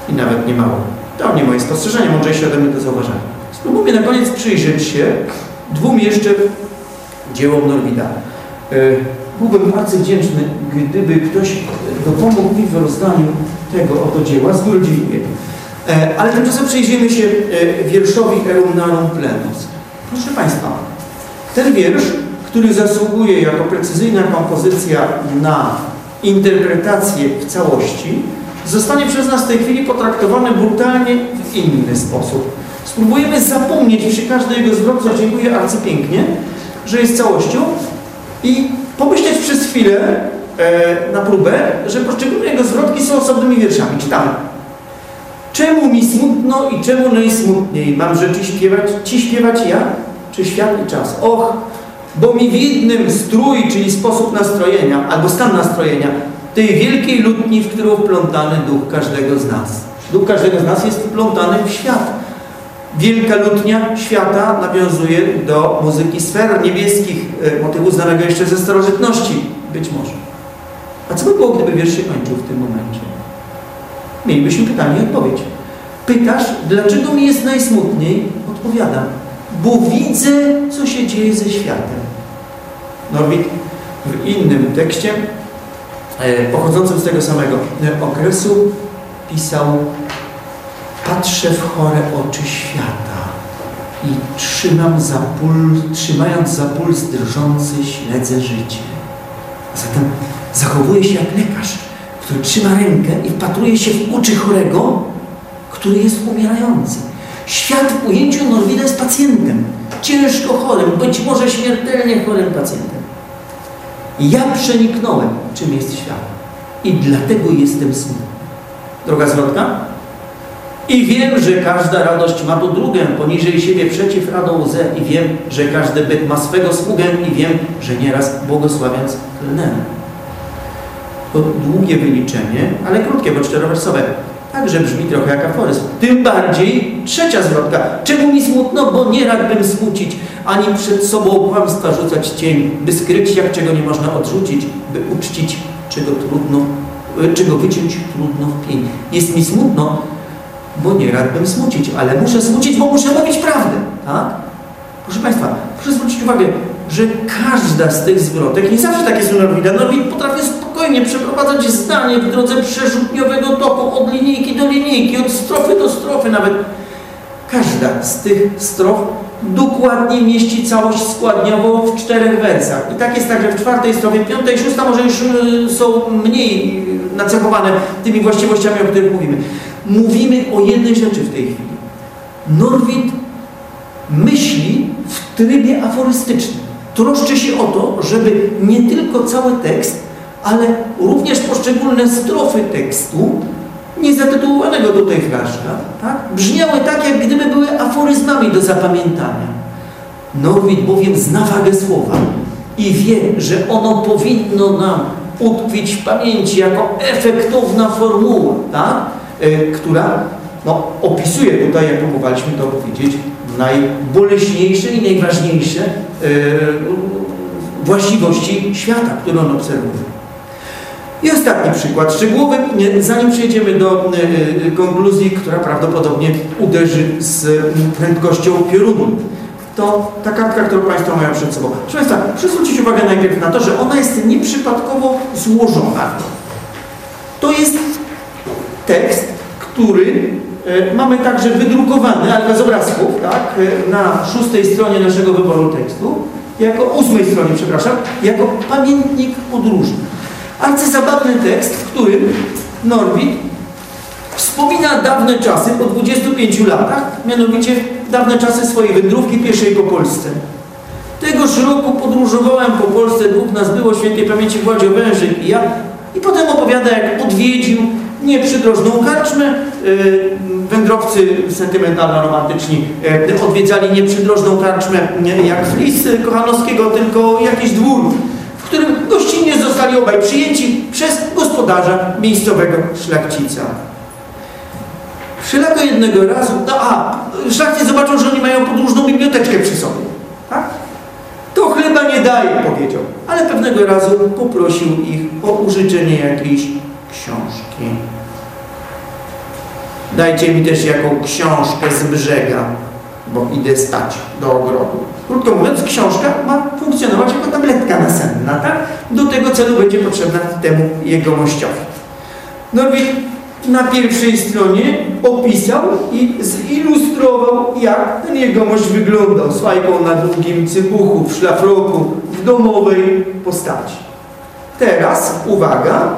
I nawet nie mało. To nie moje spostrzeżenie, mądrzejsi ode mnie to zauważają. Spróbujmy na koniec przyjrzeć się dwóm jeszcze dziełom Norwida. Byłbym bardzo wdzięczny, gdyby ktoś dopomógł mi w rozdaniu tego oto dzieła. Z góry dziękuję. Ale tymczasem przejrzyjmy się wierszowi Erum Plenus. Proszę Państwa, ten wiersz, który zasługuje jako precyzyjna kompozycja na interpretację w całości, zostanie przez nas w tej chwili potraktowany brutalnie w inny sposób. Spróbujemy zapomnieć przy każdej jego zwrotce, dziękuję arcypięknie, że jest całością i pomyśleć przez chwilę e, na próbę, że poszczególne jego zwrotki są osobnymi wierszami. Czytamy. Czemu mi smutno i czemu najsmutniej? Mam rzeczy śpiewać, ci śpiewać ja, czy świat i czas? Och, bo mi widnym strój, czyli sposób nastrojenia, albo stan nastrojenia, tej wielkiej lutni, w którą wplątany duch każdego z nas. Duch każdego z nas jest wplątany w świat. Wielka lutnia świata nawiązuje do muzyki sfer niebieskich, e, motywu znanego jeszcze ze starożytności, być może. A co by było, gdyby wiersz się kończył w tym momencie? Mielibyśmy pytanie i odpowiedź. Pytasz, dlaczego mi jest najsmutniej? Odpowiadam, bo widzę, co się dzieje ze światem. Norwid w innym tekście, e, pochodzącym z tego samego okresu, pisał Patrzę w chore oczy świata i trzymam za puls, trzymając za puls drżący śledzę życie. Zatem zachowuje się jak lekarz, który trzyma rękę i wpatruje się w oczy chorego, który jest umierający. Świat w ujęciu Norwida jest pacjentem, ciężko chorym, być może śmiertelnie chorym pacjentem. Ja przeniknąłem, czym jest świat i dlatego jestem smutny. Droga zwrotka? I wiem, że każda radość ma drugą, poniżej siebie przeciw radą łzę i wiem, że każdy byt ma swego sługę i wiem, że nieraz błogosławiąc klnę. To długie wyliczenie, ale krótkie, bo czterowersowe. Także brzmi trochę jak aforyzm. Tym bardziej trzecia zwrotka. Czemu mi smutno? Bo nie radbym smucić, ani przed sobą kłamstwa rzucać cień, by skryć, jak czego nie można odrzucić, by uczcić, czego trudno, czego wyciąć trudno w pień. Jest mi smutno, bo nie radbym smucić, ale muszę smucić, bo muszę mówić prawdę. Tak? Proszę Państwa, proszę zwrócić uwagę, że każda z tych zwrotek, nie zawsze takie są Norwida, Norwid potrafi spokojnie przeprowadzać zdanie w drodze przerzutniowego toku od linijki do linijki, od strofy do strofy nawet. Każda z tych strof dokładnie mieści całość składniową w czterech wersach. I tak jest także w czwartej strofie, piątej, szósta może już y, są mniej nacechowane tymi właściwościami, o których mówimy. Mówimy o jednej rzeczy w tej chwili. Norwid myśli w trybie aforystycznym. Troszczy się o to, żeby nie tylko cały tekst, ale również poszczególne strofy tekstu, niezatytułowanego tutaj fraszka, tak, brzmiały tak, jak gdyby były aforyzmami do zapamiętania. Norwid bowiem zna wagę słowa i wie, że ono powinno nam utkwić w pamięci jako efektowna formuła, tak? Y, która no, opisuje tutaj, jak próbowaliśmy to powiedzieć, najboleśniejsze i najważniejsze yy, właściwości świata, które on obserwuje. I ostatni przykład szczegółowy, zanim przejdziemy do yy, konkluzji, która prawdopodobnie uderzy z prędkością piorunu. To ta kartka, którą Państwo mają przed sobą. Proszę Państwa, proszę zwrócić uwagę najpierw na to, że ona jest nieprzypadkowo złożona. To jest tekst, który e, mamy także wydrukowany, ale bez obrazków, tak, e, na szóstej stronie naszego wyboru tekstu, jako ósmej stronie, przepraszam, jako pamiętnik podróży. Arcyzabawny tekst, w którym Norwid wspomina dawne czasy po 25 latach, mianowicie dawne czasy swojej wędrówki pieszej po Polsce. Tegoż roku podróżowałem po Polsce, dwóch nas było, świętej pamięci Władzio Wężyk i ja, i potem opowiada, jak odwiedził nieprzydrożną karczmę. Y, wędrowcy sentymentalno-romantyczni y, odwiedzali nieprzydrożną karczmę jak flis Kochanowskiego, tylko jakiś dwór, w którym gościnnie zostali obaj przyjęci przez gospodarza miejscowego szlachcica. Wszelako jednego razu, no a, szlachcic zobaczył, że oni mają podróżną biblioteczkę przy sobie. Tak? To chleba nie daje, powiedział. Ale pewnego razu poprosił ich o użyczenie jakiejś książki. Dajcie mi też jaką książkę z brzega. bo idę stać do ogrodu. Krótko mówiąc, książka ma funkcjonować jako tabletka nasenna, tak? Do tego celu będzie potrzebna temu jegomościowi. Norwid na pierwszej stronie opisał i zilustrował, jak ten jegomość wyglądał z na długim cybuchu, w szlafroku, w domowej postaci. Teraz, uwaga,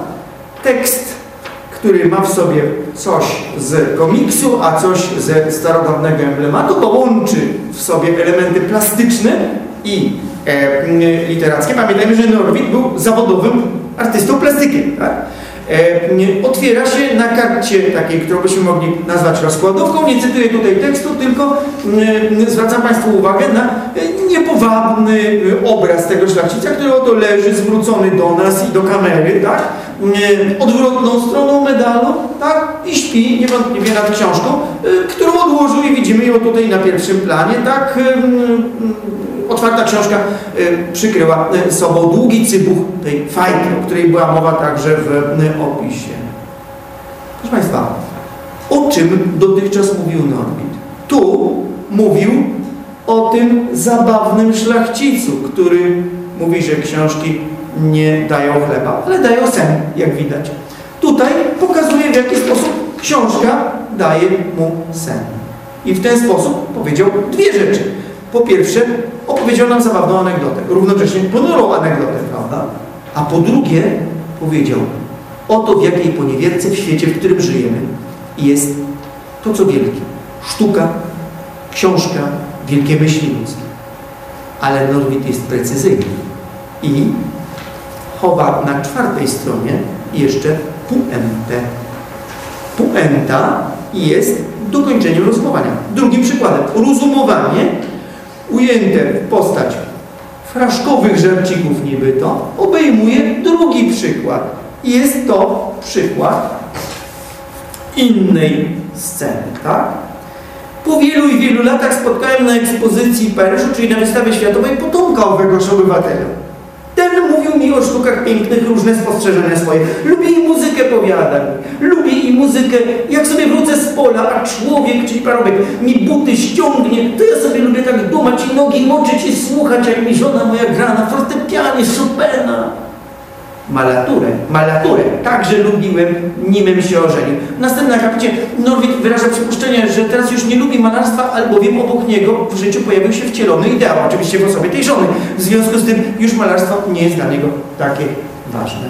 tekst, który ma w sobie coś z komiksu, a coś ze starodawnego emblematu, to łączy w sobie elementy plastyczne i e, literackie. Pamiętajmy, że Norwid był zawodowym artystą plastykiem. Tak? E, otwiera się na karcie takiej, którą byśmy mogli nazwać rozkładówką. Nie cytuję tutaj tekstu, tylko e, zwracam Państwu uwagę na e, niepowabny obraz tego szlachcica, który oto leży zwrócony do nas i do kamery, tak? odwrotną stroną medalu, tak? I śpi niewątpliwie nad książką, którą odłożył i widzimy ją tutaj na pierwszym planie, tak? Otwarta książka y, przykryła y, sobą długi cybuch tej fajki, o której była mowa także w y, opisie. Proszę Państwa, o czym dotychczas mówił Norbit? Tu mówił o tym zabawnym szlachcicu, który mówi, że książki nie dają chleba, ale dają sen, jak widać. Tutaj pokazuje, w jaki sposób książka daje mu sen. I w ten sposób powiedział dwie rzeczy. Po pierwsze, opowiedział nam zabawną anegdotę, równocześnie ponurą anegdotę, prawda? A po drugie, powiedział, oto w jakiej poniewierce w świecie, w którym żyjemy, jest to, co wielkie. Sztuka, książka, wielkie myśli ludzkie. Ale Norwid jest precyzyjny i chowa na czwartej stronie jeszcze puentę. Puenta jest dokończeniem rozumowania. Drugim przykładem, rozumowanie ujęte w postać fraszkowych żarcików niby to, obejmuje drugi przykład. Jest to przykład innej sceny, tak? Po wielu i wielu latach spotkałem na ekspozycji Paryżu, czyli na wystawie światowej, potomka owegoż obywatela. Ten mówił mi o sztukach pięknych różne spostrzeżenia swoje. Lubię i muzykę, powiada mi. Lubię i muzykę. Jak sobie wrócę z pola, a człowiek, czyli parobek, mi buty ściągnie, to ja sobie lubię tak dumać i nogi moczyć i słuchać, jak mi żona moja gra na fortepianie Chopina. Malaturę, malaturę. Także lubiłem, nimem się ożenił. W następnym akapicie Norwid wyraża przypuszczenie, że teraz już nie lubi malarstwa, albowiem obok niego w życiu pojawił się wcielony ideał, oczywiście w osobie tej żony. W związku z tym już malarstwo nie jest dla niego takie ważne.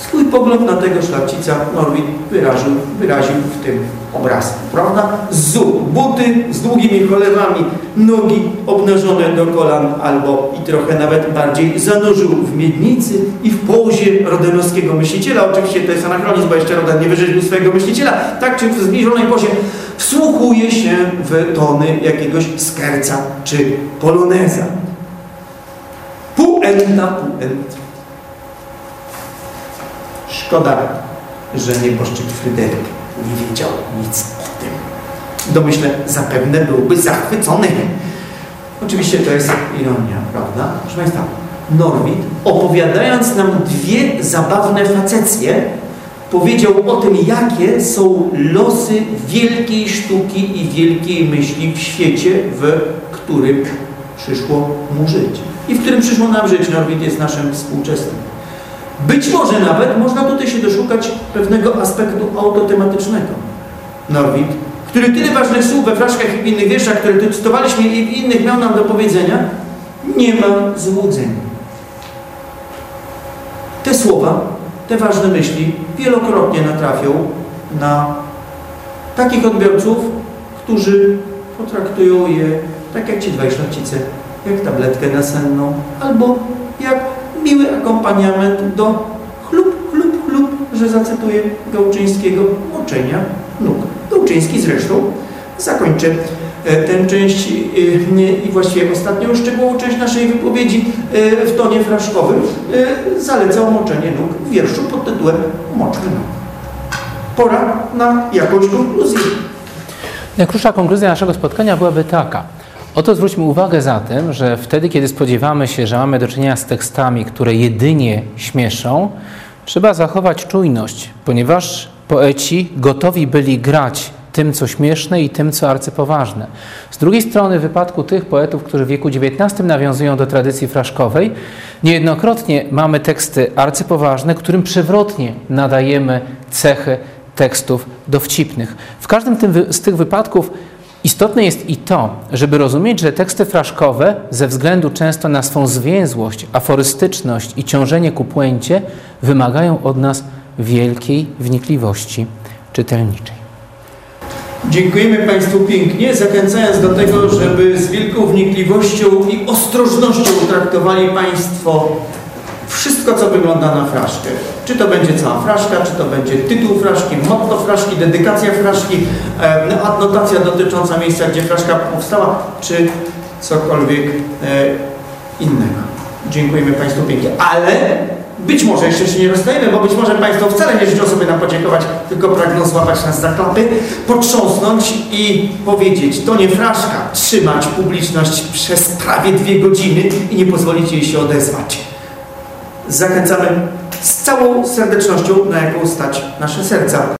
Swój pogląd na tego szlachcica Norwid wyraził, wyraził w tym obrazku, prawda? Z buty z długimi cholewami, nogi obnażone do kolan albo i trochę nawet bardziej zanurzył w miednicy i w pozie rodenowskiego myśliciela. Oczywiście to jest anachronizm, bo jeszcze Roden nie wyrzeźbił swojego myśliciela. Tak czy w zbliżonej pozie wsłuchuje się w tony jakiegoś skerca czy poloneza. Puenta, puent. Szkoda, że nieboszczyk Fryderyk nie wiedział nic o tym. Domyślę, zapewne byłby zachwycony. Oczywiście to jest ironia, prawda? Proszę Państwa, Norwid, opowiadając nam dwie zabawne facecje, powiedział o tym, jakie są losy wielkiej sztuki i wielkiej myśli w świecie, w którym przyszło mu żyć. I w którym przyszło nam żyć. Norwid jest naszym współczesnym. Być może nawet można tutaj się doszukać pewnego aspektu autotematycznego. Norwid, który tyle ważnych słów we fraszkach i w innych wierszach, które tu cytowaliśmy i w innych miał nam do powiedzenia, nie ma złudzeń. Te słowa, te ważne myśli wielokrotnie natrafią na takich odbiorców, którzy potraktują je tak jak ci dwaj szlachcice, jak tabletkę nasenną albo jak miły akompaniament do chlup, chlup, chlup, że zacytuję Gałczyńskiego, moczenia nóg. Gałczyński zresztą zakończy e, tę część e, i właściwie ostatnią szczegółową część naszej wypowiedzi e, w tonie fraszkowym zalecał moczenie nóg w wierszu pod tytułem Moczmy nóg. Pora na jakąś konkluzję. Najkrótsza konkluzja naszego spotkania byłaby taka. Oto zwróćmy uwagę zatem, że wtedy, kiedy spodziewamy się, że mamy do czynienia z tekstami, które jedynie śmieszą, trzeba zachować czujność, ponieważ poeci gotowi byli grać tym, co śmieszne i tym, co arcypoważne. Z drugiej strony, w wypadku tych poetów, którzy w wieku XIX nawiązują do tradycji fraszkowej, niejednokrotnie mamy teksty arcypoważne, którym przewrotnie nadajemy cechy tekstów dowcipnych. W każdym tym, z tych wypadków istotne jest i to, żeby rozumieć, że teksty fraszkowe ze względu często na swą zwięzłość, aforystyczność i ciążenie ku puencie wymagają od nas wielkiej wnikliwości czytelniczej. Dziękujemy Państwu pięknie, zachęcając do tego, żeby z wielką wnikliwością i ostrożnością traktowali Państwo wszystko, co wygląda na fraszkę. Czy to będzie cała fraszka, czy to będzie tytuł fraszki, motto fraszki, dedykacja fraszki, e, adnotacja dotycząca miejsca, gdzie fraszka powstała, czy cokolwiek e, innego. Dziękujemy Państwu pięknie. Ale być może jeszcze się nie rozstajemy, bo być może Państwo wcale nie życzą sobie nam podziękować, tylko pragną złapać nas za klapy, potrząsnąć i powiedzieć, to nie fraszka, trzymać publiczność przez prawie dwie godziny i nie pozwolić jej się odezwać. Zachęcamy z całą serdecznością, na jaką stać nasze serca.